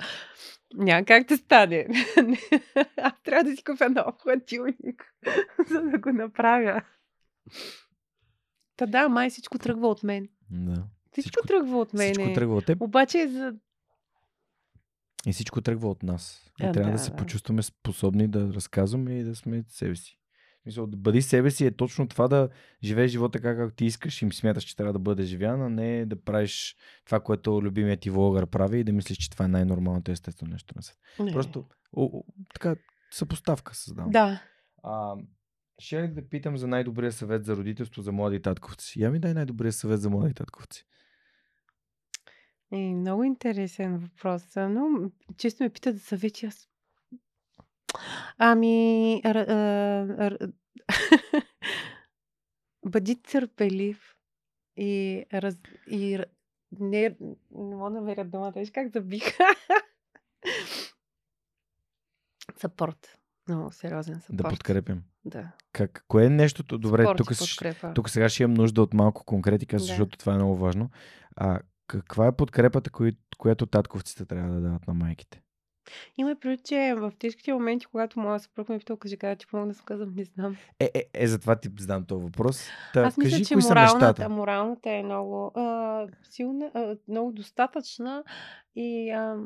няма как да стане. аз трябва да си купя нов хладилник, за да го направя. Та да, май всичко тръгва от мен. Да. Всичко, Всичко- тръгва от мен. Всичко тръгва от теб Обаче за... и всичко тръгва от нас. И А, трябва да, да, се да. почувстваме способни да разказваме и да сме себе си. Смисъл, да бъди себе си е точно това да живееш живота така, както ти искаш и смяташ, че трябва да бъде живян, а не да правиш това, което любимият ти влогър прави и да мислиш, че това е най-нормалното естествено нещо на света. Просто о, о, така съпоставка създавам. Да. А, ще да питам за най-добрия съвет за родителство за млади татковци. Я ми дай най-добрия съвет за млади татковци. Е, много интересен въпрос. Но често ме питат за съвети. Аз... Ами... Р, а, р... Бъди търпелив и, раз... и р- не, не мога да намеря думата. Виж как забих. Съпорт. Много сериозен съпорт. Да подкрепям. Да. Как, кое е нещото? Добре, Спорт тук, и подкрепа. тук сега ще имам нужда от малко конкретика, Да. защото това е много важно. А, каква е подкрепата, кои, която татковците трябва да дават на майките? Има предвид, че в тежките моменти, когато моя съпруг ме питал, кажи, как да ти помогна, аз казвам, не знам. Е, е, е, затова ти задам този въпрос. Та, Аз мисля, кажи, че кои са моралната, моралната е много а, силна, а, много достатъчна и а,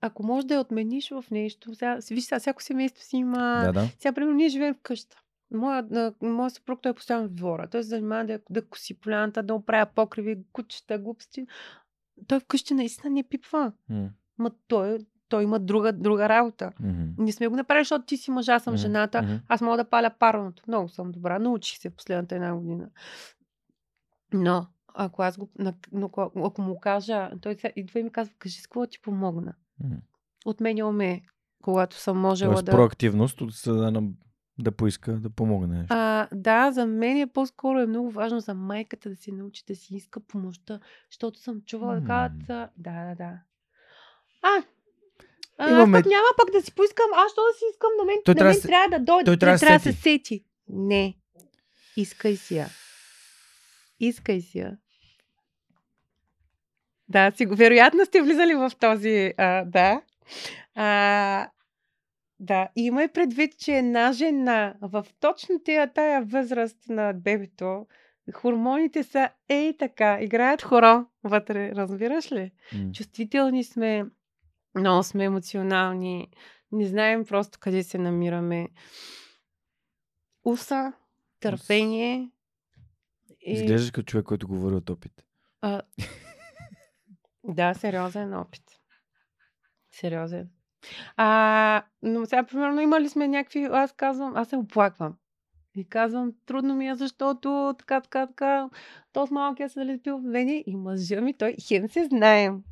ако може да я отмениш в нещо, сега, виж сега, всяко семейство си има... Да, да. Сега, примерно, ние живеем в къща. Моя, моя съпруг, той е постоянно в двора. Той се занимава да, да коси поляната, да оправя покриви, кучета, глупости. Той вкъщи наистина не пипва. Ма той, той има друга, друга работа. мгм. Не сме го направили, защото ти си мъж, аз съм Мгм, жената. мгм. Аз мога да паля парното. Много съм добра. Научих се в последната една година. Но, ако аз го... Но, ако, му кажа... Той идва и ми казва, кажи с какво ти помогна. М. Отменял ме, когато съм можела Тоест да... проактивност на да поиска да помогне. А, да, за мен е по-скоро е много важно за майката да се научи да си иска помощта, защото съм чувала да казват, да, да, да. А, а Имаме- аз пък няма пък да си поискам, аз що да си искам на мен, Той на трябва мен да се- трябва да дойде, той трябва да трябва да се сети. Не, искай си я. Искай си я. Да, си, вероятно сте влизали в този, а, да. А, да, имай предвид, че една жена в точно тия, тая възраст на бебето, хормоните са ей така, играят хоро вътре, разбираш ли? М. Чувствителни сме, много сме емоционални, не знаем просто къде се намираме. Уса, търпение. И, Изглеждаш като човек, който говори от опит. а, да, сериозен опит. Сериозен. А, но сега, примерно, имали сме някакви... Аз казвам, аз се оплаквам. И казвам, трудно ми е, защото така, така, така, то с малкия се залепил в мене и мъжа ми, той хем се знаем.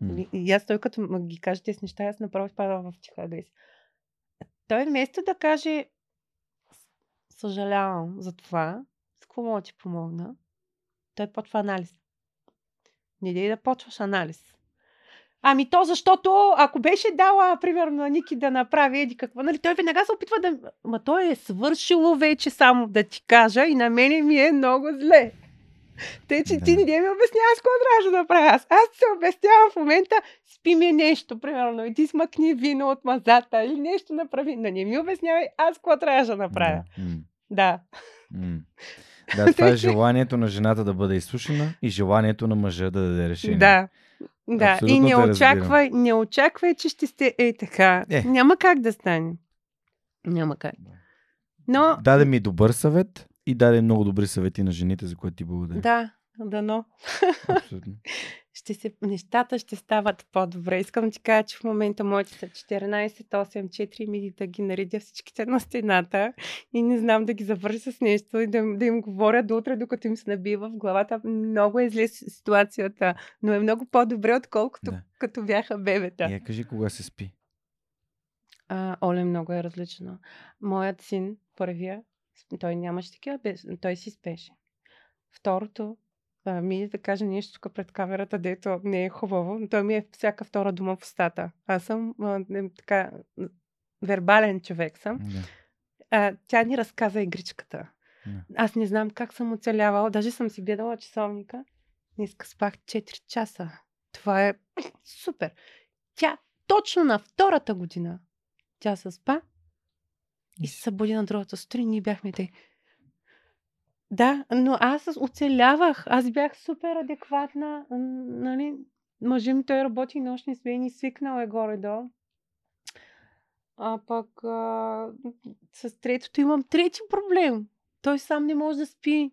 М. И, и аз той като м- ги каже тези неща, аз направо изпадам в тиха агресия. Той вместо да каже съжалявам за това, с какво мога да ти помогна, той почва анализ. Не дей да почваш анализ. Ами то защото, ако беше дала, примерно, на Ники да направи еди какво, нали, той веднага се опитва да... Ма той е свършило вече само да ти кажа и на мене ми е много зле. Те, че Да. ти не ми обясняваш какво трябваше да направя. Аз, аз се обяснявам в момента, спи ми нещо, примерно, и ти смъкни вино от мазата или нещо направи. Но не ми обяснявай аз какво трябваше да направя. Да. Да. Да, това е желанието на жената да бъде изслушана и желанието на мъжа да даде решение. Да. Да, Абсолютно и не очаквай, не очаквай, че ще сте е така. Е. Няма как да стане. Няма как. Но, Даде ми добър съвет и даде много добри съвети на жените, за което ти благодаря. да, дано. Абсолютно. Ще се, нещата ще стават по-добре. Искам да ти кажа, че в момента моите са 14, 8, 4 ми да ги наредя всичките на стената и не знам да ги завърша с нещо и да, да им говоря до утре, докато им се набива в главата. Много е зле ситуацията, но е много по-добре, отколкото Да. като бяха бебета. Я кажи кога се спи. А, Оле много е различно. Моят син, първия, той нямаше такива, той си спеше. Второто, ми да каже нещо тук пред камерата, дето не е хубаво, но той ми е всяка втора дума в устата. Аз съм а, не, така вербален човек съм. Да. А, тя ни разказа игричката. Да. Аз не знам как съм оцелявала. Даже съм си гледала часовника. Днеска спах 4 часа. Това е супер. Тя точно на втората година тя се спа и се събуди на другата сутрин. Ние бяхме те. Да, но аз оцелявах. Аз бях супер адекватна. Нали? Мъжа ми той работи нощни смени, свикнал е горе-долу. А пък а, с третото имам трети проблем. Той сам не може да спи.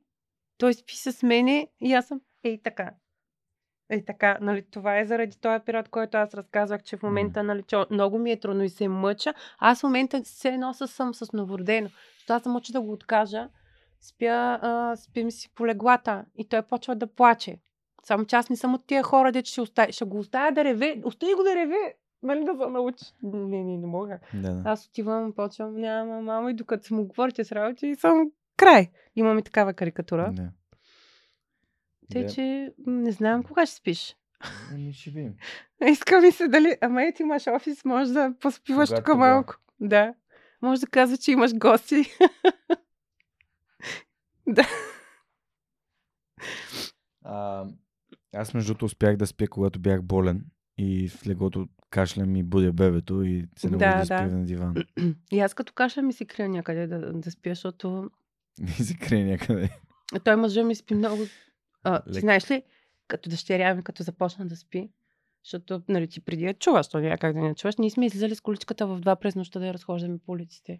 Той спи с мене и аз съм ей така. Ей така, нали, това е заради този период, който аз разказвах, че в момента нали, че много ми е трудно и се мъча. Аз в момента се носа съм с новородено. Защото аз съм мъча да го откажа. Спя, а, спим си по леглата и той почва да плаче. Само че аз не съм от тия хора, де ще, оставя, ще го оставя да реве. Остави го да реве. Нали да се научи. Не, не, не мога. Да, да. Аз отивам, почвам, няма мамо и докато се му говорите с работи и съм край. Имаме такава карикатура. да. Тъй, Да. че не знам кога ще спиш. Ами ще видим. Иска ми се дали... Ама е, ти имаш офис, може да поспиваш тук малко. Да. Може да казва, че имаш гости. А, аз между другото успях да спя, когато бях болен и в леглото кашлям и будя бебето и се не Да, да, да спя да. на диван. и аз като каша ми си крия някъде да, да спя, защото И се крие някъде. той мъжа ми спи много. А, ти знаеш ли, като дъщеря ми, като започна да спи, защото нали, ти преди я чуваш, то няма как да не чуваш, ние сме излизали с количката в два през нощта да я разхождаме по улиците.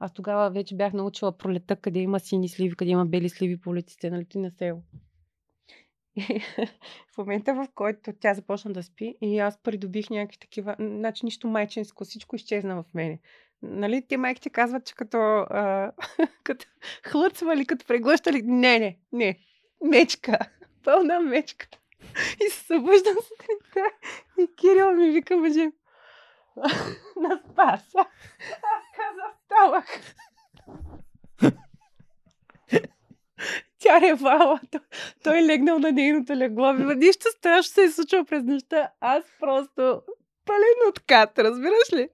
Аз тогава вече бях научила пролета, къде има сини сливи, къде има бели сливи по улиците, нали ти на село. И в момента, в който тя започна да спи и аз придобих някакви такива, значи нищо майчинско, всичко изчезна в мене. Нали, те майките казват, че като, а, като хлъцвали, като преглъщали. Не, не, не. Мечка. Пълна мечка. И се събуждам сутринта и Кирил ми вика мъже. На спаса ставах. Тя ревала. Той, той легнал на нейното легло. Бива, нищо страшно се е случило през нощта. Аз просто пален откат, разбираш ли?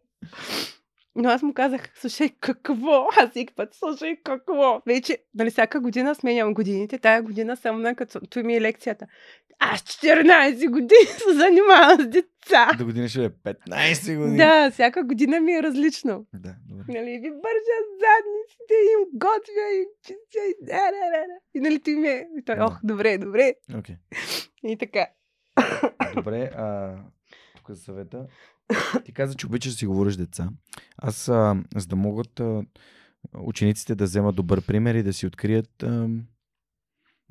Но аз му казах, слушай, какво? Аз всеки път, слушай, какво? Вече, нали, всяка година сменям годините. Тая година съм на като той ми е лекцията. Аз 14 години се занимавам с деца. До година ще е 15 години. Да, всяка година ми е различно. Да, добре. Нали, ви бържа задниците, им готвя, и чистя, и да, да, да. И нали ти ми е... И той, ох, добре, добре. Окей. И така. Добре, а, тук за съвета. Ти каза, че обичаш да си говориш с деца. Аз, а, за да могат а, учениците да вземат добър пример и да си открият а,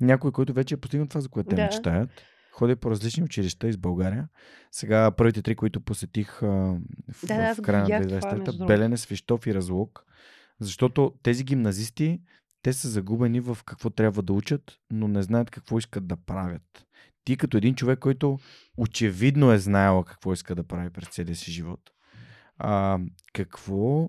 някой, който вече е постигнал това, за което те Да. мечтаят. Ходя по различни училища из България. Сега първите три, които посетих а, в, Да, да, в края на видях това, 2023 между другото. Белене, Свищов и Разлог. Защото тези гимназисти, те са загубени в какво трябва да учат, но не знаят какво искат да правят. Ти като един човек, който очевидно е знаела какво иска да прави през целия си живот. А, какво,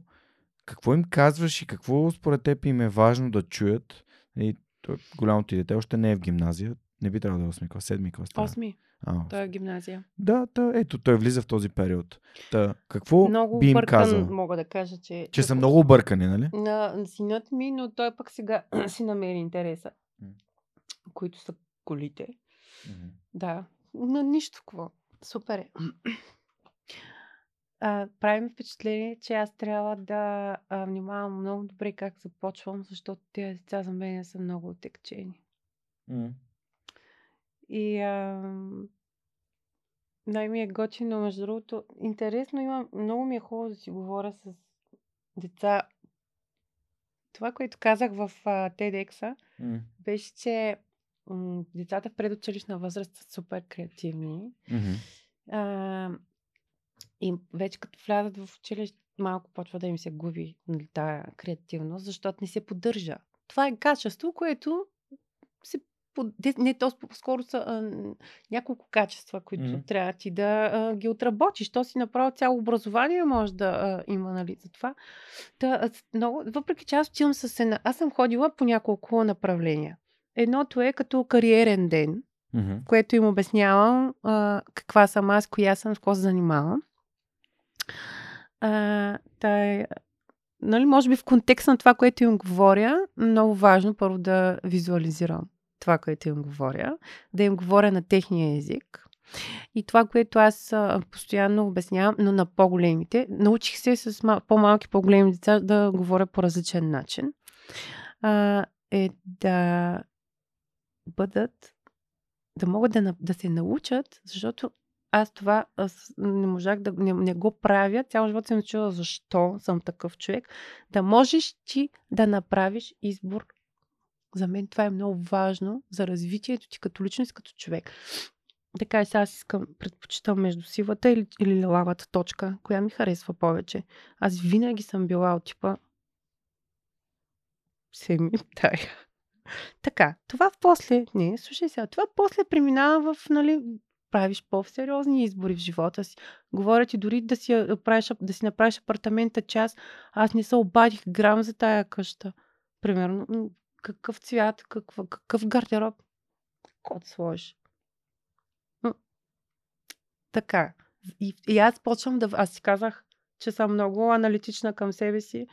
какво им казваш и какво според теб им е важно да чуят? И той, голямото ти дете още не е в гимназия. Не би трябвало да е 8 клас, 7 клас. трябва. Осми. А, Той е гимназия. да, та, ето, той влиза в този период. Та, какво много би им бъркан, казал? мога да кажа, че... Че са ако- много объркани, нали? На синът ми, но той пък сега си намери интереса, които са колите. Да, на нищо какво. Супер е. А, прави ми впечатление, че аз трябва да а, внимавам много добре как започвам, защото тези деца за мен са много отекчени. М. И а, най-ми е готино, между другото. Интересно имам, много ми е хубаво да си говоря с деца. Това, което казах в TEDx-а, М. беше, че м- децата в предучилищна възраст са супер креативни. Мгм. А, и вече като влязат в училище, малко почва да им се губи нали, тая креативност, защото не се поддържа. Това е качество, което се не то скоро са а, няколко качества, които Мгм. трябва ти да а, ги отработиш. То си направо цяло образование може да а, има нали, за това. Та, аз много, въпреки че аз отивам с една... Аз съм ходила по няколко направления. Едното е като кариерен ден, Мгм. което им обяснявам а, каква съм аз, коя съм, с какво се занимавам. А, та, нали, може би в контекст на това, което им говоря, много важно първо да визуализирам това, което им говоря, да им говоря на техния език. И това, което аз постоянно обяснявам, но на по-големите, научих се с мал- по-малки, по-големи деца да говоря по различен начин, а, е да бъдат да могат да, да се научат, защото аз това аз не можах да не, не го правя. Цял живот съм чула защо съм такъв човек. Да можеш ти да направиш избор. За мен това е много важно за развитието ти като личност, като човек. Така и сега аз искам, предпочитам между сивата или, или лавата точка, коя ми харесва повече. Аз винаги съм била от типа семи тая. Така, това в после, не, слушай сега, това после преминава в, нали, правиш по-сериозни избори в живота си. Говоря ти дори да си, правиш, да си направиш апартамента част. Аз не се обадих грам за тая къща. Примерно, какъв цвят, какъв, какъв гардероб. Да сложиш? Така. И, и аз почвам да... Аз си казах, че съм много аналитична към себе си.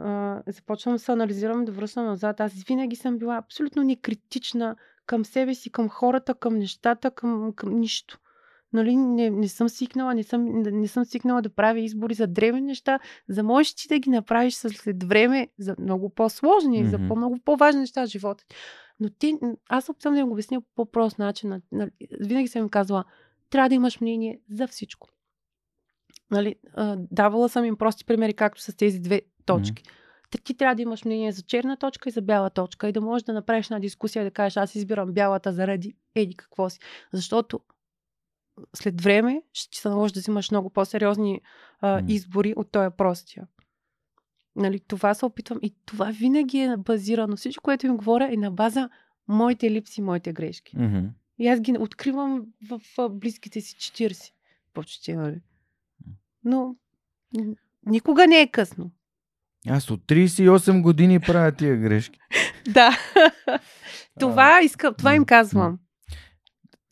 А, започвам да се анализирам, да връщам назад. Аз винаги съм била абсолютно некритична към себе си, към хората, към нещата, към, към нищо. Нали, не, не съм свикнала, не съм, не, съм свикнала да правя избори за древни неща, за можеш ти да ги направиш след време за много по-сложни, за Мгм. по-много по-важни неща в живота. Но ти, аз се опитвам да им го обясня по по-прост начин. На- на- Винаги съм им казвала, трябва да имаш мнение за всичко. Нали, давала съм им прости примери, както с тези две точки. Ти, ти трябва да имаш мнение за черна точка и за бяла точка и да можеш да направиш една дискусия и да кажеш аз избирам бялата заради еди какво си. Защото след време ще се наложи да взимаш много по-сериозни а, М. избори от този простия. Нали, това се опитвам и това винаги е базирано. Всичко, което им говоря е на база моите липси, моите грешки. Мгм. И аз ги откривам в, в близките си 40. Почти, нали? Но никога не е късно. Аз от 38 години правя тия грешки. Да. това, иска, това им казвам.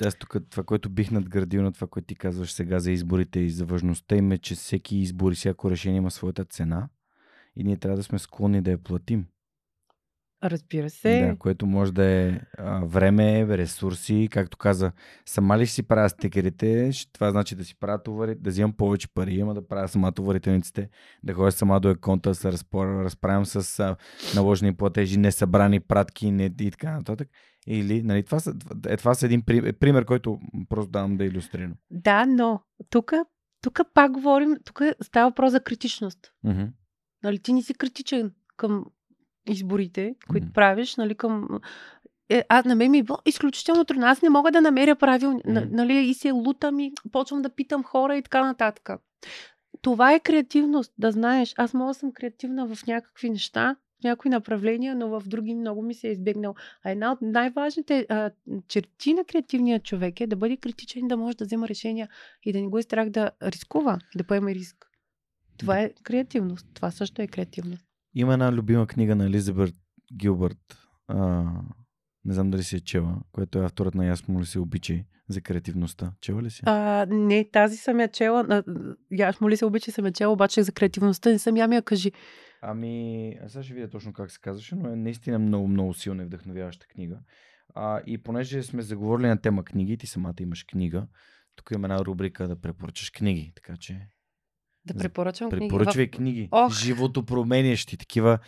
Аз тук това, което бих надградил на това, което ти казваш сега за изборите и за важността им е, че всеки избор и всяко решение има своята цена и ние трябва да сме склонни да я платим. Разбира се. Да, което може да е а, време, ресурси. Както каза, сама ли ще си правя стикерите, това значи да си правя товари, да взимам повече пари, има да правя сама товарителниците, да ходя сама до еконта, да се разправям с а, наложени платежи, несъбрани пратки не, и така нататък. Или, нали, това, са, е, това са един пример, който просто давам да иллюстрирам. Да, но тук тук пак говорим, тук става въпрос за критичност. Mm-hmm. Нали, ти не си критичен към изборите, които правиш, нали, към... Е, аз на мен ми е било изключително трудно. Аз не мога да намеря правилни, mm. нали, и се лутам и почвам да питам хора и така нататък. Това е креативност, да знаеш. Аз мога да съм креативна в някакви неща, в някои направления, но в други много ми се е избегнал. А една от най-важните а, черти на креативния човек е да бъде критичен, да може да взема решения и да не го е страх да рискува, да поеме риск. Това е креативност. Това също е креативност. Има една любима книга на Елизабет Гилбърт. А, не знам дали си е чела, което е авторът на Ясмо ли се обича за креативността. Чела ли си? А, не, тази съм я чела. Ясмо ли се обича съм я чела, обаче за креативността не съм я ми я кажи. Ами, аз сега ще видя точно как се казваше, но е наистина много, много силна и вдъхновяваща книга. А, и понеже сме заговорили на тема книги, ти самата имаш книга, тук има една рубрика да препоръчаш книги, така че да препоръчвам книги. Препоръчвай в... книги. Ох. Живото променящи, такива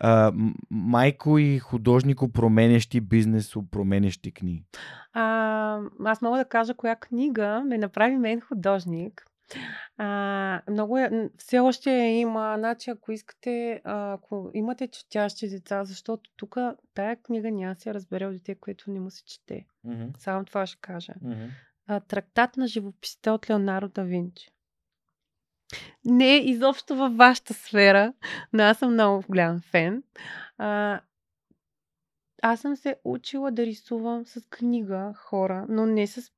а, майко и художнико променящи, бизнесо променящи книги. А, аз мога да кажа коя книга ме направи мен художник. А, много е, все още има, значи ако искате, ако имате четящи деца, защото тук тая книга няма се разбере от дете, което не му се чете. Mm-hmm. Само това ще кажа. Mm-hmm. А, трактат на живописта от Леонардо да Винчи. Не е изобщо във вашата сфера, но аз съм много голям фен. А, аз съм се учила да рисувам с книга хора, но не с...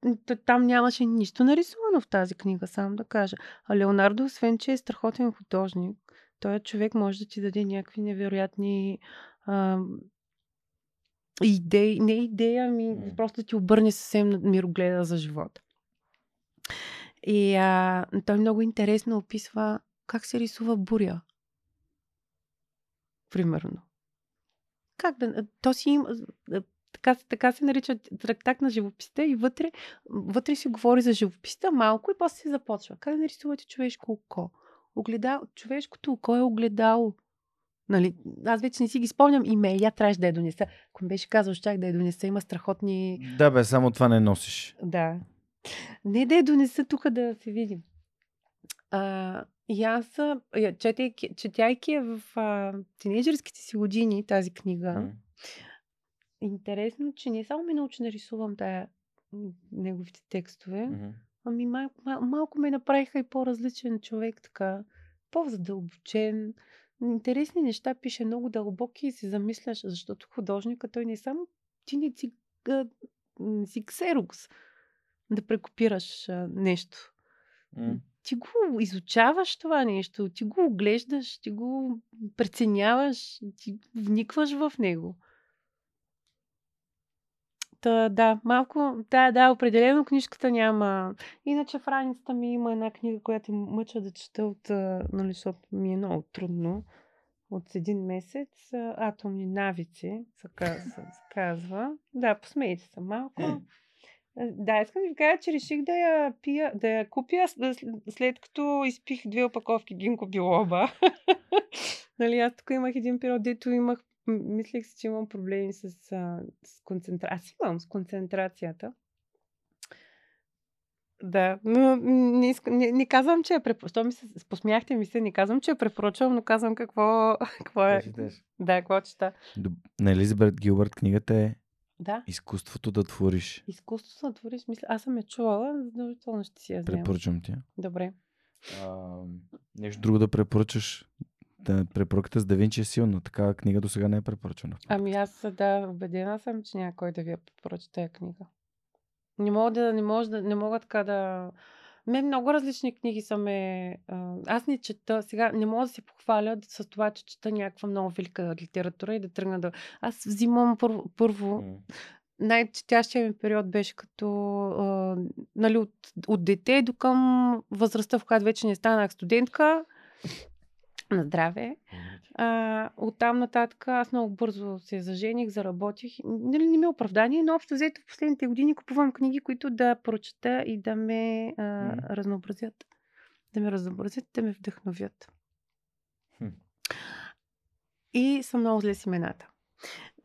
Там нямаше нищо нарисувано в тази книга, само да кажа. А Леонардо, освен че е страхотен художник, той е човек може да ти даде някакви невероятни а, идеи, не идея, ами просто да ти обърне съвсем мирогледа за живота. И а, той много интересно описва как се рисува буря. Примерно. Как да. То си има. Така, така се нарича трактак на живописта и вътре, вътре си говори за живописта малко и после се започва. Как да нарисувате човешко око? Огледал, човешкото око е огледало. Нали, аз вече не си ги спомням име. Я трябваше да я донеса. Ако ми беше казал, щях да я донеса. Има страхотни... Да, бе, само това не носиш. Да. Не да я донеса тук да се видим. А, и аз, четейки, четяйки в а, тинейджерските си години тази книга, mm. интересно, че не само ме научи да рисувам тая, неговите текстове, mm-hmm. ами мал, мал, малко ме направиха и по-различен човек, така, по-задълбочен. Интересни неща пише много дълбоки и си замисляш, защото художника той не е само ти не си, не си ксерокс, да прекопираш а, нещо. Mm. Ти го изучаваш това нещо, ти го оглеждаш, ти го преценяваш, ти вникваш в него. Та, да, малко, да, да, определено книжката няма. Иначе в раницата ми има една книга, която мъча да чета от, нали, защото ми е много трудно. От един месец. Атомни навици, се казва. Да, посмейте се малко. Да, искам да ви кажа, че реших да я пия, да я купя след като изпих две опаковки гинко билоба. нали, аз тук имах един период, дето имах, мислех си, че имам проблеми с, с концентрация. Имам с концентрацията. Да, но не, не, не казвам, че е препоръчвам. ми се, посмяхте ми се, не казвам, че е препоръчвам, но казвам какво, какво е. Да, какво чета. На Елизабет Гилбърт книгата е да. Изкуството да твориш. Изкуството да твориш, мисля, аз съм я чувала, задължително ще си я взема. Препоръчвам ти. Добре. А, нещо друго да препоръчаш? Да, препоръката с Давинчи е силна. Такава книга до сега не е препоръчана. Ами аз да, убедена съм, че някой да ви я препоръча тази книга. Не мога да, не мога да, не мога така да... Мен много различни книги са ме... Аз не чета. Сега не мога да се похваля с това, че чета някаква много велика литература и да тръгна да... Аз взимам първо... първо най-четящия ми период беше като а, нали, от, от дете до към възрастта, в която вече не станах студентка. На здраве. А, оттам нататък аз много бързо се зажених, заработих. Нали, не ми е оправдание, но общо взето в последните години купувам книги, които да прочета и да ме а, разнообразят. Да ме разнообразят, да ме вдъхновят. Хм. И съм много зле с имената.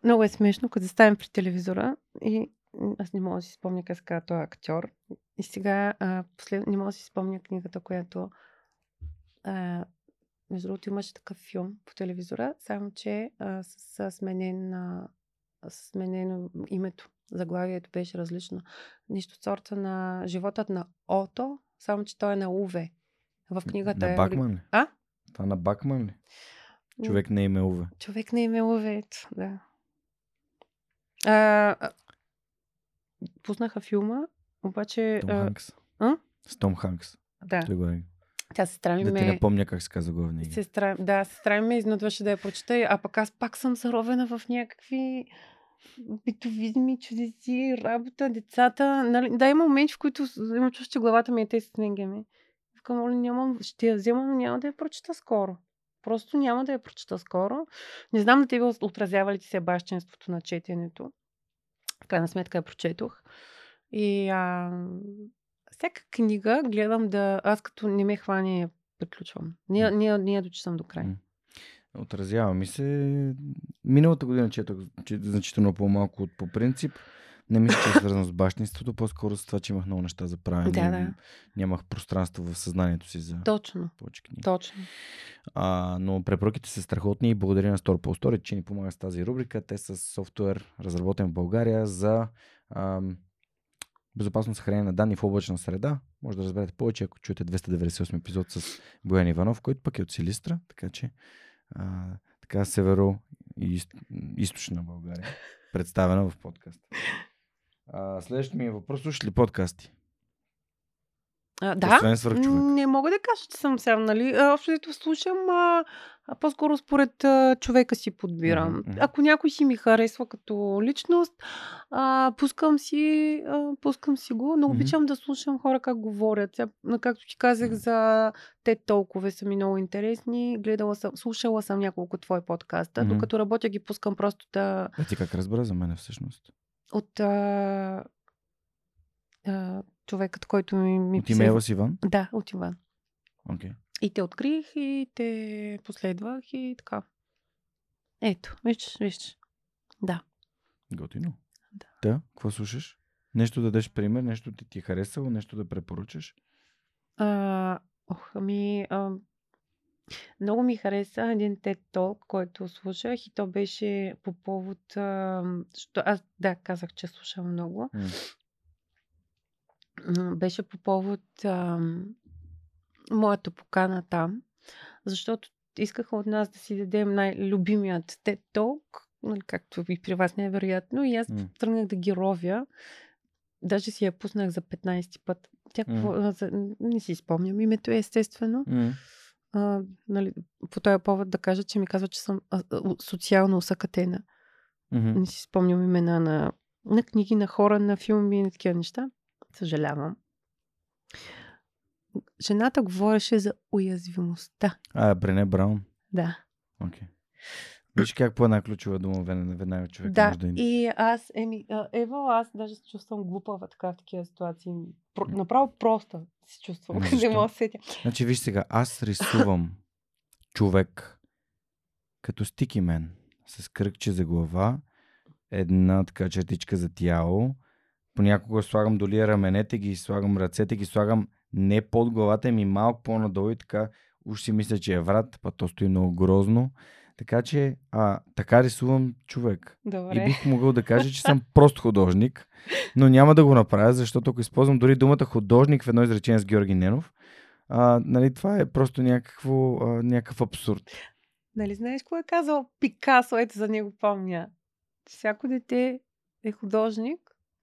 Много е смешно, като заставим при телевизора и аз не мога да си спомня как се този актьор. И сега а, послед... не мога да си спомня книгата, която а, между другото имаше такъв филм по телевизора, само че а, с, с сменен, а, с сменено името. Заглавието беше различно. Нищо от сорта на животът на Ото, само че той е на Уве. В книгата На е... Бакман ли? А? Това на Бакман ли? Човек не име Уве. Човек на име Уве, да. А, пуснаха филма, обаче... Том а, Ханкс. а? С Том Ханкс. да, Той го е. Тя сестра ми Да ти ме... не помня как се казва главния. Сестра, да, сестра ми ме изнудваше да я прочета, а пък аз пак съм заровена в някакви битовизми, чудеси, работа, децата. Нали? Да, има моменти, в които имам чувство, че главата ми е те с снегами. Викам, моля, нямам, ще я взема, но няма да я прочета скоро. Просто няма да я прочета скоро. Не знам да тебе отразява ли ти се бащенството на четенето. В крайна сметка я прочетох. И а, всяка книга гледам да... Аз като не ме хване, приключвам. Не, не, не я дочитам до край. Отразява ми се. Миналата година четох че, значително по-малко от по принцип. Не мисля, че е свързано с бащинството, по-скоро с това, че имах много неща за правене. Да, да. Нямах пространство в съзнанието си за Точно. повече книги. Точно. А, но препоръките са страхотни и благодаря на Store по Story, че ни помага с тази рубрика. Те са софтуер, разработен в България за ам, безопасно съхранение на данни в облачна среда. Може да разберете повече, ако чуете 298 епизод с Боян Иванов, който пък е от Силистра, така че а, така северо и из- източна България, представена в подкаст. А, следващия ми въпрос, слушаш ли подкасти? А, да. Не мога да кажа, че съм сам, нали? Общо взето слушам, а, а по-скоро според а, човека си подбирам. Мгм. Ако някой си ми харесва като личност, а, пускам си, а, пускам си го, но обичам да слушам хора как говорят. Сега, както ти казах за те толкова са ми много интересни. Гледала съм, слушала съм няколко твои подкаста, Мгм. докато работя ги пускам просто да А ти как разбра за мен всъщност? от а, а, човекът, който ми, ми От имейла с Иван? Да, от Иван. Окей. И те открих, и те последвах, и така. Ето, виж, виж. Да. Готино. Да. Да, какво слушаш? Нещо да дадеш пример, нещо ти ти е харесало, нещо да препоръчаш? А, ох, ами, а, много ми хареса един TED Talk, който слушах и то беше по повод... А, що, аз, да, казах, че слушам много. М. Беше по повод а, моята покана там, защото искаха от нас да си дадем най-любимият TED Talk, нали, както и при вас невероятно, и аз М. тръгнах да ги ровя. Даже си я пуснах за 15 път. Тя, а, за, не си спомням името, е естествено. М. А, нали, по този повод да кажа, че ми казва, че съм а, а, социално усъкатена. Мгм. Не си спомням имена на, на книги, на хора, на филми и на такива неща. Съжалявам. Жената говореше за уязвимостта. А, Брене Браун. Да. Окей. Виж как по една ключова дума веднага човек да, може да... и аз, еми, Ева, аз даже се чувствам глупава така в такива ситуации. Про, направо проста се чувствам. Ама Не мога да се сетя. Значи виж сега, аз рисувам човек като стики мен, с кръгче за глава, една така чертичка за тяло, понякога слагам доли раменете ги, слагам ръцете ги, слагам не под главата ми, малко по-надолу и така, уж си мисля, че е врат, па то стои много грозно. Така че, а, така рисувам човек. Добре. И бих могъл да кажа, че съм прост художник, но няма да го направя, защото ако използвам дори думата художник в едно изречение с Георги Ненов, а, нали, това е просто някакво, а, някакъв абсурд. Нали знаеш какво е казал Пикасо? Ето за него помня. Всяко дете е художник.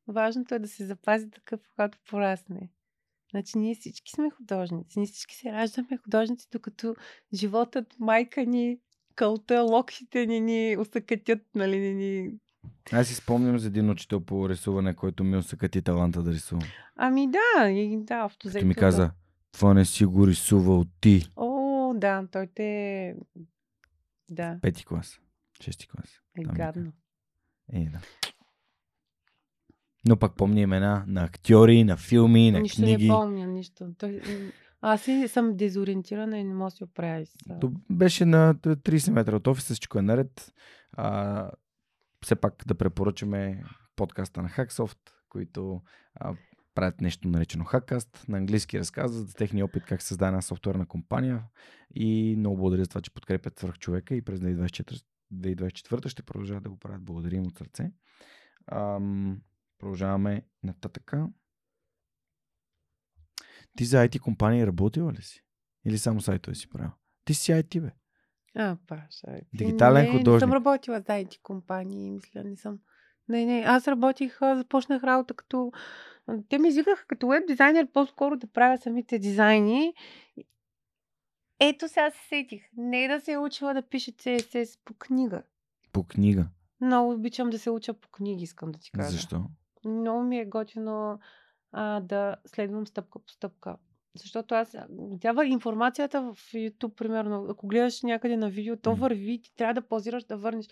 Важното е да се запази такъв, когато порасне. Значи ние всички сме художници. Ние всички се раждаме художници, докато животът, майка ни, кълта, локшите ни ни усъкътят, нали, ни, ни Аз си спомням за един учител по рисуване, който ми усъкати таланта да рисувам. Ами да, и да, общо взето, ми каза, това не си го рисувал ти. О, да, той те... Да, Пети клас. Шести клас. е гадно. Е, да. Но пък помня имена на актьори, на филми, на Нищо книги. не помня, нищо. Аз си съм дезориентирана и не мога да си оправя. То беше на 30 метра от офиса, всичко е наред. А, все пак да препоръчаме подкаста на Hacksoft, които а, правят нещо наречено Hackcast. На английски разказват за техния опит как създаде една софтуерна компания и много благодаря за това, че подкрепят свърх човека и през 2024, 2024 ще продължават да го правят. Благодарим от сърце. Ам, продължаваме нататъка. Ти за IT компания работила ли си? Или само сайтове си правил? Ти си IT, бе. А, паша. Дигитален не, Не художник. съм работила за IT компании, мисля, не съм. Не, не, аз работих, започнах работа като... Те ми извикаха като веб дизайнер по-скоро да правя самите дизайни. Ето сега се сетих. Не да се е учила да пише CSS по книга. По книга. Много обичам да се уча по книги, искам да ти кажа. Защо? Много ми е готино а, да следвам стъпка по стъпка. Защото аз тява информацията в YouTube, примерно, ако гледаш някъде на видео, то върви, ти трябва да позираш да върнеш.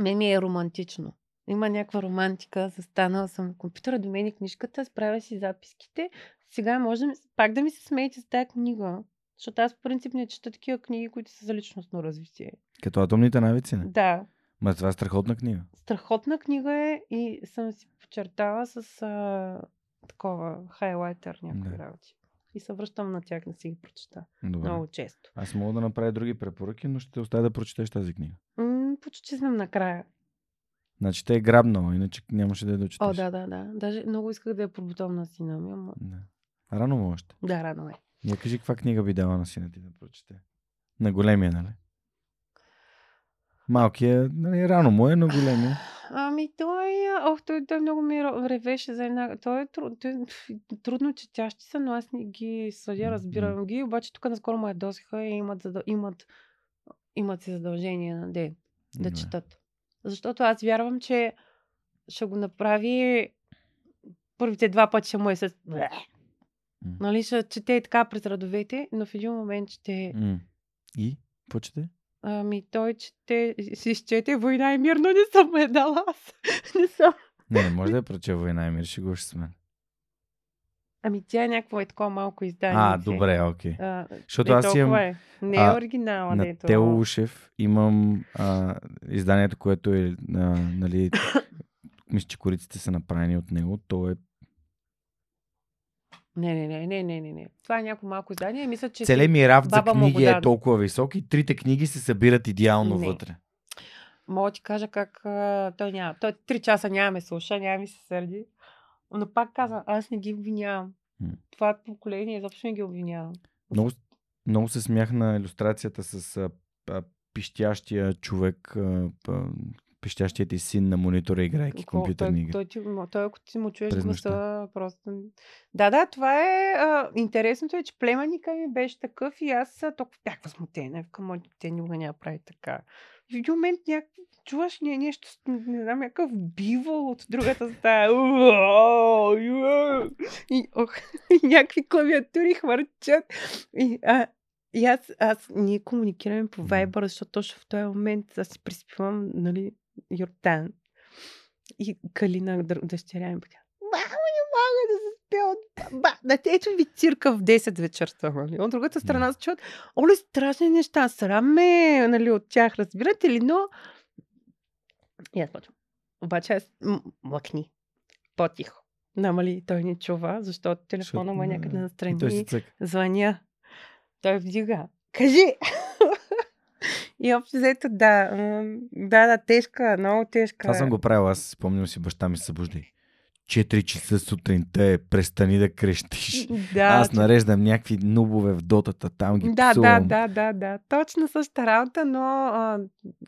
Мен ми е романтично. Има някаква романтика. Застанала съм на компютъра, до мен е книжката, справя си записките. Сега може да пак да ми се смеете с тази книга. Защото аз по принцип не чета такива книги, които са за личностно развитие. Като атомните навици, не? Да, Ма това е страхотна книга. страхотна книга е и съм си почертала с а, такова хайлайтер някакви Да. работи. И се връщам на тях да си ги прочета. Добре. Много често. Аз мога да направя други препоръки, но ще те оставя да прочетеш тази книга. М, почти съм накрая. Значи те е грабнала, иначе нямаше да я дочетеш. О, да, да, да. Даже много исках да я пробутам на сина ми, ама... да. Рано му още. Да, рано е. Я кажи каква книга би дала на сина ти да прочете. На големия, нали? Малкия, нали, рано му е, на големия. Ами той, ох, той, той много ми ревеше за една... Той е труд, той, трудно четящи но аз не ги съдя, разбирам ги. Обаче тук наскоро ме ядосиха и имат, задъл... имат, имат си задължение на ден да четат. Защото аз вярвам, че ще го направи първите два пъти ще му е с... Нали, ще чете и така през редовете, но в един момент ще... И? Какво чете? Ами той чете, си изчете Война и мир, но не съм е дала аз. не съм. Не, не може да я проче Война и мир, ще го с мен. Ами тя е някакво е такова малко издание. А, добре, окей. А, Защото аз имам е. Не е оригинала, на дето. Тео Ушев имам а, изданието, което е, а, нали, мисля, че кориците са направени от него. То е Не, не, не, не, не, не, не. Това е някакво малко издание. Мисля, че... Целият ми рафт за книги е толкова висок и трите книги се събират идеално Не. вътре. Мога ти кажа как а, той няма. Той три часа няма ме слуша, няма ми се сърди. Но пак казвам, аз не ги обвинявам. М. Това поколение изобщо не ги обвинявам. Много, много се смях на иллюстрацията с а, а, пищящия човек, а, а, пищящият ти син на монитора, играйки Колко- компютърни той, игри. той, ти, мо- той, ако ти му чуеш гласа, просто... Да, да, това е... А, интересното е, че племенника ми беше такъв и аз толкова бях възмутена. Викам, може те никога няма прави така. В един момент някакво чуваш не, нещо, не знам, някакъв биво от другата стая. И, ох, и някакви клавиатури хвърчат. И, а, и аз, аз, ние комуникираме по. Viber, защото точно в този момент аз си приспивам, нали, Йордан. И Калина, дъщеря ми. Мамо, не мога да се спя от... Ба, да, ето ви цирка в 10 вечерта, нали? От другата страна се чуват, оле, страшни неща, срам ме, нали, от тях, разбирате ли, но... И аз почвам. Обаче аз млъкни. По-тихо. Намали, той не чува, защото телефона му е някъде настрани. Звъня. Той вдига. Кажи! И общо взето, да. Да, да, тежка, много тежка. Това съм го правил, аз спомням си, баща ми се събужда и 4 часа сутринта е, престани да крещиш. Да, аз нареждам някакви нубове в дотата, там ги да, да, псувам. да, да, да. Точно същата работа, но а,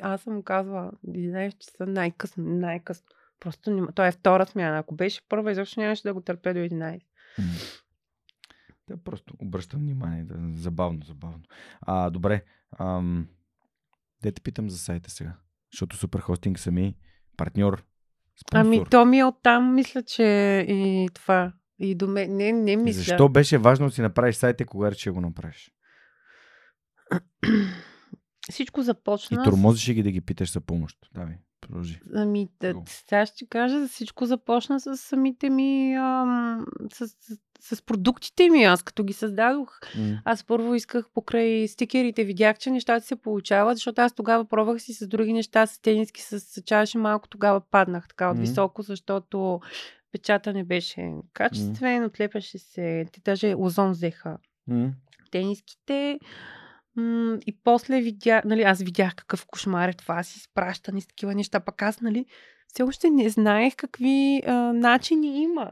аз съм казвала, 11 часа най-късно, най-късно. Просто няма. Той е втора смяна. Ако беше първа, изобщо нямаше да го търпя до 11. М. Да, просто обръщам внимание. Да, забавно, забавно. А, добре. Ам, де те питам за сайта сега? Защото Суперхостинг сами партньор, спонсор. Ами, то ми е оттам, мисля, че и това. И до мен. Не, не мисля. Защо беше важно да си направиш сайта, кога ще го направиш? Всичко започна. И тормозиш ги да ги питаш за помощ. Давай, продължи. Ами, да, сега ще кажа, всичко започна с самите ми, ам, с, с, с продуктите ми, аз като ги създадох. М. Аз първо исках покрай стикерите, видях, че нещата се получават, защото аз тогава пробвах си с други неща, с тениски, с, чаши, малко тогава паднах така от Мгм. високо, защото печата не беше качествен, отлепяше се, те даже озон взеха М. тениските. И после видя, нали, аз видях какъв кошмар е това, си изпращане с такива неща, пък аз, нали, все още не знаех какви а, начини има.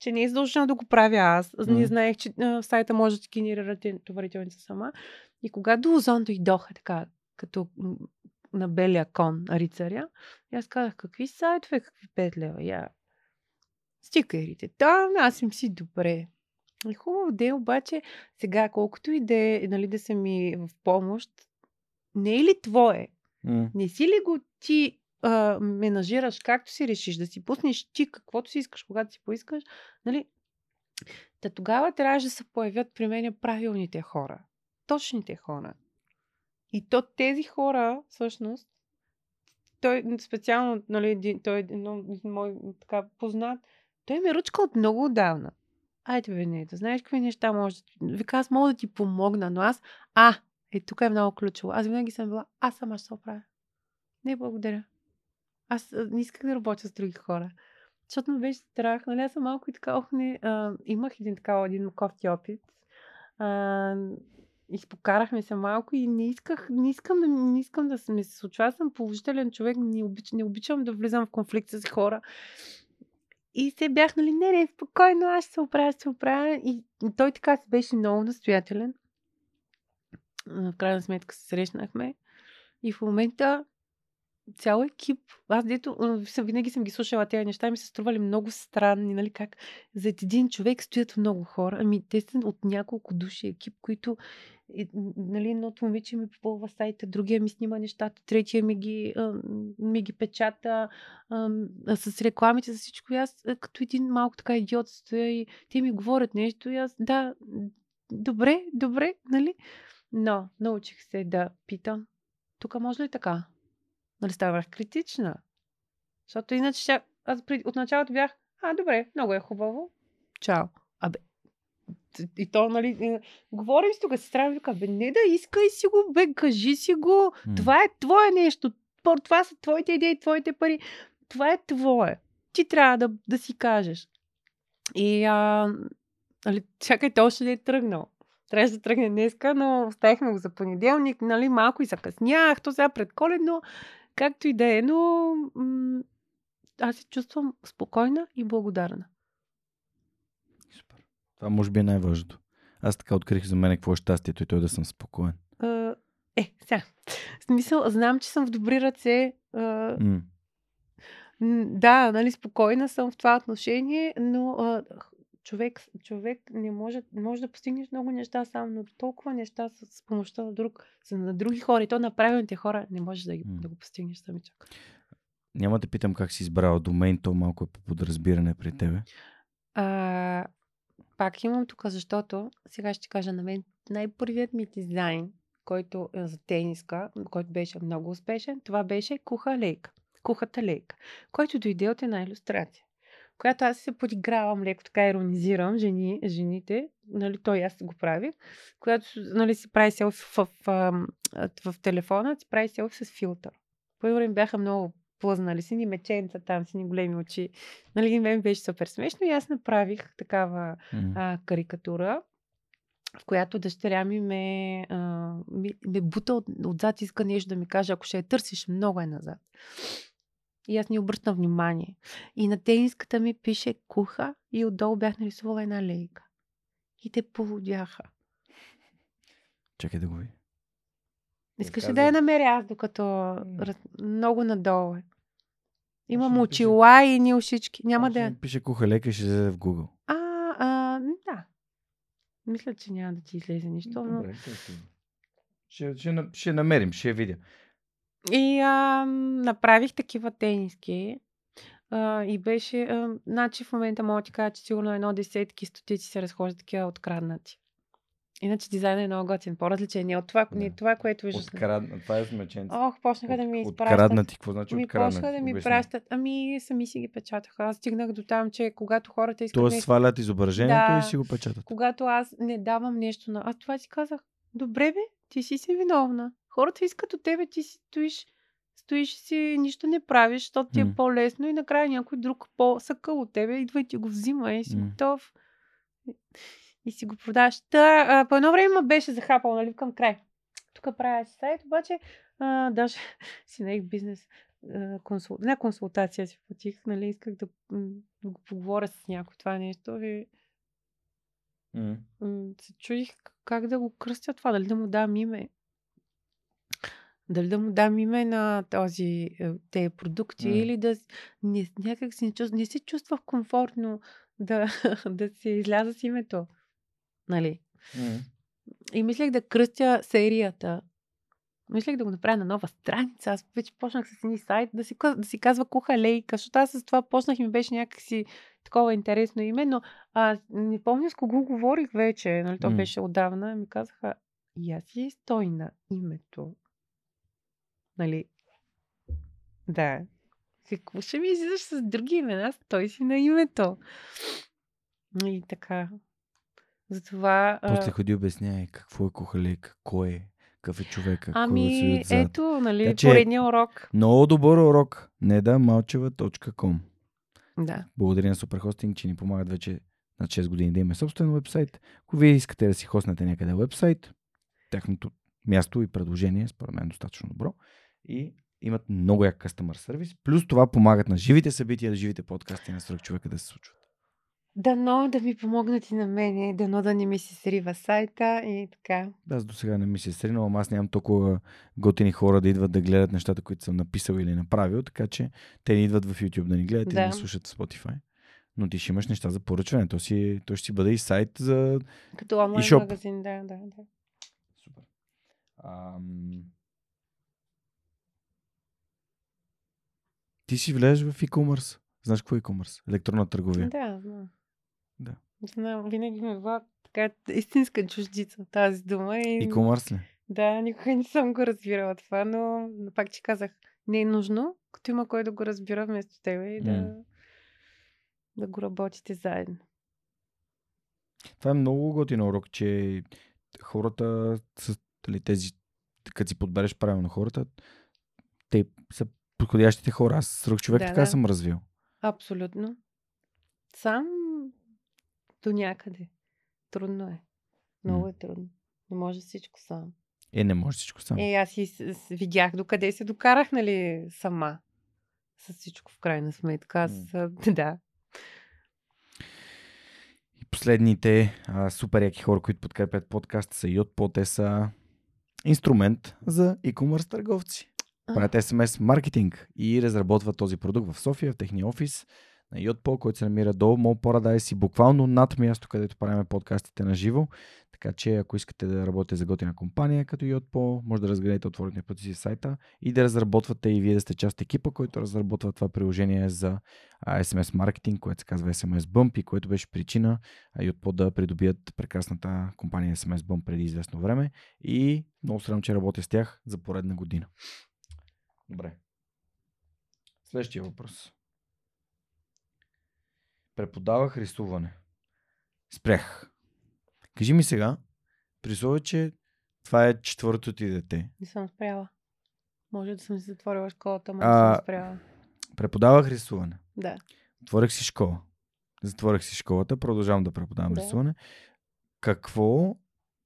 Че не е задължено да го правя аз. Мгм. не знаех, че а, в сайта може да генерира те- товарителница сама. И когато Озон дойдоха така, като на белия кон, рицаря, и аз казах, какви сайтове, какви 5 лева, я. Стикерите. Да, аз им си добре. И хубаво де, обаче сега, колкото и да, е, нали, да са ми в помощ, не е ли твое? М. Не си ли го ти а, менажираш както си решиш, да си пуснеш ти каквото си искаш, когато си поискаш, нали? Та тогава трябваше да се появят при мен правилните хора. Точните хора. И то тези хора, всъщност, той специално, нали, той е един мой така познат, той ме ръчка от много отдавна. Айде, бе, не, да знаеш какви неща може да. Вика, аз мога да ти помогна, но аз... А, е, тук е много ключово. Аз винаги съм била, аз сама ще се оправя. Не, благодаря. Аз не исках да работя с други хора. Защото ме беше страх. Нали, аз съм малко и така, ох, не, а, имах един така, един кофти опит. А, изпокарахме се малко и не исках, не искам да, не искам да се ми се случва. Аз съм положителен човек, не, обич, не обичам да влизам в конфликт с хора. И се бях, нали, не, не, спокойно, аз ще се оправя, ще се оправя. И, той така си беше много настоятелен. В крайна сметка се срещнахме. И в момента цял екип, аз дето съм, винаги съм ги слушала тези неща, и ми се стрували много странни, нали, как зад един човек стоят много хора. Ами те са от няколко души екип, които и, нали, едното момиче ми попълва сайта, другия ми снима нещата, третия ми ги, а, ми ги печата а, с рекламите, за всичко. И аз като един малко така идиот стоя и те ми говорят нещо и аз, да, добре, добре, нали? Но научих се да питам, тук може ли така? Нали ставах критична? Защото иначе ще... аз при... от началото бях, а, добре, много е хубаво. Чао. Абе, и то, нали, говорим си тук, сестра ми вика, бе, не да искай си го, бе, кажи си го. М. Това е твое нещо. Това са твоите идеи, твоите пари. Това е твое. Ти трябва да, да си кажеш. И, а, нали, чакай, той още не е тръгнал. Трябваше да тръгне днеска, но оставихме го за понеделник, нали, малко и закъснях, то сега предколедно, както и да е, но м- аз се чувствам спокойна и благодарна. Супер. Това може би е най-важното. Аз така открих за мен какво е щастието и той да съм спокоен. А, Е, сега. В смисъл, знам, че съм в добри ръце. А, м, Да, нали, спокойна съм в това отношение, но а, човек, човек не може, може да постигнеш много неща сам, но толкова неща с, с помощта на, друг, на други хора и то на правилните хора не можеш да, ги, М. да го постигнеш самичък. Няма да питам как си избрала домен, то малко е по подразбиране при тебе. А, пак имам тук, защото сега ще кажа на мен най-първият ми дизайн, който е за тениска, който беше много успешен, това беше куха лейка. Кухата лейка, който дойде от една иллюстрация, която аз се подигравам леко, така иронизирам жени, жените, нали, той аз го правих, която нали, си прави селфи в, в, в, в, телефона, си прави селфи с филтър. Първо им бяха много плъзнали, сини меченца там, сини големи очи. Нали, мен беше супер смешно и аз направих такава М. а, карикатура, в която дъщеря ми ме, а, ми, ме бута от, отзад, иска нещо да ми каже, ако ще я търсиш, много е назад. И аз не обръщам внимание. И на тениската ми пише куха и отдолу бях нарисувала една лейка. И те полудяха. Чакай да го видя. Искаш ли да я намеря аз, докато раз... много надолу е? Имам Може да пише. очила и ни ушички. Няма да я Ще Пише кухалека и ще излезе в Google. А, а, да. мисля, че няма да ти излезе нищо. Но... Добре, ще, ще, на- ще намерим, ще видя. И а, направих такива тениски. А, и беше, а, значи в момента мога ти кажа, че сигурно едно десетки, стотици се разхождат такива откраднати. Иначе дизайнът е много готин, по-различен. Не от това, Да. не това което виждаш. на- Открадна, това е смеченце. Ох, почнаха да ми изпращат. Откраднати, какво значи Ми откраднати? почнаха да ми Обясни. пращат. Ами, сами си ги печатаха. Аз стигнах до там, че когато хората искат Тоест нещо, свалят изображението Да. и си го печатат. когато аз не давам нещо на... Аз това си казах, добре бе, ти си си виновна. Хората искат от тебе, ти си стоиш, стоиш си, нищо не правиш, защото ти е М. по-лесно и накрая някой друг по-съкъл от тебе идва и ти го взима и си М. готов. И си го продаваш. Та, а, по едно време ме беше захапал, нали, към край. Тук правя сайт, обаче а, даже си наех бизнес консул... не консултация си платих, нали, исках да, да го поговоря с някой това нещо и м, се чудих как да го кръстя това, дали да му дам име. Дали да му дам име на този, е, тези продукти М. или да не, някак си не, чувств, не се чувствах комфортно да, да се изляза с името. Нали? М. И мислех да кръстя серията. Мислех да го направя на нова страница. Аз вече почнах с едни сайт да си, да си казва Куха Лейка, защото аз с това почнах и ми беше някакси такова интересно име, но а, не помня с кого говорих вече, нали, то М. беше отдавна ми казаха, и аз си стой на името. Нали? Да. Какво ще ми излизаш с други имена? Стой си на името. И така. Затова... После ходи обяснявай какво е кухалейка, кой е, какъв е човека, Ами, отзад. ето, нали, Така че- поредния урок. Много добър урок. недамалчева.com Да. Благодаря на Superhosting, че ни помагат вече на 6 години да имаме собствен вебсайт. Ако вие искате да си хоснете някъде вебсайт, тяхното място и предложение според мен е достатъчно добро. И имат много як customer сервис. Плюс това помагат на живите събития, на живите подкасти на свръх човека да се случват. Дано да ми помогнат и на мене, дано да не ми се срива сайта и така. Аз до сега не ми се е сринал, ама аз нямам толкова готини хора да идват да гледат нещата, които съм написал или направил, така че те не идват в YouTube да ни гледат и да Да. ни слушат в Spotify. Но ти ще имаш неща за поръчване. То, си, то ще си бъде и сайт за Като онлайн магазин, да, да, да. Супер. Ам... Ти си влезеш в e-commerce. Знаеш какво е e-commerce? Електронна търговия. Да, знам. Да. Знам, винаги ме влад така истинска чуждица тази дума. И... E-commerce ли? Да, никога не съм го разбирала това, но пак ти казах, не е нужно, като има кой да го разбира вместо тебе и да, да го работите заедно. Това е много готин урок, че хората с нали, тези, като си подбереш правилно хората, те са подходящите хора. Аз сръх човек Да, така да. съм развил. Абсолютно. Сам до някъде. Трудно е. Много М. е трудно. Не може всичко сам. Е, не може всичко само. Е, аз и с- с- видях докъде се докарах, нали, сама. С всичко в крайна сметка. Аз, а, да. И последните а, супер яки хора, които подкрепят подкаста са Yotpo. Те са инструмент за e-commerce търговци. Правят SMS маркетинг и разработват този продукт в София, в техния офис на Yotpo, който се намира до Mall Paradise и буквално над място, където правим подкастите на живо. Така че ако искате да работите за готина компания като Yotpo, може да разгледате отворите пъти си сайта и да разработвате и вие да сте част от екипа, който разработва това приложение за SMS маркетинг, което се казва SMS Bump и което беше причина Yotpo да придобият прекрасната компания SMS Bump преди известно време и много срам, че работя с тях за поредна година. Добре. Следващия въпрос. Преподавах рисуване. Спрях. Кажи ми сега, при условие, че това е четвъртото ти дете. Не съм спряла. Може да съм си затворила школата, но не съм спряла. Преподавах рисуване. Да. Отворих си школа. Затворих си школата, продължавам да преподавам Да. рисуване. Какво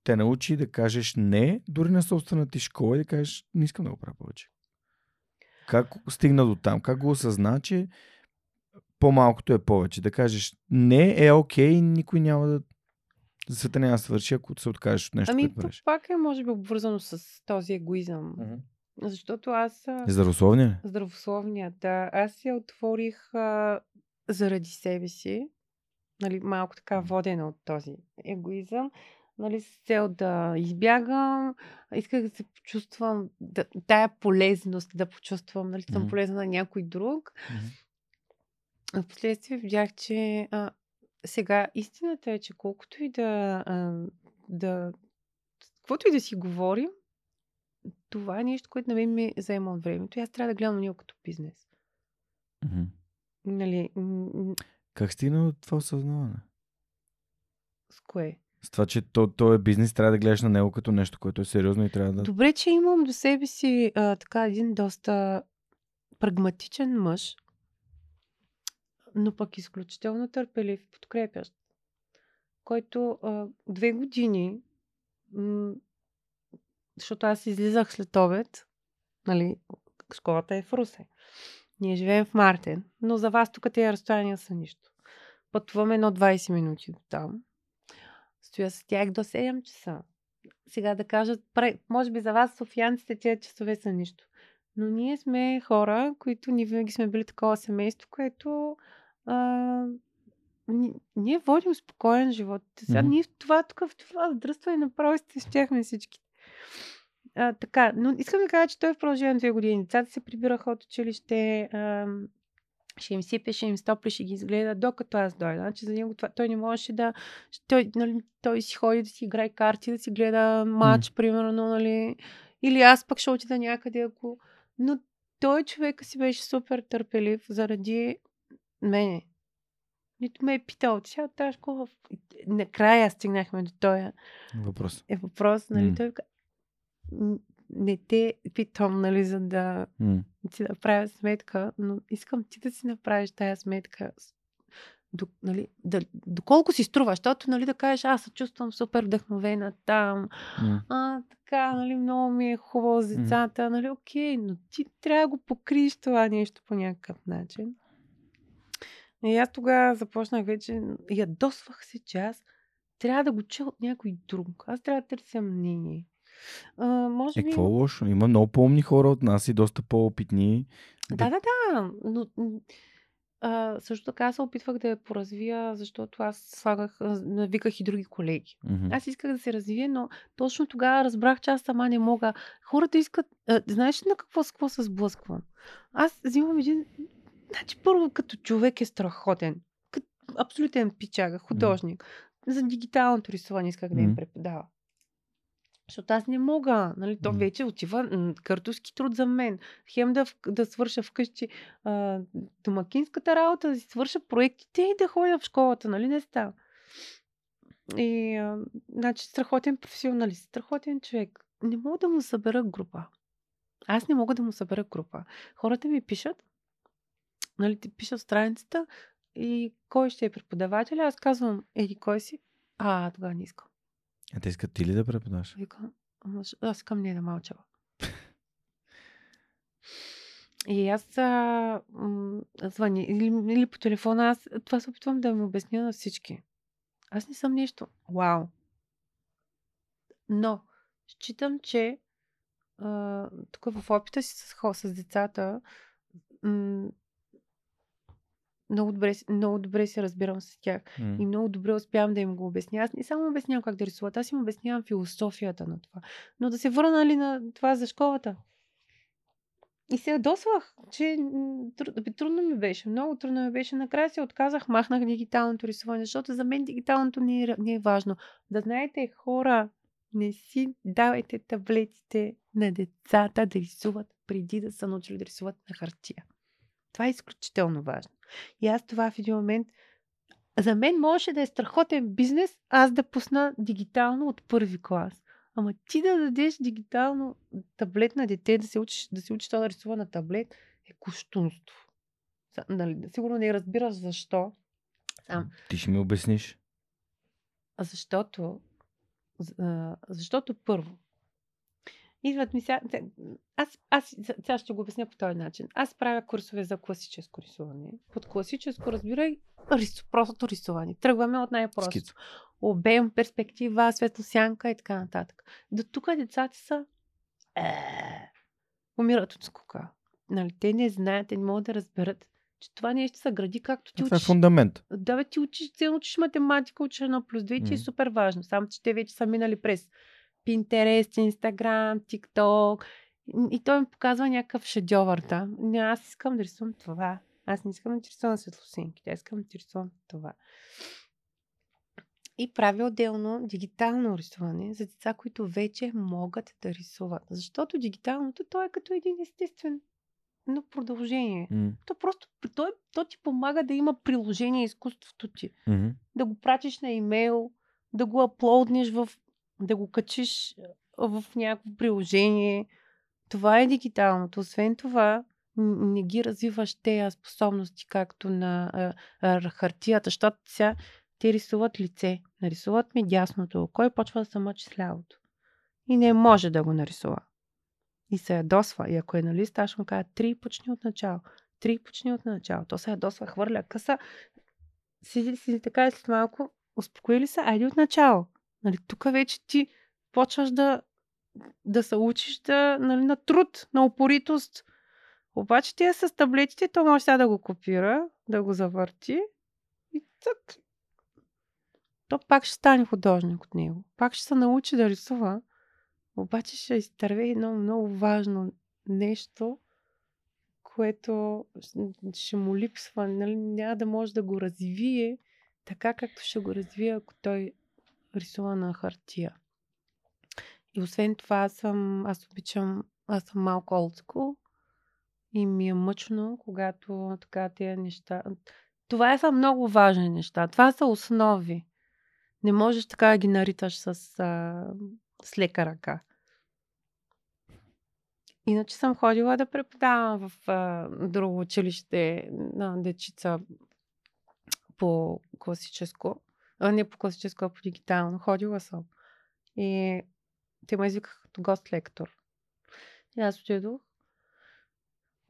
те научи да кажеш не, дори на собствената ти школа и да кажеш не искам да го правя повече? Как стигна до там? Как го осъзна, че по-малкото е повече? Да кажеш не е окей, никой няма да света няма да свърши, ако се откажеш от нещо, Ами, което правиш. пак е, може би, обвързано с този егоизъм. Защото аз... а, Здравословни ли? Здравословния, да. Аз я отворих а, заради себе си. нали, малко така водена от този егоизъм, нали, с цел да избягам, исках да се почувствам, да, тая полезност да почувствам, нали, съм Мгм. полезна на някой друг. А Впоследствие видях, че а, сега истината е, че колкото и да, а, да каквото и да си говорим, това е нещо, което на мен ми заема от времето и аз трябва да гледам на него като бизнес. Мгм. Нали, м- Как стигна от това осъзнаване? с кое? С това, че то, то е бизнес, трябва да гледаш на него като нещо, което е сериозно и трябва да... Добре, че имам до себе си а, така един доста прагматичен мъж, но пък изключително търпелив, подкрепящ, който а, две години, м- защото аз излизах след обед, нали, школата е в Русе. Ние живеем в Мартен, но за вас тук тези разстояния са нищо. Пътуваме едно 20 минути до там. Стоя с тях до 7 часа. Сега да кажат, може би за вас, софиянците, тези часове са нищо. Но ние сме хора, които ние винаги сме били такова семейство, което а, ни- ние водим спокоен живот. Сега Мгм. ние в това, тук в това здръстване направо сте щяхме всички. А, така, но искам да кажа, че той в продължение на две години. Децата се прибираха от училище, а, ще им сипе, ще им стопли, ще ги изгледа, докато аз дойда. Значи за него това, той не можеше да... Той, нали, той си ходи да си играе карти, да си гледа матч, примерно, нали. Или аз пък ще отида някъде, ако... Но той човек си беше супер търпелив заради мене. Нито ме е питал, че сега тази школа... Накрая стигнахме до този Въпрос. е въпрос, нали, М. той не те питам, нали, за да М. ти направя сметка, но искам ти да си направиш тая сметка. До, нали, да, доколко си струва, защото нали, да кажеш, аз се чувствам супер вдъхновена там, М. а, така, нали, много ми е хубаво с децата, нали, окей, но ти трябва да го покриеш това нещо по някакъв начин. И аз тогава започнах вече, ядосвах се, че аз трябва да го чуя от някой друг. Аз трябва да търся мнение. А, може Е, би... какво е лошо? Има много по-умни хора от нас и доста по-опитни. Да, да, да. Но, а, също така се опитвах да я поразвия, защото аз слагах, навиках и други колеги. Мгм. Аз исках да се развия, но точно тогава разбрах, че аз сама не мога. Хората искат. А, знаеш ли на какво, с какво се сблъсквам? Аз взимам един. Значи, първо, като човек е страхотен. Като абсолютен пичага, художник. За дигиталното рисуване исках да им преподава. Защото аз не мога. Нали? То вече отива м, картовски труд за мен. Хем да, да свърша вкъщи а, домакинската работа, да си свърша проектите и да ходя в школата. Нали? Не става. И, а, значи, страхотен професионалист, страхотен човек. Не мога да му събера група. Аз не мога да му събера група. Хората ми пишат, нали, ти пишат страницата и кой ще е преподавателя. Аз казвам, еди, кой си? А, тогава не искам. А те искат ти ли да преподаваш? Викам, «Ама защо- аз искам не да мълчава. И аз а, м, звъни или, или по телефона, аз това се опитвам да му обясня на всички. Аз не съм нещо. Вау! Но, считам, че а, тук в опита си с, с децата, м, много, добре, много добре се разбирам с тях. М. И много добре успявам да им го обясня. Аз не само обяснявам как да рисуват, аз им обяснявам философията на това. Но да се върна нали, на това за школата. И се ядосвах, че трудно ми беше, много трудно ми беше. Накрая се отказах, махнах дигиталното рисуване, защото за мен дигиталното не е, не е важно. Да знаете, хора, не си давайте таблетите на децата да рисуват преди да са научили да рисуват на хартия. Това е изключително важно. И аз това в един момент за мен можеше да е страхотен бизнес аз да пусна дигитално от първи клас. Ама ти да дадеш дигитално таблет на дете, да се учиш да, се учи то да рисува на таблет, е куштунство. Нали, сигурно не разбираш защо. Сам. Ти ще ми обясниш. Защото, защото първо, идват ми сега, аз, аз сега ще го обясня по този начин. Аз правя курсове за класическо рисуване. Под класическо разбирай рис, простото рисуване. Тръгваме от най-просто. Скица. Обем, перспектива, светлосянка и така нататък. До тук децата са е, умират от скука. Нали, те не знаят, те не могат да разберат, че това нещо се гради както ти Това е учиш. фундамент. Да, бе, ти учиш, ти учиш математика, учиш едно плюс две, и ти е супер важно. Само, че те вече са минали през Pinterest, Instagram, TikTok. И- той ми показва някакъв шедьовър там. Не, аз искам да рисувам това. Аз не искам да ти рисувам светлосинки. Аз искам да ти рисувам това. И прави отделно дигитално рисуване за деца, които вече могат да рисуват. Защото дигиталното, то е като един естествен но продължение. М, То просто, то, то ти помага да има приложение изкуството ти мгм. да го пратиш на имейл, да го аплоднеш в, да го качиш в някакво приложение. Това е дигиталното. Освен това, не ги развиваш тези способности, както на а, а, хартията, защото сега те рисуват лице, нарисуват ми дясното око и почва да се мъчи с лявото. И не може да го нарисува. И се ядосва. И ако е на лист, аз му кажа три почни от начало. Три почни от начало. То се ядосва, хвърля къса, седи си така и след малко, успокои ли се, айде от начало. Нали, тук вече ти почваш да, да се учиш да, нали, на труд, на упоритост. Обаче тия с таблетите, то може сега да го копира, да го завърти и так. То пак ще стане художник от него. Пак ще се научи да рисува. Обаче ще изтърве едно много важно нещо, което ще му липсва. Нали? Няма да може да го развие така, както ще го развие, ако той рисува на хартия. И освен това, аз съм, аз обичам, аз съм малко олдскул и ми е мъчно, когато така тези неща... Това са много важни неща. Това са основи. Не можеш така да ги нариташ с, а, с лека ръка. Иначе съм ходила да преподавам в а, друго училище на дечица по класическо. А, не по класическо, а по дигитално. Ходила съм. И те ме извикаха като гост лектор. И аз отидох.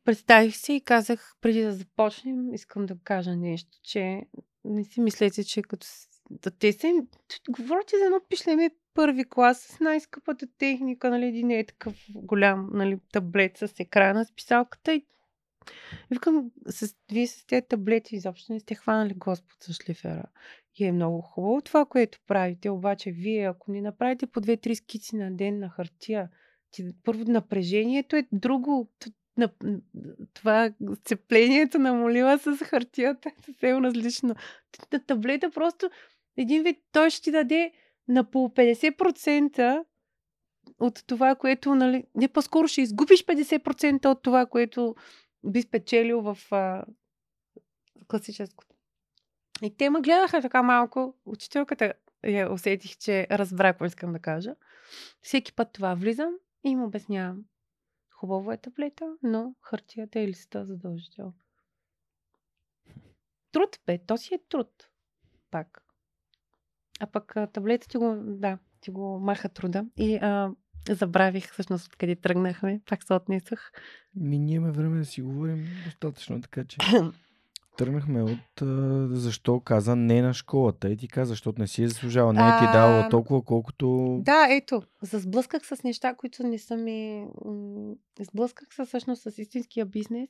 Представих се и казах, преди да започнем, искам да кажа нещо, че не си мислете, че като... Да, те им... Говорите за едно пишлеме първи клас с най-скъпата техника, нали, един е такъв голям нали, таблет с екрана, с писалката и викам, с, вие с тези таблети изобщо не сте хванали Господ с шлифера. И е много хубаво това, което правите, обаче вие, ако не направите по две-три скици на ден на хартия, ти, първо напрежението е друго. На, това сцеплението на молива с хартията е съвсем различно. На таблета просто един вид той ще ти даде на по 50% от това, което, нали, не по-скоро ще изгубиш 50% от това, което би спечелил в а, класическото. И те ме гледаха така малко. Учителката я усетих, че разбра какво искам да кажа. Всеки път това влизам и им обяснявам. Хубаво е таблета, но хартията и листа задължително. Труд, бе, то си е труд. Пак. А пък таблета ти го, да, ти го маха труда. И а, забравих всъщност откъде тръгнахме. Пак се отнесох. Ми, ние имаме време да си говорим достатъчно, така че тръгнахме от а, защо каза не на школата. И ти каза, защото не си е заслужава. Не е ти дала толкова, колкото... Да, ето. Сблъсках с неща, които не са ми... Сблъсках се всъщност с истинския бизнес,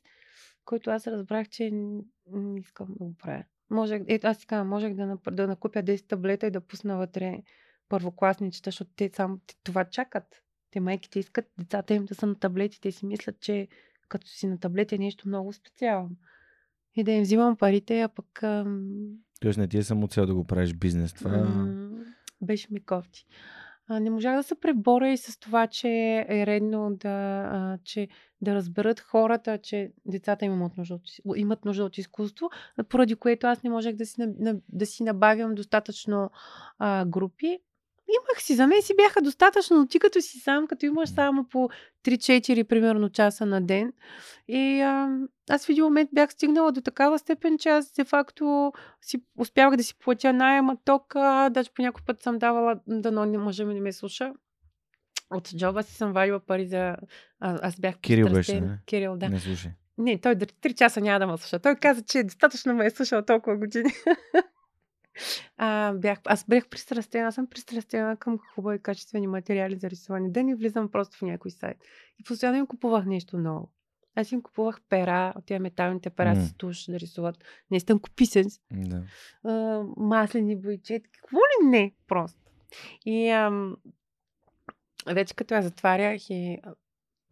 който аз разбрах, че не искам да го правя. Можех, ето аз казвам, можех да, да накупя 10 таблета и да пусна вътре първокласничета, защото те само това чакат. Те майките искат децата им да са на таблети. Те си мислят, че като си на таблет е нещо много специално. И да им взимам парите, а пък ам, Тоест не ти е само цел да го правиш бизнес. Това... М, Беше ми кофти. А, не можах да се преборя и с това, че е редно да, а, че, да разберат хората, че децата им имат нужда, от, имат нужда от изкуство, поради което аз не можех да си, да си набавям достатъчно а, групи. Имах си, за мен си бяха достатъчно, но ти като си сам, като имаш само по 3-4 примерно часа на ден. И а, аз в един момент бях стигнала до такава степен, че аз де факто си, успявах да си платя найема, тока, даже по някой път съм давала, дано не мъжа ми не ме слуша. От джоба си съм вадила пари за... А, аз бях Кирил беше, нали? Кирил, да. Не слушай. Не, той дори 3 часа няма да ме слуша. Той каза, че достатъчно ме е слушал толкова години. А, бях, аз бях пристрастена, аз съм пристрастена към хубави качествени материали за рисуване. Да не влизам просто в някой сайт. И постоянно им купувах нещо ново. Аз им купувах пера, от тия металните пера М. с туш да рисуват. Не стънкописец, Да. а, маслени бойчетки. Какво ли не, просто. И ам, вече като я затварях и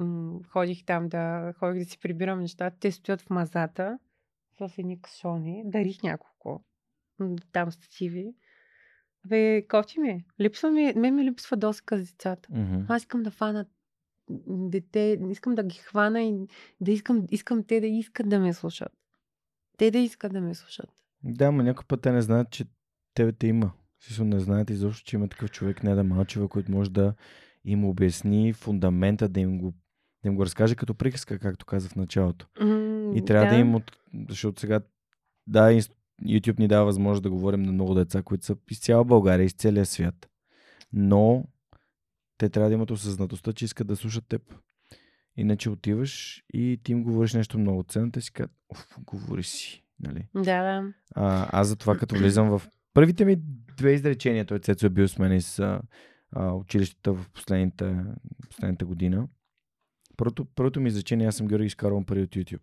м, ходих там да, ходих да си прибирам нещата, те стоят в мазата, в едни кашони. Дарих няколко. Там стативи. Бе, кофти ми. е. Липсва ми, мен ми липсва доска с децата. Мгм. Аз искам да фана дете, искам да ги хвана и да искам, искам те да искат да ме слушат. Те да искат да ме слушат. Да, но някой път те не знаят, че тебе те има. Смисъл не знаят изобщо, че има такъв човек, не да малчева, който може да им обясни фундамента, да им го, да им го разкаже като приказка, както каза в началото. М, И трябва да, им от... Защото сега, да, инс- YouTube ни дава възможност да говорим на много деца, които са из цяла България, из целия свят. Но те трябва да имат осъзнатостта, че искат да слушат теб. Иначе отиваш и ти им говориш нещо много ценно, те си казват, оф, говори си. Нали? Да, да. А, аз затова като влизам в първите ми две изречения, той Цецо е бил с мен из а, а, училищата в последните, последната година. Първото, първото ми изречение, аз съм Георги изкарвам пари от YouTube.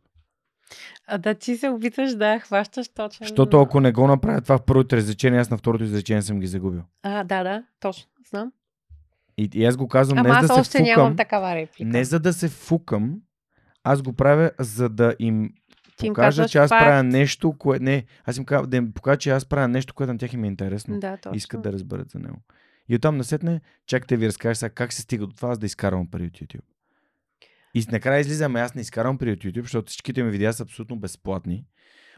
А да ти се опитваш да хващаш точно. Защото ако не го направя това в първото изречение, аз на второто изречение съм ги загубил. А, да, да, точно. Знам. И, и аз го казвам Ама не за аз да се още фукам, нямам такава реплика. не за да се фукам, аз го правя за да им Ти им покажа, че аз факт. правя нещо, което... Не, аз им кажа, да им покажа, че аз правя нещо, което на тях им е интересно. Да, точно. искат да разберат за него. И оттам насетне, чакайте ви разкажа сега как се стига до това, аз да изкарвам пари от YouTube. И накрая излизаме, аз не изкарвам пари от YouTube, защото всичките ми видеа са абсолютно безплатни.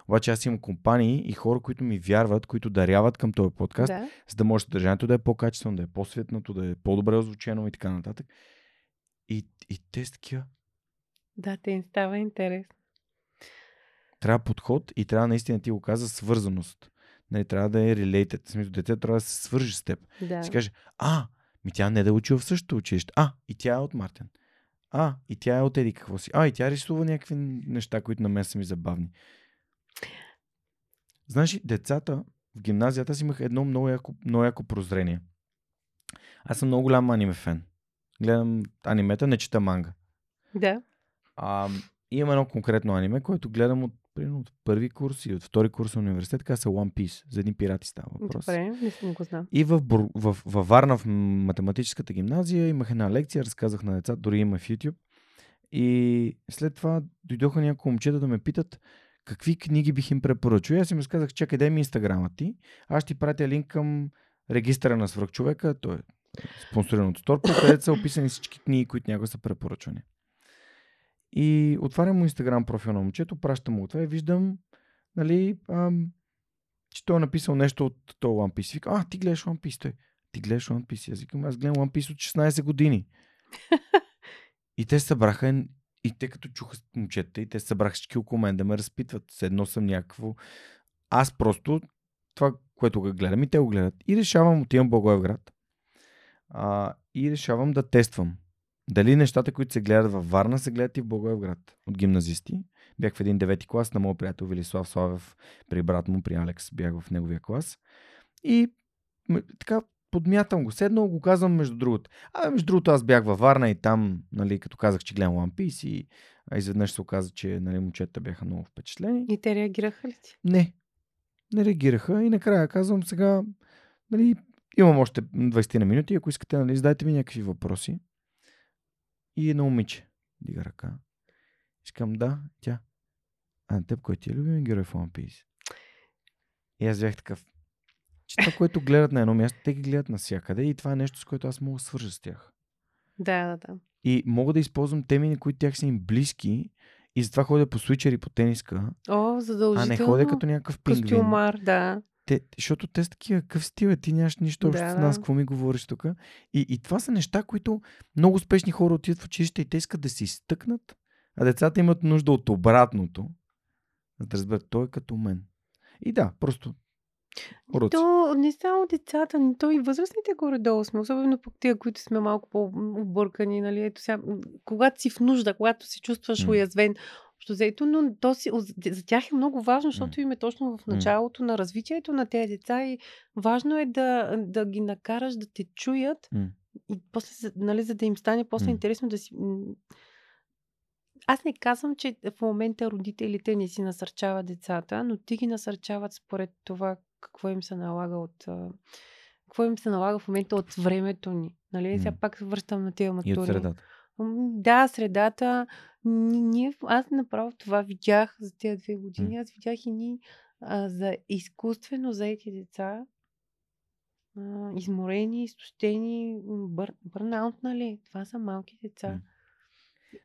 Обаче аз имам компании и хора, които ми вярват, които даряват към този подкаст, Да. за да може съдържанието да е по-качествено, да е по-светнато, да е по-добре озвучено и така нататък. И, и те са такива. да, те им става интересно. Трябва подход и трябва наистина ти го каза свързаност. Нали, трябва да е related. В смисъл, детето трябва да се свържи с теб. Да. Си каже, а, ми тя не да е учила в същото училище. А, и тя е от Мартин. А, и тя е от Еди какво си. А, и тя рисува някакви неща, които на мен са ми забавни. Знаеш, ли, децата в гимназията си имах едно много яко, много яко прозрение. Аз съм много голям аниме фен. Гледам анимета, не чета манга. Да. А, имам едно конкретно аниме, което гледам от, примерно, от първи курс и от втори курс на университет, така са One Piece. За едни пирати става въпрос. Добре, не съм го знам. И в, Бур... в, във Варна, в математическата гимназия, имах една лекция, разказах на деца, дори има в YouTube. И след това дойдоха няколко момчета да ме питат какви книги бих им препоръчал. И аз им разказах, чакай, дай ми инстаграма ти. Аз ще ти пратя линк към регистъра на свръхчовека, той е спонсориран от Торпо, където са описани всички книги, които някога са препоръчвани. И отварям му инстаграм профил на момчето, пращам му това и виждам, нали, ам, че той е написал нещо от този One Piece. Вика, а, ти гледаш One Piece. Той, ти гледаш One Piece. Аз викам, аз гледам One Piece от 16 години. и те събраха и те като чуха момчета и те събраха всички около мен да ме разпитват. С едно съм някакво. Аз просто това, което го гледам и те го гледат. И решавам, отивам в Благоевград. А, и решавам да тествам. Дали нещата, които се гледат във Варна, се гледат и в Благоевград от гимназисти. Бях в един девети клас на моят приятел Велислав Славев при брат му, при Алекс. Бях в неговия клас. И така подмятам го. Седнал го казвам между другото. А между другото аз бях във Варна и там, нали, като казах, че гледам One Piece и а изведнъж се оказа, че нали, момчета бяха много впечатлени. И те реагираха ли ти? Не. Не реагираха и накрая казвам сега, нали, имам още 20 на минути, ако искате, нали, задайте ми някакви въпроси. И едно момиче дига ръка. Искам да, тя. А на теб кой ти е любим герой в One Piece? И аз бях такъв. Че това, което гледат на едно място, те ги гледат навсякъде и това е нещо, с което аз мога да свържа с тях. Да, да, да. И мога да използвам теми, на които тях са им близки и затова ходя по свичер и по тениска, О, а задължително. не ходя като някакъв пингвин. Костюмар, да. Те, защото те са такива, какъв стил е, ти нямаш нищо общо Да, с нас, какво ми говориш тук. И, и това са неща, които много успешни хора отиват в училище и те искат да се изтъкнат, а децата имат нужда от обратното, за да разберат, той е като мен. И да, просто уроци. То не само децата, но то и възрастните горе-долу сме, особено пък тия, които сме малко по-объркани, нали? Ето сега, когато си в нужда, когато се чувстваш уязвен, общо взето, но то си, за тях е много важно, защото им е точно в началото на развитието на тези деца и важно е да, да ги накараш да те чуят и после, нали, за да им стане после интересно да си... аз не казвам, че в момента родителите не си насърчават децата, но ти ги насърчават според това какво им се налага от какво им се налага в момента от времето ни. Нали? Сега пак се връщам на тия матури. И от средата. Да, средата. Ние, аз направо това видях за тези две години. Аз видях и ни а, за изкуствено заети деца, а, изморени, изтощени, бър, бърнаут, нали? Това са малки деца.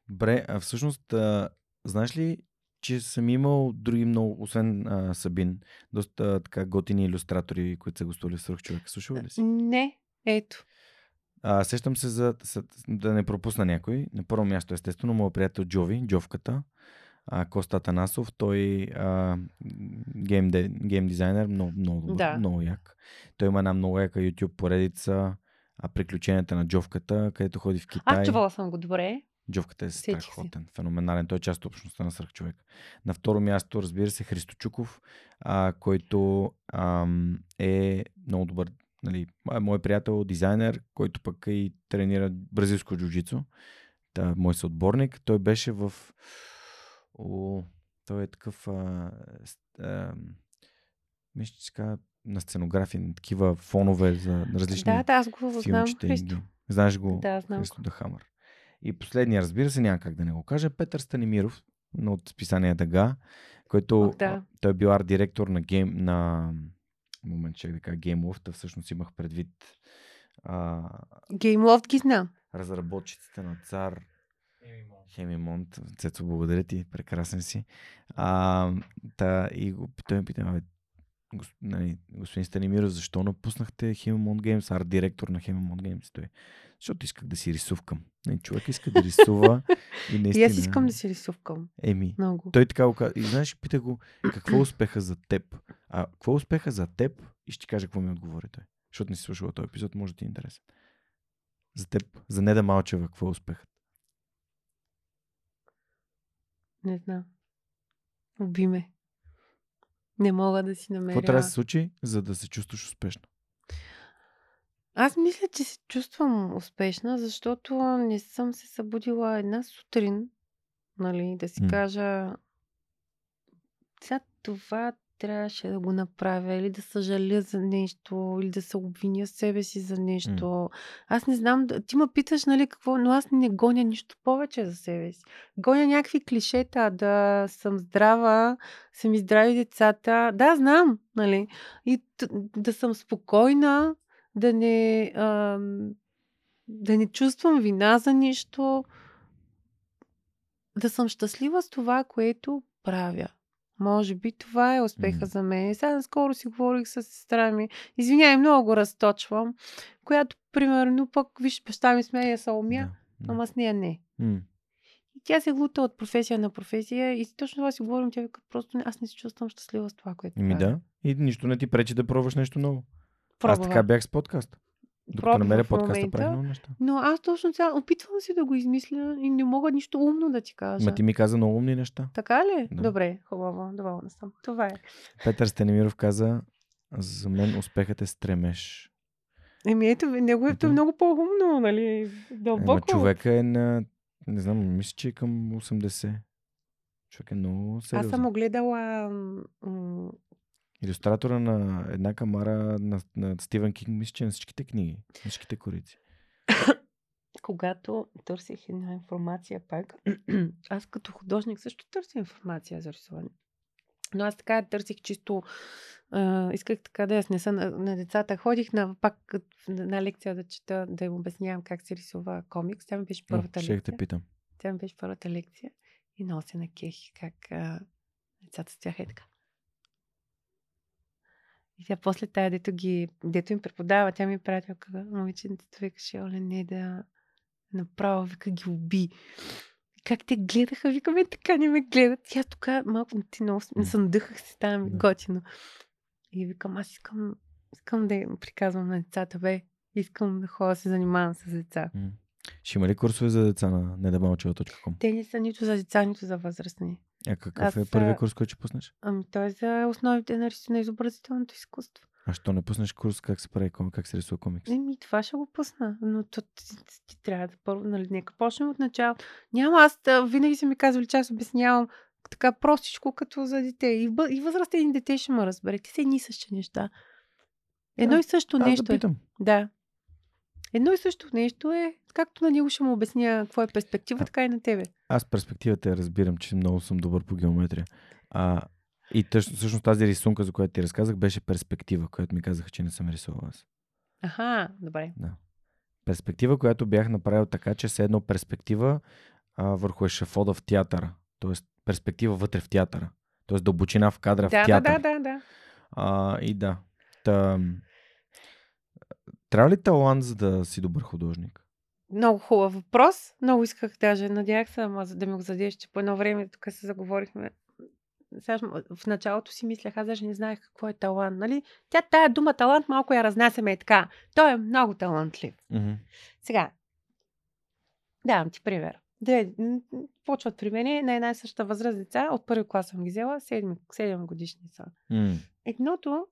Добре, а всъщност, а, знаеш ли, че съм имал други много, освен а, Сабин, доста а, така готини иллюстратори, които са гостували в Свърх човек. Слушал ли си? Не, ето. А, сещам се за да не пропусна някой. На първо място, естествено, моят приятел Джови, Джовката, а, Коста Танасов, той а, гейм, де, гейм дизайнер, много, много добър, да. много як. Той има една много яка YouTube поредица, а, приключенията на Джовката, където ходи в Китай. А, чувала съм го добре. Джовката е страхотен, феноменален. Той е част от общността на свръхчовек. На второ място, разбира се, Христо Чуков, а, който ам, е много добър, нали, мой приятел, дизайнер, който пък и тренира бразилско джуджицу. Та, мой съотборник. Той беше в... О, той е такъв... А, а, мисля, че така на сценография, на такива фонове за различни Да, да, аз го знам, Христо. Знаеш го? Да, знам Христо Дахамър. И последния, разбира се, няма как да не го кажа, Петър Станимиров от списание Дага, който Ох, да. той е бил арт-директор на гейм, на момент, че да кажа Loft, всъщност имах предвид а... Loft ги знам. Разработчиците на цар Хемимонт. Цецо, благодаря ти, прекрасен си. А, та, и го, той ме пита, нали, господин Станимиров, защо напуснахте Хемимонт Геймс, арт-директор на Хемимонт Геймс? Той, защото исках да си рисувкам. Не, човек иска да рисува. и, наистина, и аз искам да си рисувкам. Еми. Много. Той така го каза. И знаеш, пита го, какво е успеха за теб? А какво е успеха за теб? И ще ти кажа какво ми отговори той. Защото не си слушала този епизод, може да ти е интересен. За теб, за Неда Малчева, какво е успехът? Не знам. Уби ме. Не мога да си намеря. Какво трябва да се случи, за да се чувстваш успешно? Аз мисля, че се чувствам успешна, защото не съм се събудила една сутрин, нали, да си mm. кажа, сега това трябваше да го направя, или да съжаля за нещо, или да се обвиня себе си за нещо. Mm. Аз не знам, ти ме питаш, нали, какво, но аз не гоня нищо повече за себе си. Гоня някакви клишета, да съм здрава, са ми здрави децата. Да, знам, нали, и да съм спокойна, да не, а, да не чувствам вина за нищо, да съм щастлива с това, което правя. Може би това е успеха за мен. Сега скоро си говорих с сестра ми. Извинявай, много го разточвам. Която, примерно, пък, виж, баща ми смея се умя, yeah. ама с нея не. Mm. И тя се глута от професия на професия и точно това си говорим. Тя вика, просто аз не се чувствам щастлива с това, което Ми да. И нищо не ти пречи да пробваш нещо ново. Пробва. Аз така бях с подкаст. Докато намеря подкаста, правих много неща. Но аз точно сега опитвам се да го измисля и не мога нищо умно да ти кажа. Ма ти ми каза много умни неща. Така ли? Да. Добре, хубаво, доволна съм. Това е. Петър Стенемиров каза, за мен успехът е стремеш. Еми ето, неговото е много по-умно, нали? Дълбоко. Ема човека е на, не знам, мисля, че е към 80. Човек е много сериозен. Аз съм огледала Иллюстратора на една камара на, на Стивен Кинг, мисля, че на всичките книги, на всичките корици. Когато търсих една информация пак, аз като художник също търся информация за рисуване. Но аз така търсих чисто, а, исках така да я снеса на, на децата. Ходих на, пак на лекция да чета, да им обяснявам как се рисува комикс. Тя ми беше първата О, лекция. те питам. Тя ми беше първата лекция и много се накехи как а, децата стояха и така. И тя после тая, дето, ги, дето им преподава, тя ми прави така, момиченцето викаше, оле, не да направо, вика ги уби. Как те гледаха, викаме, така не ме гледат. Тя тук малко ти много съм дъхах си, става ми готино. И викам, аз искам, искам да приказвам на децата, бе, искам да ходя да се занимавам с деца. Ще има ли курсове за деца на недамалчева.com? Те не са нито за деца, нито за възрастни. А какъв Аз, е първият курс, който ще пуснеш? Ами той е за основите на, на изобразителното изкуство. А що не пуснеш курс как се прави комик, как се рисува комикс? Еми, това ще го пусна, но то, ти, ти, ти трябва да първо, нали, нека почнем от начало. Няма, аз винаги са ми казвали, че аз обяснявам така простичко, като за дете. И, бъ- и възрастени дете ще ме разбере. Ти са едни същи неща. Едно Да, и също нещо да е. питам. Да. Едно и също нещо е, както на него ще му обясня какво е перспектива, А. така и на тебе. Аз перспективата я разбирам, че много съм добър по геометрия. А, и тъж, всъщност тази рисунка, за която ти разказах, беше перспектива, която ми казаха, че не съм рисувал аз. Аха, добре. Перспектива, която бях направил така, че се едно перспектива а, върху ешафода в театъра. Тоест перспектива вътре в театъра. Тоест дълбочина в кадра в Да, да, да, да, да. А, и да. Та, трябва ли талант, за да си добър художник? Много хубав въпрос. Много исках даже, надях се, ама да ми го задеш, че по едно време тук се заговорихме. Сега, в началото си мислех, аз даже не знаех какво е талант. Нали? Тя тая дума талант малко я разнасяме и така. Той е много талантлив. Mm-hmm. Сега, давам ти пример. М, почват при мен на една и съща възраст деца. От първи клас съм ги взела, 7, 7 годишни са. Mm. Едното,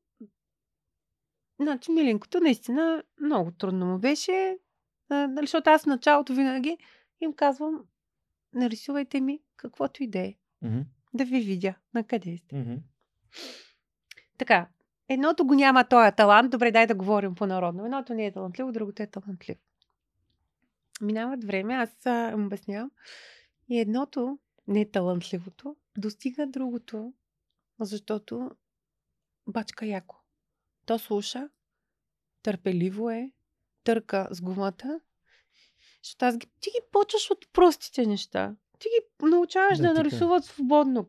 значи миленкото, наистина много трудно му беше, нали, защото аз в началото винаги им казвам, нарисувайте ми каквото и да е, Mm-hmm. да ви видя на къде сте. Mm-hmm. Така, едното го няма този талант, добре, дай да говорим по-народно. Едното не е талантливо, другото е талантливо. Минават време, аз им обяснявам. И едното, не е талантливото, достига другото, защото бачка яко. То слуша, търпеливо е, търка с гумата. Защото аз ги, ти ги почваш от простите неща. Ти ги научаваш Да, да, нарисуват свободно.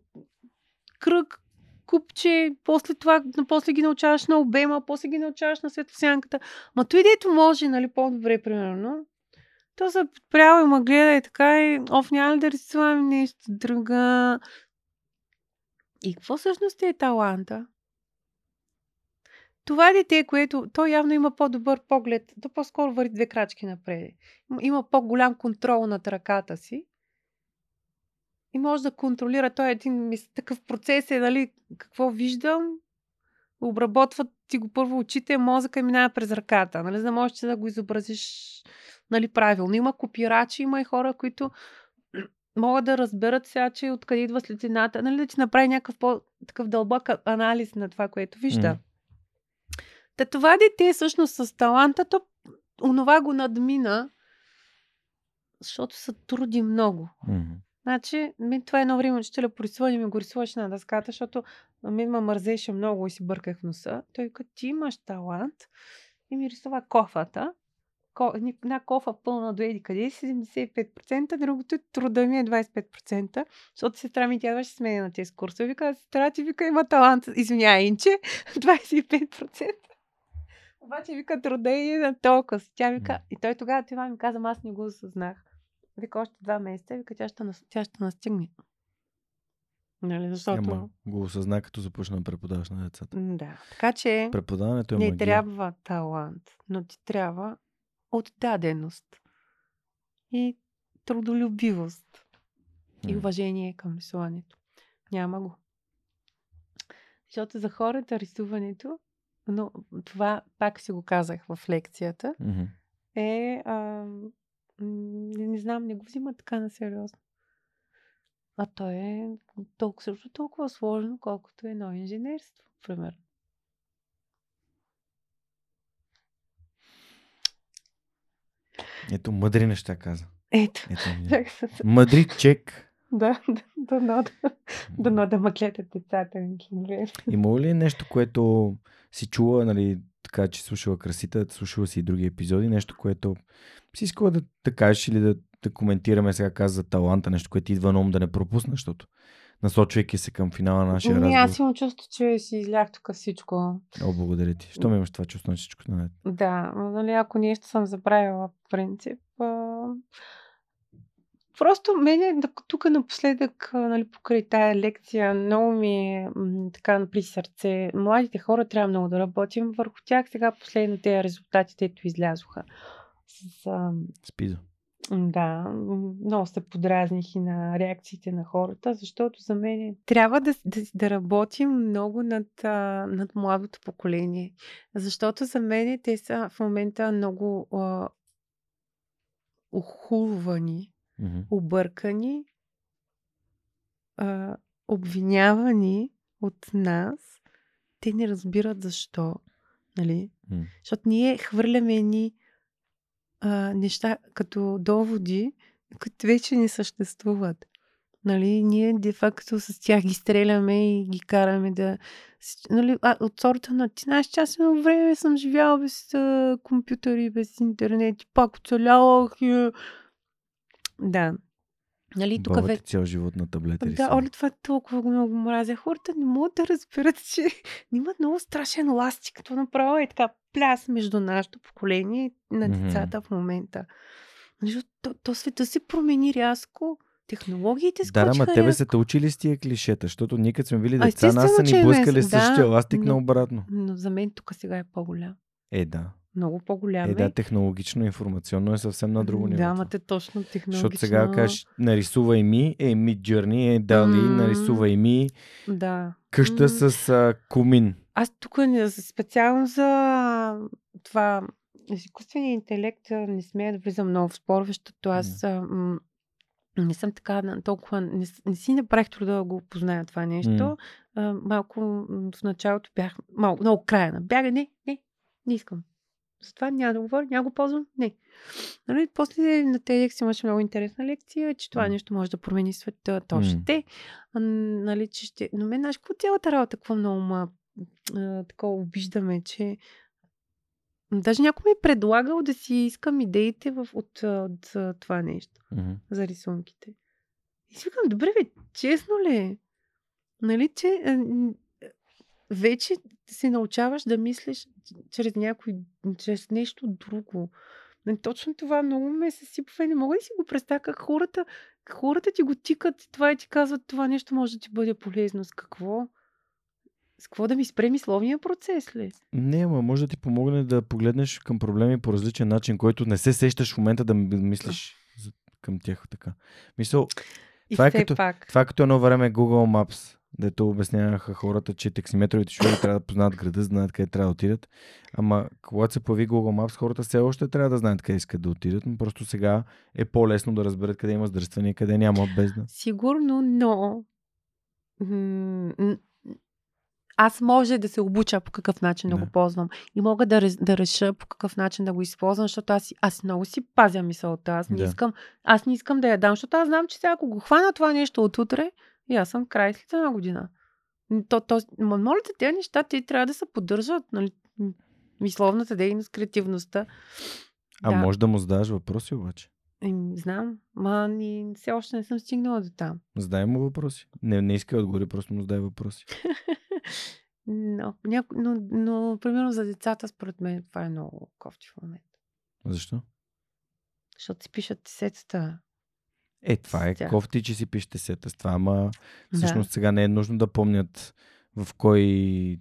Кръг, купче, после това, после ги научаваш на обема, после ги научаваш на светосянката. Ма той дето може, нали, по-добре, примерно. То се прямо и ма гледа и така и, оф, няма ли да рисувам нещо друга. И какво всъщност е таланта? Това дете, което то явно има по-добър поглед, то по-скоро върви две крачки напред. Има- по-голям контрол над ръката си и може да контролира. Той е един такъв процес е, нали, какво виждам, обработват ти го първо очите, мозъка и минава през ръката, нали, за да можеш да го изобразиш нали, правилно. Има копирачи, има и хора, които могат да разберат сега, че откъде идва светлината, нали, да ти направи някакъв по-такъв дълбок анализ на това, което вижда. М. Та това дете всъщност с таланта, то онова го надмина, защото се труди много. Mm-hmm. Значи, мен това едно време учителя по рисуване ми го рисуваше на дъската, защото мен ме мързеше много и си бърках носа. Той като ти имаш талант и ми рисува кофата. Ко, една кофа пълна до еди къде си 75%, другото е труда ми е 25%, защото сестра ми тя беше с мен на тези курсове. Вика, сестра ти вика има талант, извиняй, инче, 25%. Обаче вика труда и е на толкова. Тя вика, и той тогава това ми каза, аз не го осъзнах. Вика още два месеца, вика тя ще, тя ще настигне. Нали, защото... Ама го осъзна, като започна да преподаваш на децата. Да. Така че Преподаването е не магия. трябва талант, но ти трябва отдаденост и трудолюбивост и уважение към рисуването. Няма го. Защото за хората рисуването, но това пак си го казах в лекцията, Мгм. е, а, не, не знам, не го взима така на сериозно. А то е толкова, също толкова сложно, колкото е едно инженерство, примерно. Ето, мъдри неща каза. Ето. Ето, мъдри чек. Да, да, дано да, дано да ме гледат децата ми. Има ли нещо, което си чула, нали, така че слушала красита, слушала си и други епизоди, нещо, което си искала да, да кажеш или да, да коментираме сега каза за таланта, нещо, което идва на ум да не пропусна, защото насочвайки се към финала на нашия Ами, аз разговор. имам чувство, че си излях тук всичко. О, благодаря ти. Що ми имаш това чувство на всичко? Да, но, нали, ако нещо съм забравила по принцип. А... Просто мене тук напоследък, нали, покрай тая лекция, много ми е така при сърце. Младите хора трябва много да работим върху тях. Сега последните резултати, ето излязоха с а, Спиза. Да, много се подразних и на реакциите на хората, защото за мен е- трябва да, да, да работим много над, а, над младото поколение. Защото за мен те са в момента много а, ухулвани, Мгм. объркани, а, обвинявани от нас. Те не разбират защо. Нали? М. Защото ние хвърляме едни а, неща като доводи, които вече не съществуват. Нали, ние де-факто с тях ги стреляме и ги караме да... Нали, а, от сорта на ти знаеш, че аз едно време съм живяла без а, компютъри, без интернет и пак оцелявах. И... Да. Нали, тук Баба ти цял живот на таблета Да, оля, това толкова много мразя. Хората не могат да разберат, че имат много страшен ластик, като направо е така пляс между нашето поколение и на децата в момента. Защото то, то света се промени рязко. Технологиите Да, да, ма скочиха тебе рязко. са те учили с тия клишета, защото ние като сме били А, деца, нас са ни ме блъскали са- същия да, ластик но- наобратно. Но за мен тук сега е по-голям. Е, да. Много по-голям Е, да, технологично, информационно е съвсем на друго ниво. Да, ама те точно технологично. Защото сега кажеш, нарисувай ми, е Mid Journey, е Дали, М. нарисувай ми Да. къща М. с а, кумин. Аз тук специално за това изкуствения интелект не смея да влизам много в спорове, защото аз а, м, не съм така толкова, не, не си направих труда да го позная това нещо. А, малко в началото бях малко, много края на бяга. Не, не, не искам. Затова няма да говоря, няма го ползвам. Не. Нали, после на TEDx имаше много интересна лекция, че това нещо може да промени света. То ще. А, нали, че ще. Но мен, знаеш, какво цялата работа, какво много ма, а, такова обиждаме, че даже някой ми е предлагал да си искам идеите в, от, от, а, това нещо Мгм. за рисунките. И си викам, добре, бе, честно ли е? Нали, че вече се научаваш да мислиш чрез някой, чрез нещо друго. Точно това много ме се сипва не мога да си го представя как хората, хората ти го тикат това и ти казват това нещо може да ти бъде полезно. С какво? С какво да ми спре мисловния процес ли? Не, ама може да ти помогне да погледнеш към проблеми по различен начин, който не се сещаш в момента да мислиш към тях така. Мисъл, И Това е като- пак. това е като едно време Google Maps, дето обясняваха хората, че таксиметровите шофьори трябва да познават града, знаят къде трябва да отидат. Ама когато се появи Google Maps, хората все още трябва да знаят къде искат да отидат, но просто сега е по-лесно да разберат къде има сдръстване и къде няма без да. Сигурно, но аз може да се обуча по какъв начин да, Да. го ползвам. И мога да, да реша по какъв начин да го използвам, защото аз, аз много си пазя мисълта. Аз не, Да. искам, аз не искам да я дам, защото аз знам, че сега ако го хвана това нещо от утре, и аз съм край след една година. То, то, ма, моля те, тези неща те трябва да се поддържат. Нали? Мисловната дейност, креативността. А да. може да му задаваш въпроси обаче. Ем, знам, ма ни, все още не съм стигнала до там. Задай му въпроси. Не, не иска да отговори, просто му задай въпроси. Но, няко... но, но, примерно за децата, според мен, това е много кофти в момента. Защо? Защото си пишат сетата. Е, това е тях. кофти, че си пишете сета с това, ама всъщност сега не е нужно да помнят в кой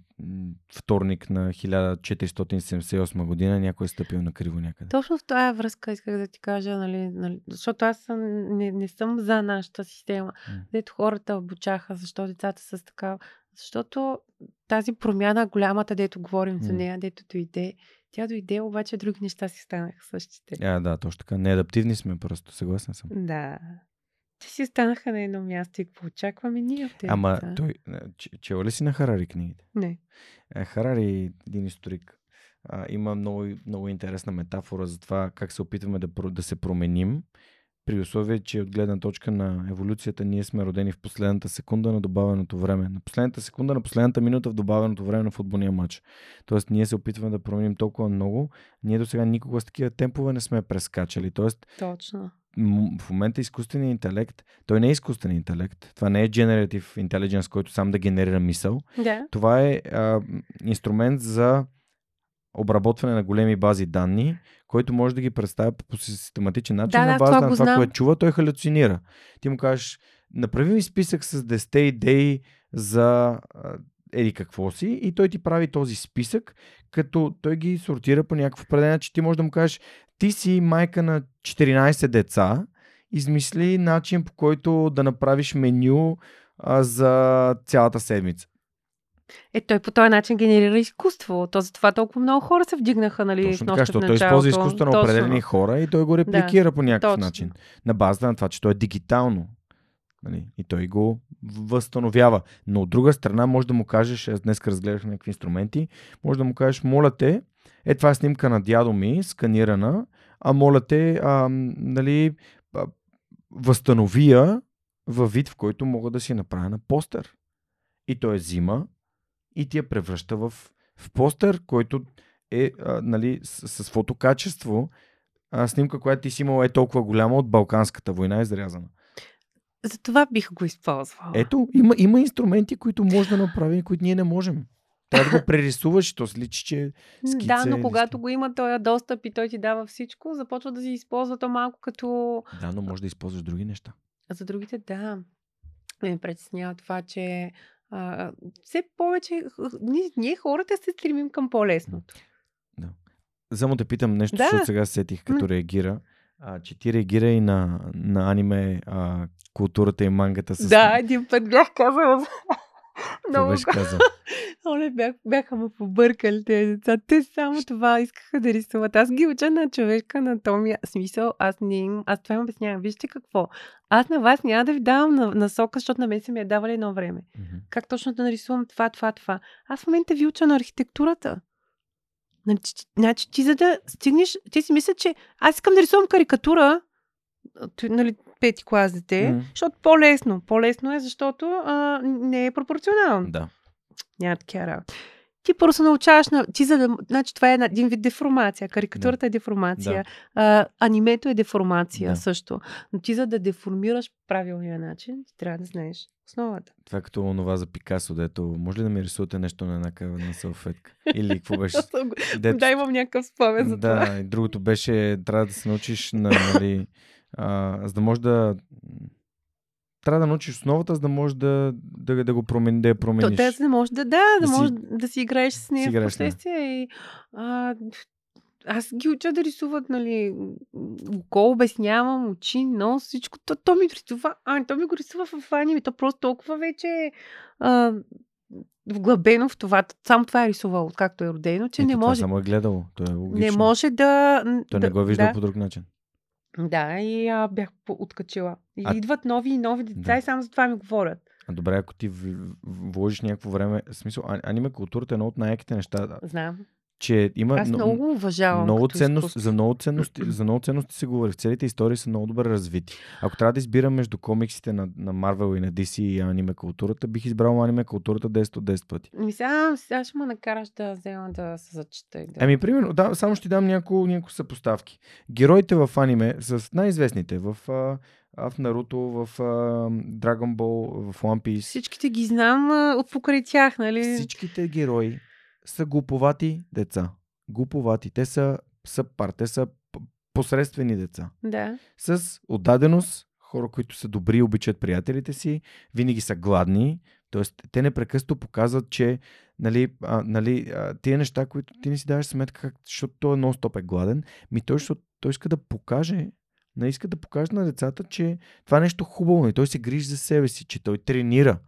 вторник на 1478 година някой е стъпил на криво някъде. Точно в тази връзка исках да ти кажа, нали, нали, защото аз съм, не, не съм за нашата система, дето хората обучаха, защо децата са с такава. Защото тази промяна, голямата, дето говорим за нея, дето дойде, тя дойде, обаче други неща си станаха същите. А, да, точно така. Неадаптивни сме просто, съгласен съм. Да. Те си останаха на едно място и какво очакваме ние от тези Ама деца? той, е, че- чела ли си на Харари книгите? Не. Е, Харари, един историк, а, има много, много интересна метафора за това как се опитваме да, да се променим, при условие, че от гледна точка на еволюцията ние сме родени в последната секунда на добавеното време. На последната секунда, на последната минута в добавеното време на футболния матч. Тоест, ние се опитваме да променим толкова много. Ние до сега никога с такива темпове не сме прескачали. Тоест, Точно. в момента изкуственият интелект, той не е изкуствен интелект. Това не е generative intelligence, който сам да генерира мисъл. Да. Това е а, инструмент за обработване на големи бази данни, който може да ги представя по систематичен начин Да, на да, база това на това, което чува, той халюцинира. Ти му кажеш, направи ми списък с 10 идеи за еди какво си и той ти прави този списък, като той ги сортира по някакъв определен начин. Ти можеш да му кажеш, ти си майка на 14 деца, измисли начин по който да направиш меню а, за цялата седмица. Е, той по този начин генерира изкуство. То затова толкова много хора се вдигнаха, нали, Точно така, защото той използва изкуството на Точно. определени хора и той го репликира по някакъв точно. начин. На базата на това, че то е дигитално. Нали? И той го възстановява. Но от друга страна, може да му кажеш, аз днес разгледах някакви инструменти, може да му кажеш, моля те, е това е снимка на дядо ми, сканирана, а моля те, а, нали, а, възстанови я във вид, в който мога да си направя на постер. И той е взима и ти я превръща в, в постер, който е а, нали, с, с фотокачество. А, снимка, която ти си имала е толкова голяма от Балканската война, изрязана. За това бих го използвала. Ето, има, има инструменти, които може да направим, които ние не можем. Трябва да го прерисуваш, то се личи, че скица да, но когато снимка. го има този достъп и той ти дава всичко, започва да си използва то малко като... Да, но може да използваш други неща. А за другите, да. Ме притеснява това, че а, все повече ние, ние хората се стремим към по-лесното. Само да питам нещо, Да. защото сега се сетих, като реагира. А, че ти реагира и на, на аниме а, културата и мангата с... Да, един път бях казала. Много беше казал? Оле, бях, бяха ме побъркали тези деца. Те само това искаха да рисуват. Аз ги уча на човешка анатомия. Смисъл, аз не им... Аз това им обяснявам. Вижте какво. Аз на вас няма да ви давам на, насока, защото на мен са ми я давали едно време. Мгм. Как точно да нарисувам това, това, това. Аз в момента ви уча на архитектурата. Значи, значи ти за да стигнеш, ти си мисля, че аз искам да рисувам карикатура, а, т- нали, пети клас дете, Мгм. защото по-лесно. По-лесно е, защото а, не е пропорционално. Да. Няма такива работи. Ти се научаваш на... Ти за да... Значи това е един вид деформация. Карикатурата е деформация. А, анимето е деформация Да. също. Но ти за да деформираш правилния начин, ти трябва да знаеш основата. Това е като онова за Пикасо, дето може ли да ми рисувате нещо на една на салфетка? Или какво беше? Дето- Да, имам някакъв спомен за това. да, другото беше, трябва да се научиш на, нали, а, за да можеш да трябва да научиш основата, за да можеш да, да, да го промени, да я То, промениш. да, за да можеш да, да, да, Да си- да си играеш с нея в последствие. И, а, аз ги уча да рисуват, нали, око, обяснявам, очи, нос, всичко. То, то ми рисува, а, то ми го рисува в аниме. То просто толкова вече а, вглъбено в това. Само това е рисувало, както е родено, че Ето, не може. само е гледало. То е логично. Не може да... Той да, не го е виждал да, по друг начин. Да, и а, бях откачила. И А- идват нови и нови деца Да. и само за това ми говорят. А добре, ако ти вложиш някакво време, смисъл, а- аниме културата е едно от най-яките неща, Знам. Че има Аз но- много уважавам много ценност, изкуство. за много ценности, за много ценности се говори. Целите истории са много добре развити. Ако трябва да избирам между комиксите на, на Marvel и на DC и аниме културата, бих избрал аниме културата 10 от 10 пъти. Ми сега, сега ще ме накараш да взема да се зачита и да... Ами, примерно, да, само ще дам няколко, няколко съпоставки. Героите в аниме с най-известните в, а, а, в Наруто, в а, Dragon Ball, в One Piece. Всичките ги знам а, покрай тях, нали? Всичките герои са глуповати деца. Глуповати. Те са съпар, те са посредствени деца. Да. С отдаденост, хора, които са добри, обичат приятелите си, винаги са гладни. Тоест, те непрекъснато показват, че нали, а, нали, а, тия неща, които ти не си даваш сметка, как, защото той нон-стоп е гладен, ми той, защото, той иска да покаже, не иска да покаже на децата, че това е нещо хубаво и той се грижи за себе си, че той тренира.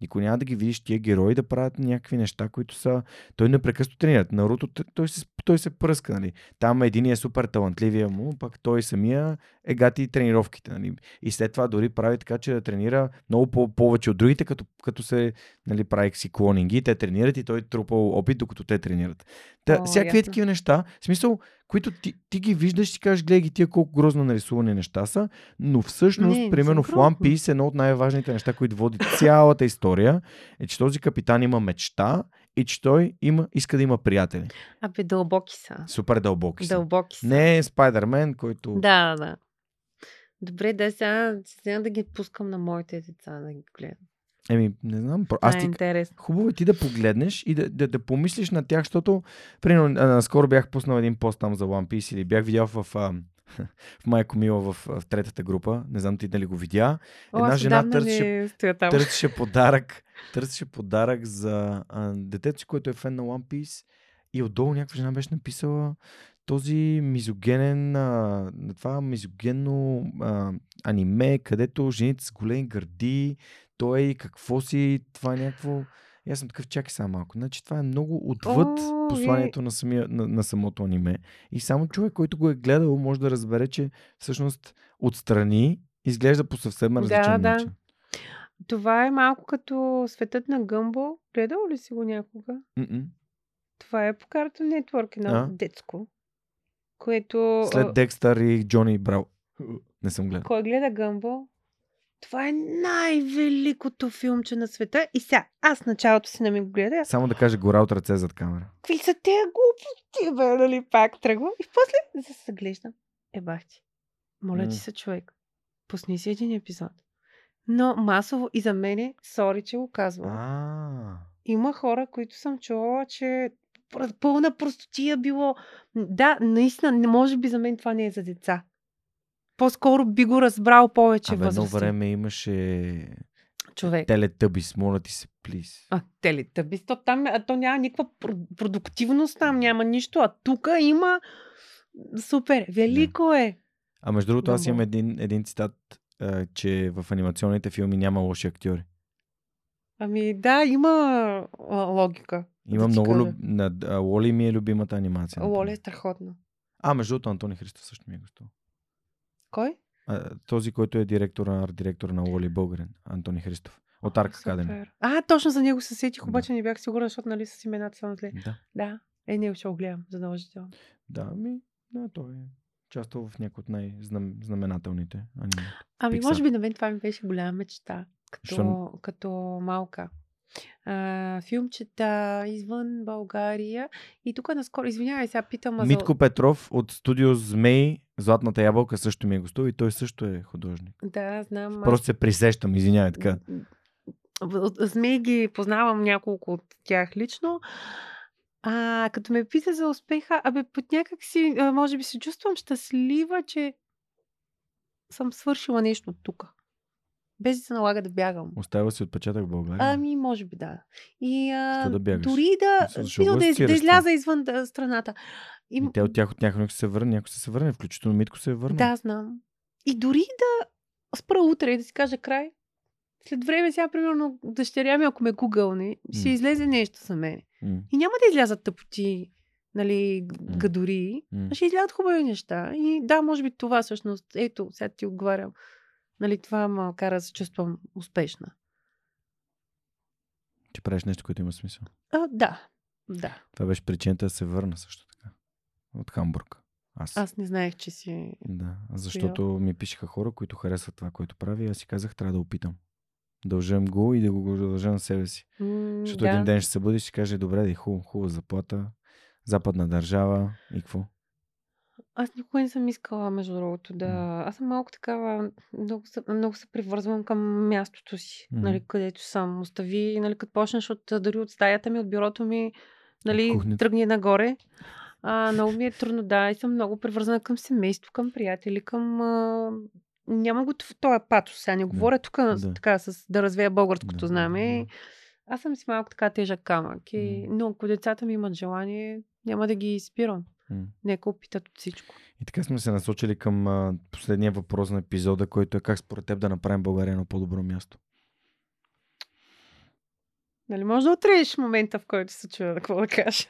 Никой няма да ги видиш тия герои да правят някакви неща, които са... Той непрекъснато тренират. Наруто, той се, той се пръска, нали. Там един е супер талантливия му, пък той самия е гати тренировките, нали. И след това дори прави така, че да тренира много по- повече от другите, като, като се нали, прави си клонинги, те тренират и той трупа опит, докато те тренират. Та, О, всякакви е ясно. такива неща, в смисъл, които ти, ти ги виждаш и си кажеш, гледай ги тия колко грозно нарисувани неща са, но всъщност, Не, примерно в One. Piece едно от най-важните неща, които води цялата история, е, че този капитан има мечта и че той има, иска да има приятели. Абе, дълбоки са. Супер дълбоки са. Дълбоки са. Не е Спайдермен, който... Да, да, да. Добре, да сега, сега да ги пускам на моите деца да ги гледам. Еми, не знам. Аз ти, интересно. Хубаво е ти да погледнеш и да, да, да помислиш на тях, защото, примерно, а, скоро бях пуснал един пост там за One Piece или бях видял в, а, в Майко Мила в, в третата група. Не знам ти дали го видя. О, Една жена търсеше-. Търсеше подарък, търсеше подарък за а, детето което е фен на One Piece. И отдолу някаква жена беше написала този мизогенен, а, това мизогенно а, аниме, където жените с големи гърди, той какво си, това е някакво... И аз съм такъв, чакай само малко. Значи това е много отвъд О, посланието на, самия, на, на самото аниме. И само човек, който го е гледал, може да разбере, че всъщност отстрани изглежда по съвсем Да, различен да. начин. Това е малко като светът на Гъмбо. Гледал ли си го някога? М-м. Това е по карта Network, едно А? детско. Което... След Декстър и Джони Брау. Не съм гледал. Кой гледа Гъмбо? Това е най-великото филмче на света. И сега, аз началото си не ми го гледа. Само да кажа гора от ръце зад камера. какви са тези глупости, бе, нали пак тръгвам. И после се глеждам. Е, бах ти. Моля ти се, човек. Пусни си един епизод. Но масово и за мене, сори, че го казвам. Има хора, които съм чувала, че пълна простотия било. Да, наистина, може би за мен това не е за деца. По-скоро би го разбрал повече Абе, едно възрастен време имаше човек. телетъбис, моля ти се, плиз. А, телетъбис, то там а то няма никаква пр- продуктивност, там няма нищо, а тук има супер, велико е. А между другото, аз имам един, един цитат, а, че в анимационните филми няма лоши актьори. Ами да, има а, логика. Има да много... Люб... На... а, Лоли ми е любимата анимация. Лоля е страхотно. А, между другото, Антони Христов също ми е гостувал. Кой? А, този, който е директор, арт-директор на Лоли Българин, Антони Христов. От Арк. Академи. А, точно за него се сетих, Да. обаче не бях сигурна, защото нали с имената съм зле. Да, Да, е, не ще го гледам, задължително. да, ми, да, той е частъл в някои от най-знаменателните аниме. Ами, Pixar. може би на мен това ми беше голяма мечта, като, Защо? като малка. А, филмчета извън България. И тук наскоро, извинявай, сега питам, за... Митко Петров от студио Змей, Златната ябълка също ми е гостувал и той също е художник. Да, знам. Просто се присещам, извинявай така. Змей ги познавам няколко от тях лично. А, като ме пита за успеха, абе, под някак си, може би се чувствам щастлива, че съм свършила нещо тук. Без да се налага да бягам. Оставила си отпечатък в България. Ами, може би да. И а, да бягаш? дори да, защо да, да това? изляза извън да, страната. И, И те от тях от някой се върне, някой се върне, включително Митко се е върнал. Да, знам. И дори да спра утре и да си кажа край, след време сега, примерно, дъщеря ми, ако ме гугълне, ще излезе нещо за мен. И няма да излязат тъпоти, нали, гадори, м. а ще излязат хубави неща. И да, може би това всъщност, ето, сега ти отговарям. Нали, това ме кара да се чувствам успешна. Че правиш нещо, което има смисъл. А, да, да. Това беше причината да се върна също така. От Хамбург. Аз. Аз не знаех, че си... Да, защото ми пишеха хора, които харесват това, което прави. И аз си казах, трябва да опитам. Дължам го и да го дължа на себе си. М, Защото да. един ден ще се бъде и ще каже, добре, да е хубаво, хубава заплата, западна държава и какво? Аз никога не съм искала, между другото, да... Аз съм малко такава... Много се, много се привързвам към мястото си, Мгм. нали, където съм. Остави, нали, като почнеш от, дори от стаята ми, от бюрото ми, нали, кухнята. тръгни нагоре. А, много ми е трудно, да, и съм много привързана към семейство, към приятели, към... А... Няма го в този патос, сега не говоря тук Да. така, с, да развея българското Да, знаме. да. Аз съм си малко така тежък камък, и... Но ако децата ми имат желание, няма да ги спирам. Нека опитат от всичко. И така сме се насочили към последния въпрос на епизода, който е как според теб да направим България едно по-добро място. Нали, може да отрееш момента, в който се чуя какво да кажа.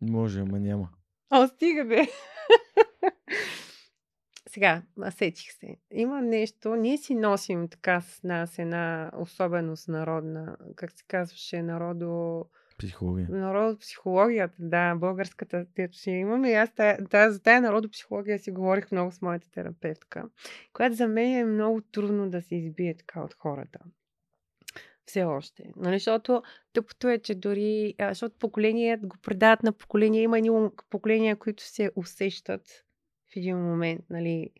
Може, ама няма. О, стига бе! Сега, сетих се. Има нещо, ние си носим така с нас една особеност народна, как се казваше, народо... Психология. Народопсихологията, да, българската, дето си имаме. И аз тая, тая, за тая народопсихология си говорих много с моята терапевтка, която за мен е много трудно да се избие така от хората. Все още. Нали, защото тъпото е, че дори, а, защото поколения го предават на поколения, има едни поколения, които се усещат в един момент, нали,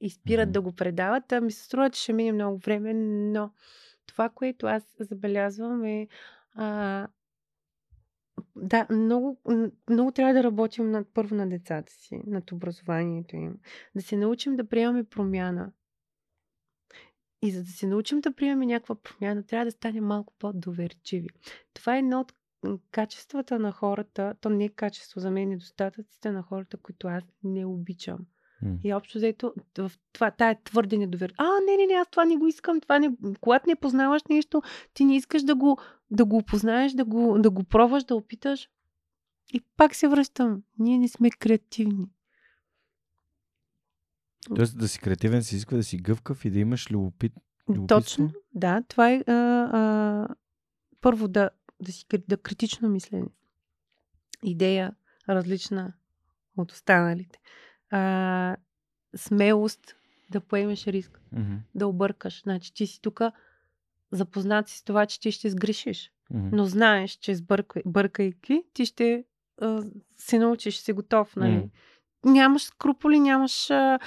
и спират Мгм. да го предават, а ми се струва, че ще мине много време, но това, което аз забелязвам е а, да, много, много трябва да работим над, първо на децата си, над образованието им. Да се научим да приемаме промяна. И за да се научим да приемаме някаква промяна, трябва да станем малко по-доверчиви. Това е едно от качествата на хората, то не е качество за мен, недостатъците на хората, които аз не обичам. И общо взето, в това, тая твърде недовер. А, не, не, не, аз това не го искам. Това не... Когато не познаваш нещо, ти не искаш да го, да го опознаеш, да го, да го пробваш, да опиташ. И пак се връщам. Ние не сме креативни. Тоест да си креативен се изисква да си гъвкав и да имаш любопит. Любопитство? Точно, да. Това е а, а, първо да, да си да критично мислене. Идея различна от останалите. А, смелост да поемеш риск, Мгм. да объркаш. Значи ти си тук запознат си с това, че ти ще сгрешиш. Мгм. Но знаеш, че сбъркай, бъркайки, ти ще а, се научиш, си готов. Нали? М. Нямаш скруполи, нямаш. А...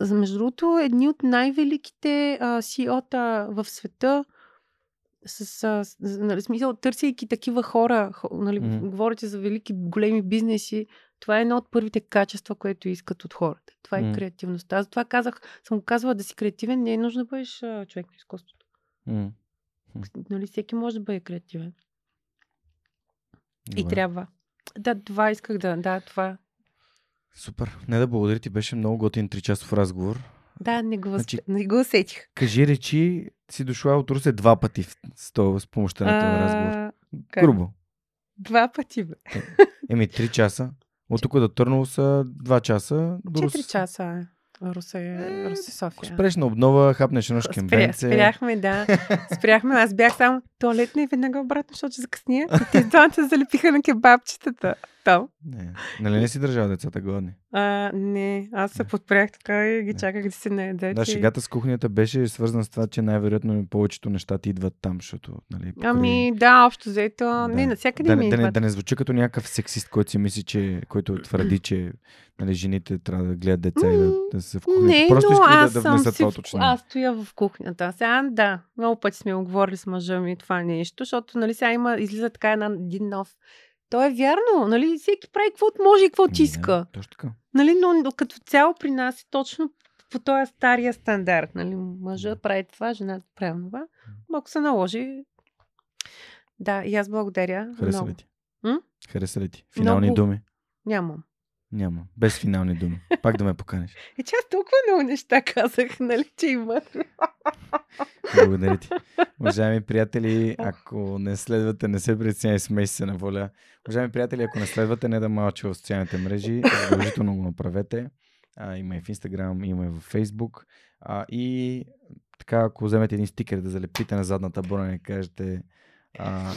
за- Между другото, едни от най-великите а, CEO-та в света, с, а, нали, смисъл, търсейки такива хора, хо, нали, Мгм. говорите за велики, големи бизнеси, това е едно от първите качества, което искат от хората. Това е М. креативността. Аз това казах, съм казвала да си креативен, не е нужно да бъдеш а, човек на изкуството. М. Нали, всеки може да бъде креативен. И Добре. трябва. Да, това исках да. Да, това. Супер. Не да благодаря ти, беше много готин 3 часов разговор. Да, не го, Значи- не го усетих. Кажи речи, си дошла от Русе два пъти в- с, това, с помощта на този разговор. Как? Грубо. Два пъти, бе. Еми, 3 часа. От тук до Търново са 2 часа. До Четири Русе. часа е. Русе, Русе София. Ако спреш на обнова, хапнеш едно Спря, шкембенце. спряхме, да. Спряхме. Аз бях само туалетна и веднага обратно, защото закъсня. И те двамата залепиха на кебабчетата. Там. Не. Нали не си държал децата гладни? А, не, аз се подпрях така и ги Не. чаках да се наедат. Да, шегата с кухнята беше свързана с това, че най-вероятно повечето неща ти идват там, защото, нали, покрай- Ами, да, общо взето. Да. Не, навсякъде да, ми да, не, да не звуча като някакъв сексист, който си мисли, че, който твърди, че нали, жените трябва да гледат деца и да, да са в кухнята. Не, Просто но аз да, да съм си в... Аз стоя в кухнята. Сега, да, много пъти сме го говорили с мъжа ми това нещо, защото, нали, сега има, излиза така една, един нов. То е вярно, нали, всеки прави каквото може и каквото Ами, иска. Точно така. Нали, но, като цяло при нас е точно по този стария стандарт. Нали, мъжа прави това, жената прави това. Ако се наложи... Да, и аз благодаря. Хареса много. ли ти? М? Хареса ли ти? Финални Много. думи? Нямам. Няма. Без финални думи. Пак да ме поканиш. Е, че аз толкова много неща казах, нали, че има. Благодаря ти. Уважаеми приятели, ако не следвате, не се притесняй с месеца на воля. Уважаеми приятели, ако не следвате не да малче в социалните мрежи, задължително го направете. А, има и в Instagram, има и в Facebook. А, и така, ако вземете един стикер да залепите на задната броня и кажете а,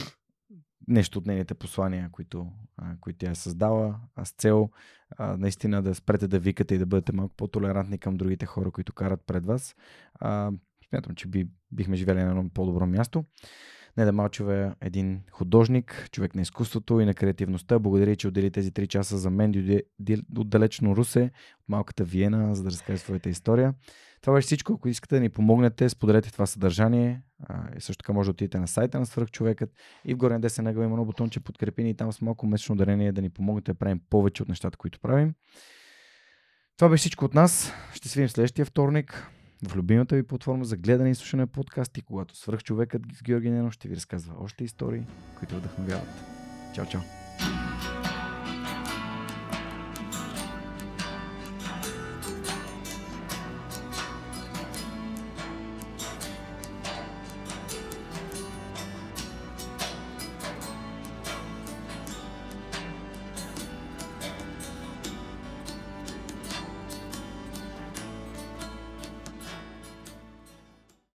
нещо от нейните послания, които, а, които тя е създала, а с цел а, наистина да спрете да викате и да бъдете малко по-толерантни към другите хора, които карат пред вас. А, смятам, че би, бихме живели на едно по-добро място. Неда Малчева е един художник, човек на изкуството и на креативността. Благодаря, че отдели тези 3 часа за мен дойде ди- от далечно Русе, от малката Виена, за да разкаже своята история. Това беше всичко. Ако искате да ни помогнете, споделете това съдържание. А, и също така може да отидете на сайта на Свърхчовекът и в горен десен ъгъл има едно бутонче подкрепи и там с малко месечно дарение да ни помогнете да правим повече от нещата, които правим. Това беше всичко от нас. Ще се видим следващия вторник в любимата ви платформа за гледане и слушане на подкасти, когато свръхчовекът с Георги Ненов ще ви разказва още истории, които вдъхновяват. Чао, чао!